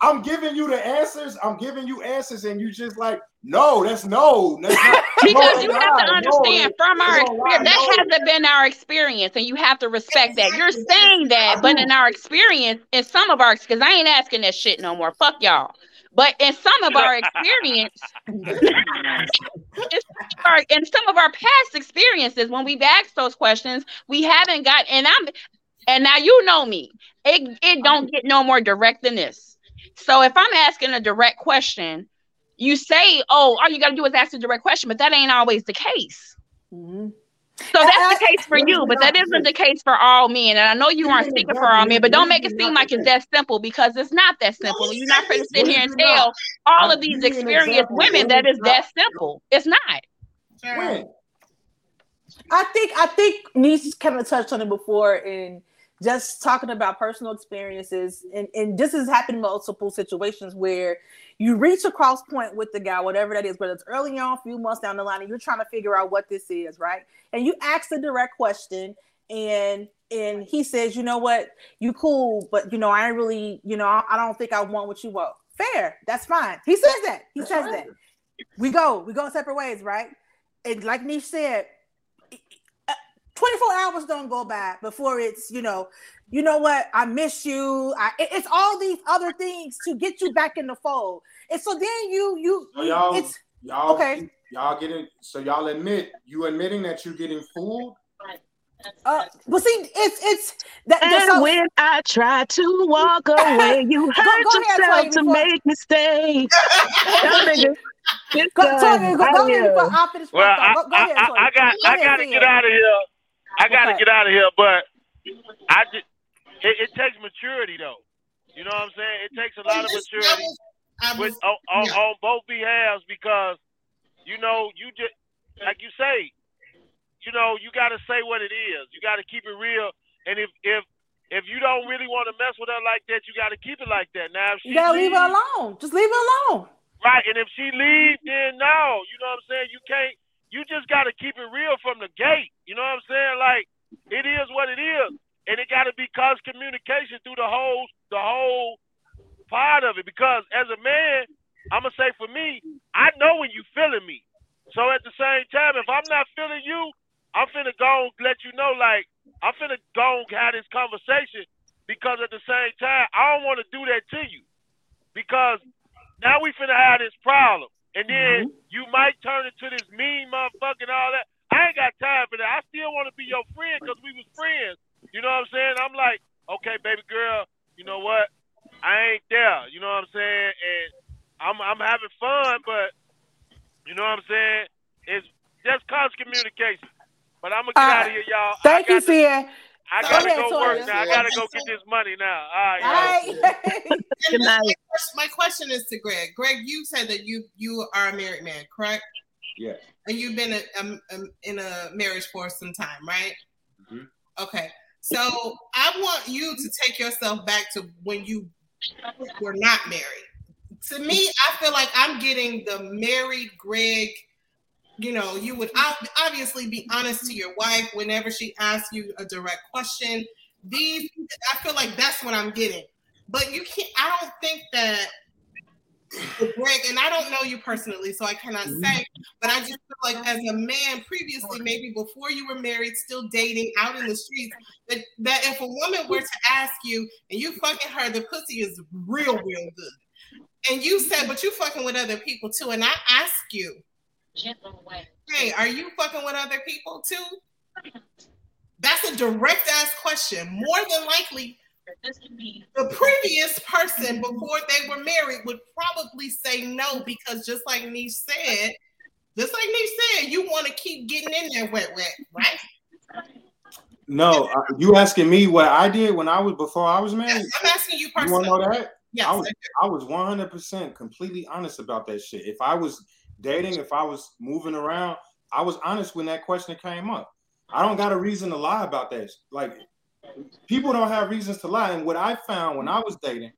I'm giving you the answers. I'm giving you answers, and you just like, no, that's no. That's because no, you have to understand no, from our experience, that hasn't been our experience, and you have to respect that. You're saying that, but in our experience, in some of our, because I ain't asking that shit no more. Fuck y'all. But in some of our experience, in some of our past experiences, when we've asked those questions, we haven't got. And I'm, and now you know me. It it don't get no more direct than this. So if I'm asking a direct question, you say, "Oh, all you got to do is ask a direct question," but that ain't always the case. Mm-hmm. So that's the case for you, but that isn't the case for all men. And I know you aren't speaking for all men, but don't make it seem like it's that simple because it's not that simple. You're not going to sit here and tell all of these experienced women that it's that simple. It's not. I think I think Niece kind of touched on it before in just talking about personal experiences, and, and this has happened multiple situations where you reach a cross point with the guy, whatever that is, whether it's early on, a few months down the line, and you're trying to figure out what this is, right? And you ask the direct question, and and he says, you know what, you cool, but you know, I really, you know, I don't think I want what you want. Fair, that's fine. He says that. He says that. We go, we go separate ways, right? And like Niche said, 24 hours don't go by before it's, you know, you know what? I miss you. I, it's all these other things to get you back in the fold. And so then you, you, so y'all, it's y'all, okay. Y'all getting, so y'all admit, you admitting that you're getting fooled? Uh, well, see, it's it's that. And so, when I try to walk away, you hurt go, go yourself to make me stay. Go, Toya, go, go ahead before I finish my Well, thought. I, Go, go I, ahead, I, Toya. I got Go I ahead, got to Sia. get out of here. I got to get out of here, but I just it, it takes maturity though. You know what I'm saying? It takes a lot of maturity with on, on, on both behalves because you know you just like you say, you know you got to say what it is. You got to keep it real. And if if if you don't really want to mess with her like that, you got to keep it like that. Now if she You gotta leave her alone. Just leave her alone. Right, and if she leaves, then no, you know what I'm saying. You can't. You just got to keep it real from the gate. You know what I'm saying? Like it is what it is, and it got to be constant communication through the whole the whole part of it. Because as a man, I'm gonna say for me, I know when you feeling me. So at the same time, if I'm not feeling you, I'm finna go and let you know. Like I'm finna go and have this conversation because at the same time, I don't want to do that to you because now we finna have this problem. And then mm-hmm. you might turn into this mean motherfucker and all that. I ain't got time for that. I still want to be your friend because we was friends. You know what I'm saying? I'm like, okay, baby girl, you know what? I ain't there. You know what I'm saying? And I'm I'm having fun, but you know what I'm saying? It's just constant communication. But I'm gonna get All out of here, y'all. Thank you, Sia. I gotta ahead, go Toya. work now. I gotta go get this money now. All right. All y'all. right. Good night. My question- My question is to Greg. Greg, you said that you you are a married man, correct? Yeah. And you've been a, um, um, in a marriage for some time, right? Mhm. Okay. So I want you to take yourself back to when you were not married. To me, I feel like I'm getting the married Greg. You know, you would obviously be honest to your wife whenever she asks you a direct question. These, I feel like that's what I'm getting. But you can't. I don't think that Greg, and I don't know you personally, so I cannot mm-hmm. say. But I just feel like, as a man, previously, maybe before you were married, still dating out in the streets, that, that if a woman were to ask you and you fucking her, the pussy is real, real good. And you said, but you fucking with other people too. And I ask you, hey, are you fucking with other people too? That's a direct ass question. More than likely, the previous person before they were married would probably say no because just like Niche said, just like Niche said, you want to keep getting in there wet, wet, right? No, uh, you asking me what I did when I was before I was married? Yes, I'm asking you You want to know that? Yes, I was I was 100% completely honest about that shit. If I was dating, if I was moving around, I was honest when that question came up. I don't got a reason to lie about that. Like people don't have reasons to lie. And what I found when I was dating,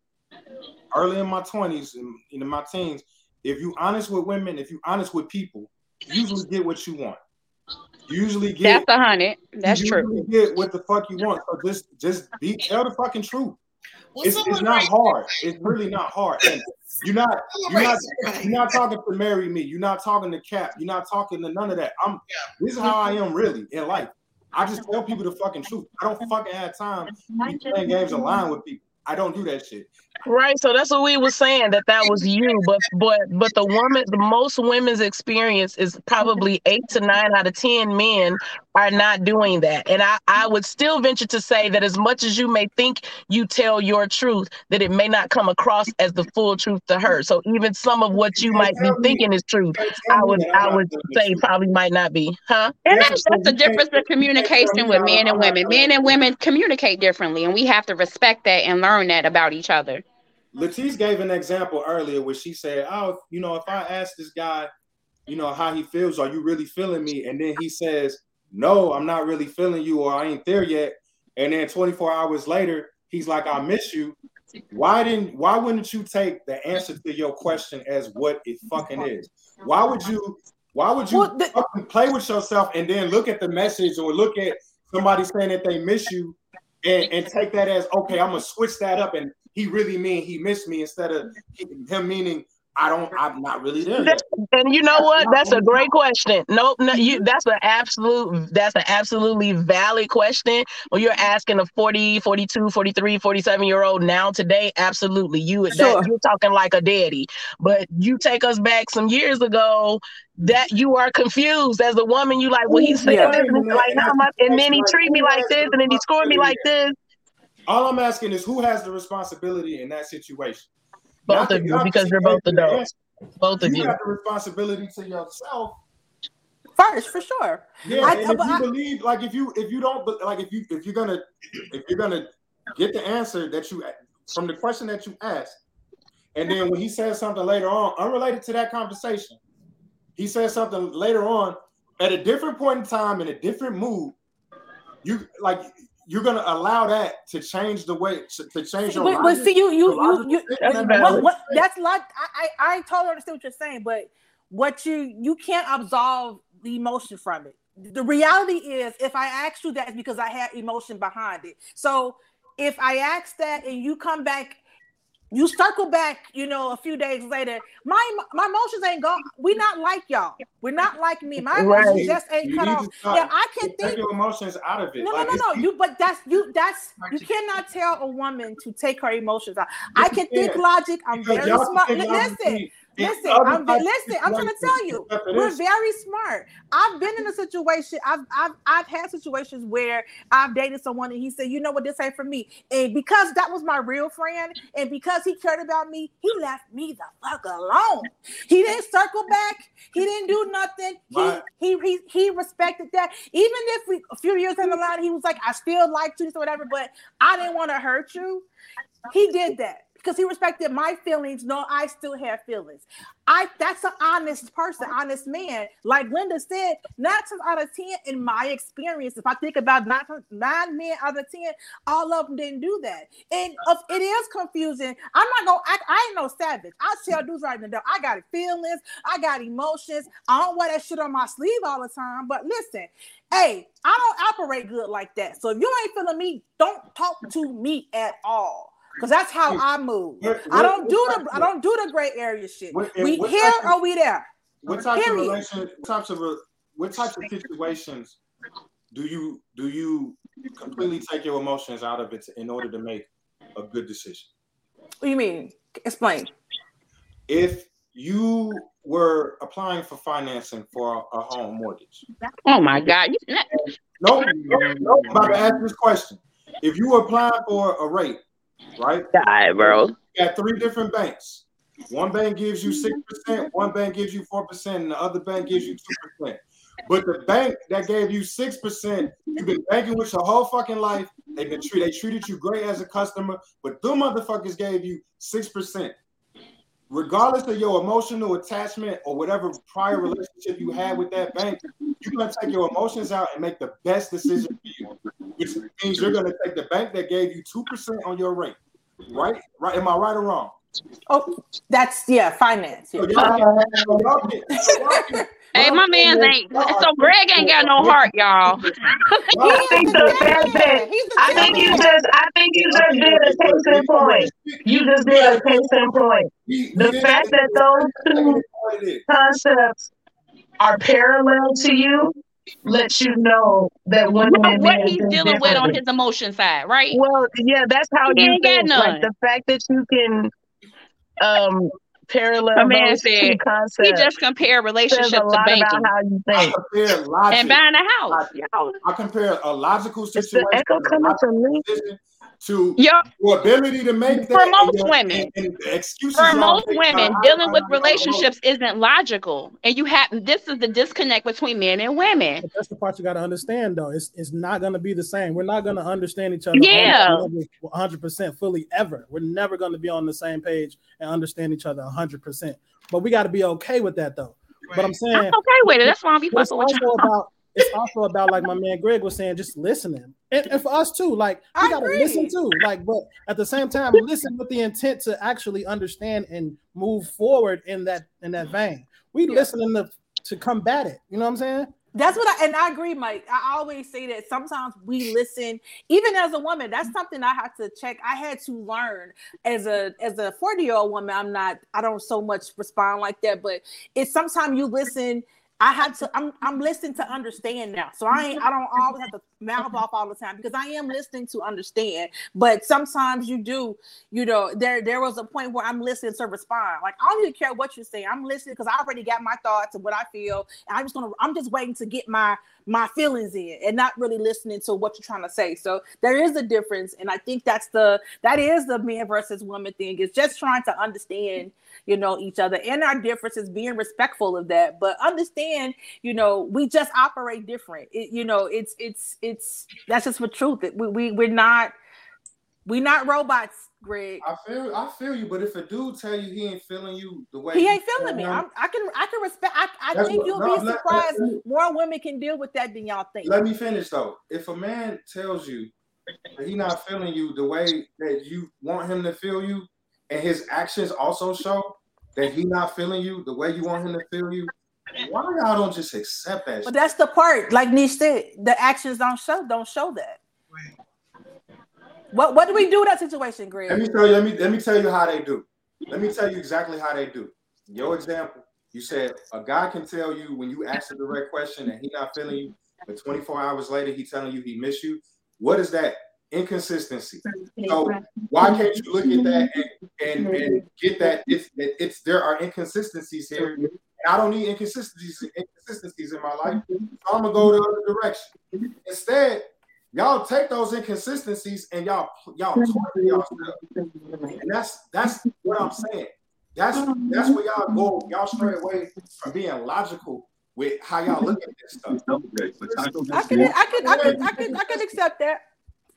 early in my 20s and in my teens, if you honest with women, if you honest with people, you usually get what you want. You usually get That's a hundred. That's true. get what the fuck you want. So just just be tell the fucking truth. It's, it's not hard. It's really not hard. And you're not you're not you're not talking to marry me. You're not talking to cap. You're not talking to none of that. I'm this is how I am really in life. I just tell people the fucking truth. I don't fucking have time to be playing games and lying with people. I don't do that shit. Right, so that's what we were saying that that was you, but but but the woman, the most women's experience is probably eight to nine out of ten men are not doing that, and I I would still venture to say that as much as you may think you tell your truth, that it may not come across as the full truth to her. So even some of what you might be thinking is truth, I would I'm I not would say probably might not be, huh? And that's, so that's the difference in communication with men and women. Men and women communicate differently, and we have to respect that and learn that about each other. Latisse gave an example earlier where she said, "Oh, you know, if I ask this guy, you know, how he feels, are you really feeling me?" And then he says, "No, I'm not really feeling you, or I ain't there yet." And then 24 hours later, he's like, "I miss you." Why didn't? Why wouldn't you take the answer to your question as what it fucking is? Why would you? Why would you Well, the- fucking play with yourself and then look at the message or look at somebody saying that they miss you and, and take that as okay, I'm gonna switch that up and he really mean he missed me instead of him meaning I don't I'm not really there yet. And you know what? That's a great question. Nope, no, you that's an absolute that's an absolutely valid question. When you're asking a 40, 42, 43, 47 year old now today, absolutely. You Sure. that you're talking like a daddy. But you take us back some years ago that you are confused as a woman, you like, well, he said Yeah. this and like how am and then he treat me like this and then he scored me like this. All I'm asking is who has the responsibility in that situation? Both Not of you, because you're both the adults. Both of you you. have the responsibility to yourself. First, for sure. Yeah, I- and if you I- believe, like if you if you don't like if you if you're gonna if you're gonna get the answer that you from the question that you asked, and then when he says something later on unrelated to that conversation, he says something later on at a different point in time in a different mood. You like you're gonna allow that to change the way to, to change your. But, but see, you you you, you what, what, that's like I, I I totally understand what you're saying, but what you you can't absolve the emotion from it. The reality is, if I asked you that, it's because I had emotion behind it. So if I ask that and you come back, you circle back, you know, a few days later, my my emotions ain't gone. We're not like y'all. We're not like me. My emotions just ain't You cut off. start- Yeah, I can Take think your emotions out of it. no, Like, no, no, no. You, but that's you. That's you cannot tell a woman to take her emotions out. Yes, I can think logic. I'm because very smart. can Li- think Listen, listen. I'm listen. I'm trying to tell you, we're very smart. I've been in a situation. I've I've I've had situations where I've dated someone and he said, "You know what? This ain't for me." And because that was my real friend, and because he cared about me, he left me the fuck alone. He didn't circle back. He didn't do nothing. He Right. he he he respected that. Even if we a few years down the line, he was like, "I still like you," or whatever, but I didn't want to hurt you. He did that because he respected my feelings. No, I still have feelings. I that's an honest person, honest man. Like Linda said, nine times out of ten, in my experience, if I think about nine, nine men out of ten, all of them didn't do that. And it is confusing. I'm not gonna act, I ain't no savage. I tell dudes right now, I got feelings, I got emotions. I don't wear that shit on my sleeve all the time. But listen, hey, I don't operate good like that. So if you ain't feeling me, don't talk to me at all. Cause that's how I move. What- I don't do the I don't do the gray area shit. What- We what here type or we there. What types of Period. relation? What types of what types of situations do you do you completely take your emotions out of it in order to make a good decision? What do you mean? Explain. If you were applying for financing for a, a home mortgage, Oh my God. You, no, no, no, I'm about to ask this question. If you were applying for a rate, right? God, bro. You got three different banks. One bank gives you six percent, one bank gives you four percent, and the other bank gives you two percent. But the bank that gave you six percent, you've been banking with your whole fucking life. They've been treat, they treated you great as a customer, but them motherfuckers gave you six percent. Regardless of your emotional attachment or whatever prior relationship you had with that bank, you're gonna take your emotions out and make the best decision for you. Which means you're gonna take the bank that gave you two percent on your rate. Right? Right? Am I right or wrong? Oh, that's yeah, finance. Yeah. So y'all so y'all so y'all Hey, my can- man's ain't. y'all So Greg ain't got no heart, y'all. y'all- I think the fact that I think you just I think you just did a case in point. You just did a case in point. The fact that those two What it is. concepts are parallel to you lets you know that women What, what men he's dealing with on his emotion side, right? Well, yeah, that's how He you ain't got none. Like the fact that you can um parallel My man said, He just compare says relationship to banking about how you I think. compare logic. and buying a house. Y'all. I compare a logical Is the situation, echo coming logical from me? Decision to Yo, your ability to make that. For most your- women. and, and excuses for most women, I- dealing I- with I- I- relationships isn't logical, and you have this is the disconnect between men and women. But that's the part you got to understand, though. It's it's not going to be the same. We're not going to understand each other. Yeah. one hundred percent fully ever. We're never going to be on the same page and understand each other hundred percent. But we got to be okay with that, though. But I'm saying I'm okay with it. That's why I'm be but it's fucking with you. about it's also about like my man Greg was saying, just listening, and, and for us too. Like we I gotta agree. listen too. Like, but at the same time, listen with the intent to actually understand and move forward in that in that vein. We Yeah. listening to to combat it. You know what I'm saying? That's what I and I agree, Mike. I always say that sometimes we listen, even as a woman. That's something I had to check. I had to learn as a as a 40 year old woman. I'm not, I don't so much respond like that, but it's sometimes you listen I had to. I'm I'm listening to understand now. So I. I don't always have to mouth off all the time because I am listening to understand. But sometimes you do. You know, there there was a point where I'm listening to respond. Like I don't even care what you're saying. I'm listening because I already got my thoughts and what I feel. And I'm just gonna. I'm just waiting to get my my feelings in and not really listening to what you're trying to say. So there is a difference, and I think that's the that is the man versus woman thing. Is just trying to understand, you know, each other and our differences, being respectful of that, but understand, you know, we just operate different. It, you know, it's it's it's that's just the truth. We we we're not we're not robots Greg. I feel I feel you, but if a dude tell you he ain't feeling you the way he ain't feeling me, I'm, i can I can respect. I, I think what, you'll no, be surprised. Let, more women can deal with that than y'all think. Let me finish though. If a man tells you that he not feeling you the way that you want him to feel you, and his actions also show that he not feeling you the way you want him to feel you, why y'all don't just accept that? But shit? that's the part, like Niche said, the actions don't show don't show that. What what do we do in that situation, Greg? Let me tell you. Let me let me tell you how they do. Let me tell you exactly how they do. Your example. You said a guy can tell you when you ask a direct question and he not feeling you, but 24 hours later he telling you he miss you. What is that? Inconsistency. So why can't you look at that and, and, and get that it's it's there are inconsistencies here. And I don't need inconsistencies inconsistencies in my life. So I'm gonna go the other direction. Instead, Y'all take those inconsistencies and y'all y'all torture yourself. And that's that's what I'm saying. That's that's where y'all go. Y'all stray away from being logical with how y'all look at this stuff. I can I can I can I can I can accept that.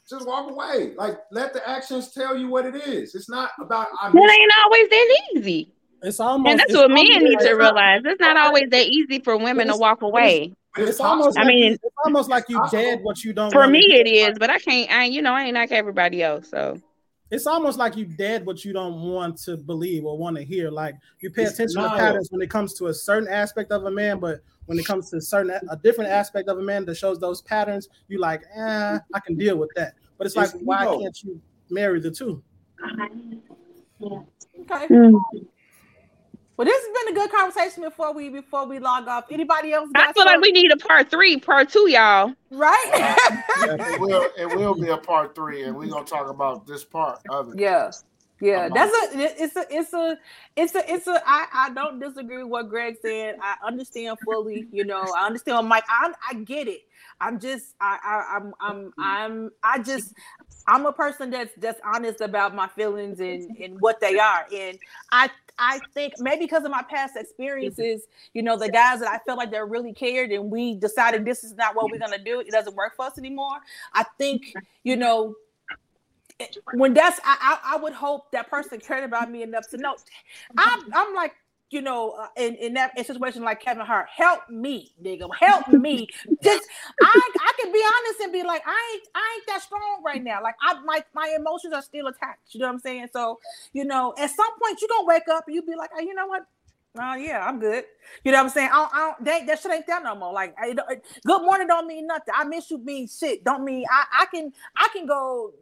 Just walk away. Like let the actions tell you what it is. It's not about I It ain't always that easy. It's almost and that's what men need to realize. It's not always that easy for women to walk away. It's almost. I like mean, you, it's almost like you dead what you don't. For me, it is, but I can't. I you know I ain't like everybody else. So it's almost like you dead what you don't want to believe or want to hear. Like you pay it's attention to patterns when it comes to a certain aspect of a man, but when it comes to a certain a different aspect of a man that shows those patterns, you like, eh, I can deal with that. But it's, it's like, why can't you marry the two? Okay. Mm. Well, this has been a good conversation before we before we log off. Anybody else? I feel like we need a part three, part two, y'all. Right? yeah, it will. It will be a part three, and we're gonna talk about this part of it. Yeah, yeah. That's a. It's a. It's a. It's a. It's a. I. I don't disagree with what Greg said. I understand fully. You know, I understand. Mike, I. I get it. I'm just. I. I I'm. I'm. I'm. I just. I'm a person that's that's honest about my feelings and and what they are, and I I think maybe because of my past experiences, you know, the guys that I felt like they're really cared and we decided this is not what we're gonna do, it doesn't work for us anymore. I think, you know, when that's I, I, I would hope that person cared about me enough to know. I'm I'm like you know, uh, in, in that in situation like Kevin Hart, help me, nigga, help me. Just I I can be honest and be like, I ain't I ain't that strong right now. Like I my my emotions are still attached. You know what I'm saying? So, you know, at some point you gonna wake up and you be like, oh, you know what? Oh yeah, I'm good. You know what I'm saying? I don't, I don't that, that shit ain't there no more. Like, I, good morning don't mean nothing. I miss you mean shit. Don't mean I, I can I can go.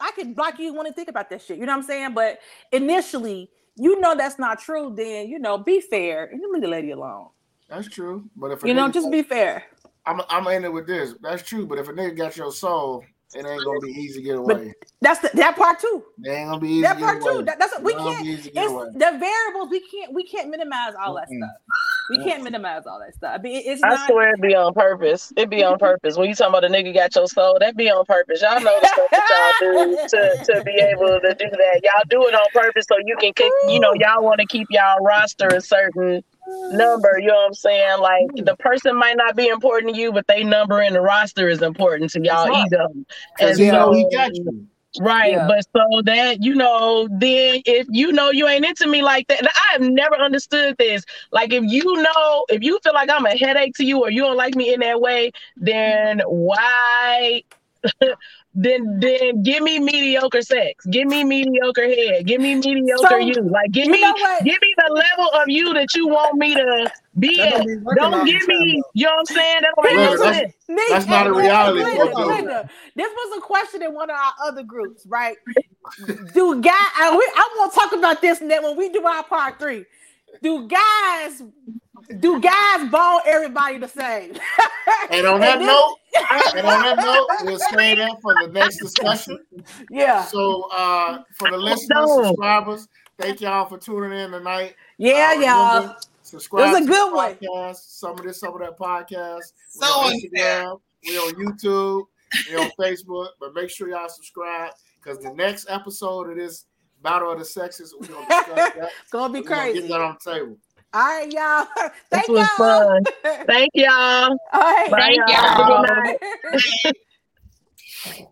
I can block you want to think about that shit. You know what I'm saying? But initially, you know that's not true, then you know, be fair and you leave the lady alone. That's true. But if you know, just be fair. I'm I'm in it with this. That's true. But if a nigga got your soul, it ain't gonna be easy to get away. But that's the, that part too. It ain't gonna be easy. That part too. That, that's we can't. It's the variables. We can't. We can't minimize all that mm-hmm. stuff. We can't minimize all that stuff. I mean, it's. I not, swear it'd be on purpose. It'd be on purpose. When you talking about a nigga got your soul, that'd be on purpose. Y'all know the stuff that y'all do to, to be able to do that. Y'all do it on purpose so you can keep. You know, y'all want to keep y'all roster a certain number. You know what I'm saying? Like the person might not be important to you, but they number in the roster is important to y'all either. And you know he got you. Right, yeah. but so that you know, then if you know you ain't into me like that, I have never understood this. Like if you know, if you feel like I'm a headache to you or you don't like me in that way, then why then then give me mediocre sex. Give me mediocre head. Give me mediocre so, you. Like give me give me the level of you that you want me to be at. Don't give me, you know what I'm saying? That don't make no sense. That's not a reality. Linda, this was a question in one of our other groups, right? do guys I, I want to talk about this and then when we do our part three, do guys Do guys bone everybody the same? And on that note, and on that note, we'll stay there for the next discussion. Yeah. So uh for the listeners, subscribers, thank y'all for tuning in tonight. Yeah, Uh, y'all. Subscribe It was a to good the one. podcast, Some of this, some of that podcast. We So on unfair. Instagram, we on YouTube, we on Facebook, but make sure y'all subscribe because the next episode of this Battle of the Sexes, we're gonna discuss that. It's gonna be We're gonna crazy. get that on the table. All right, y'all. This Thank was y'all. fun. Thank y'all. All right. Bye, Thank y'all. y'all. Good night.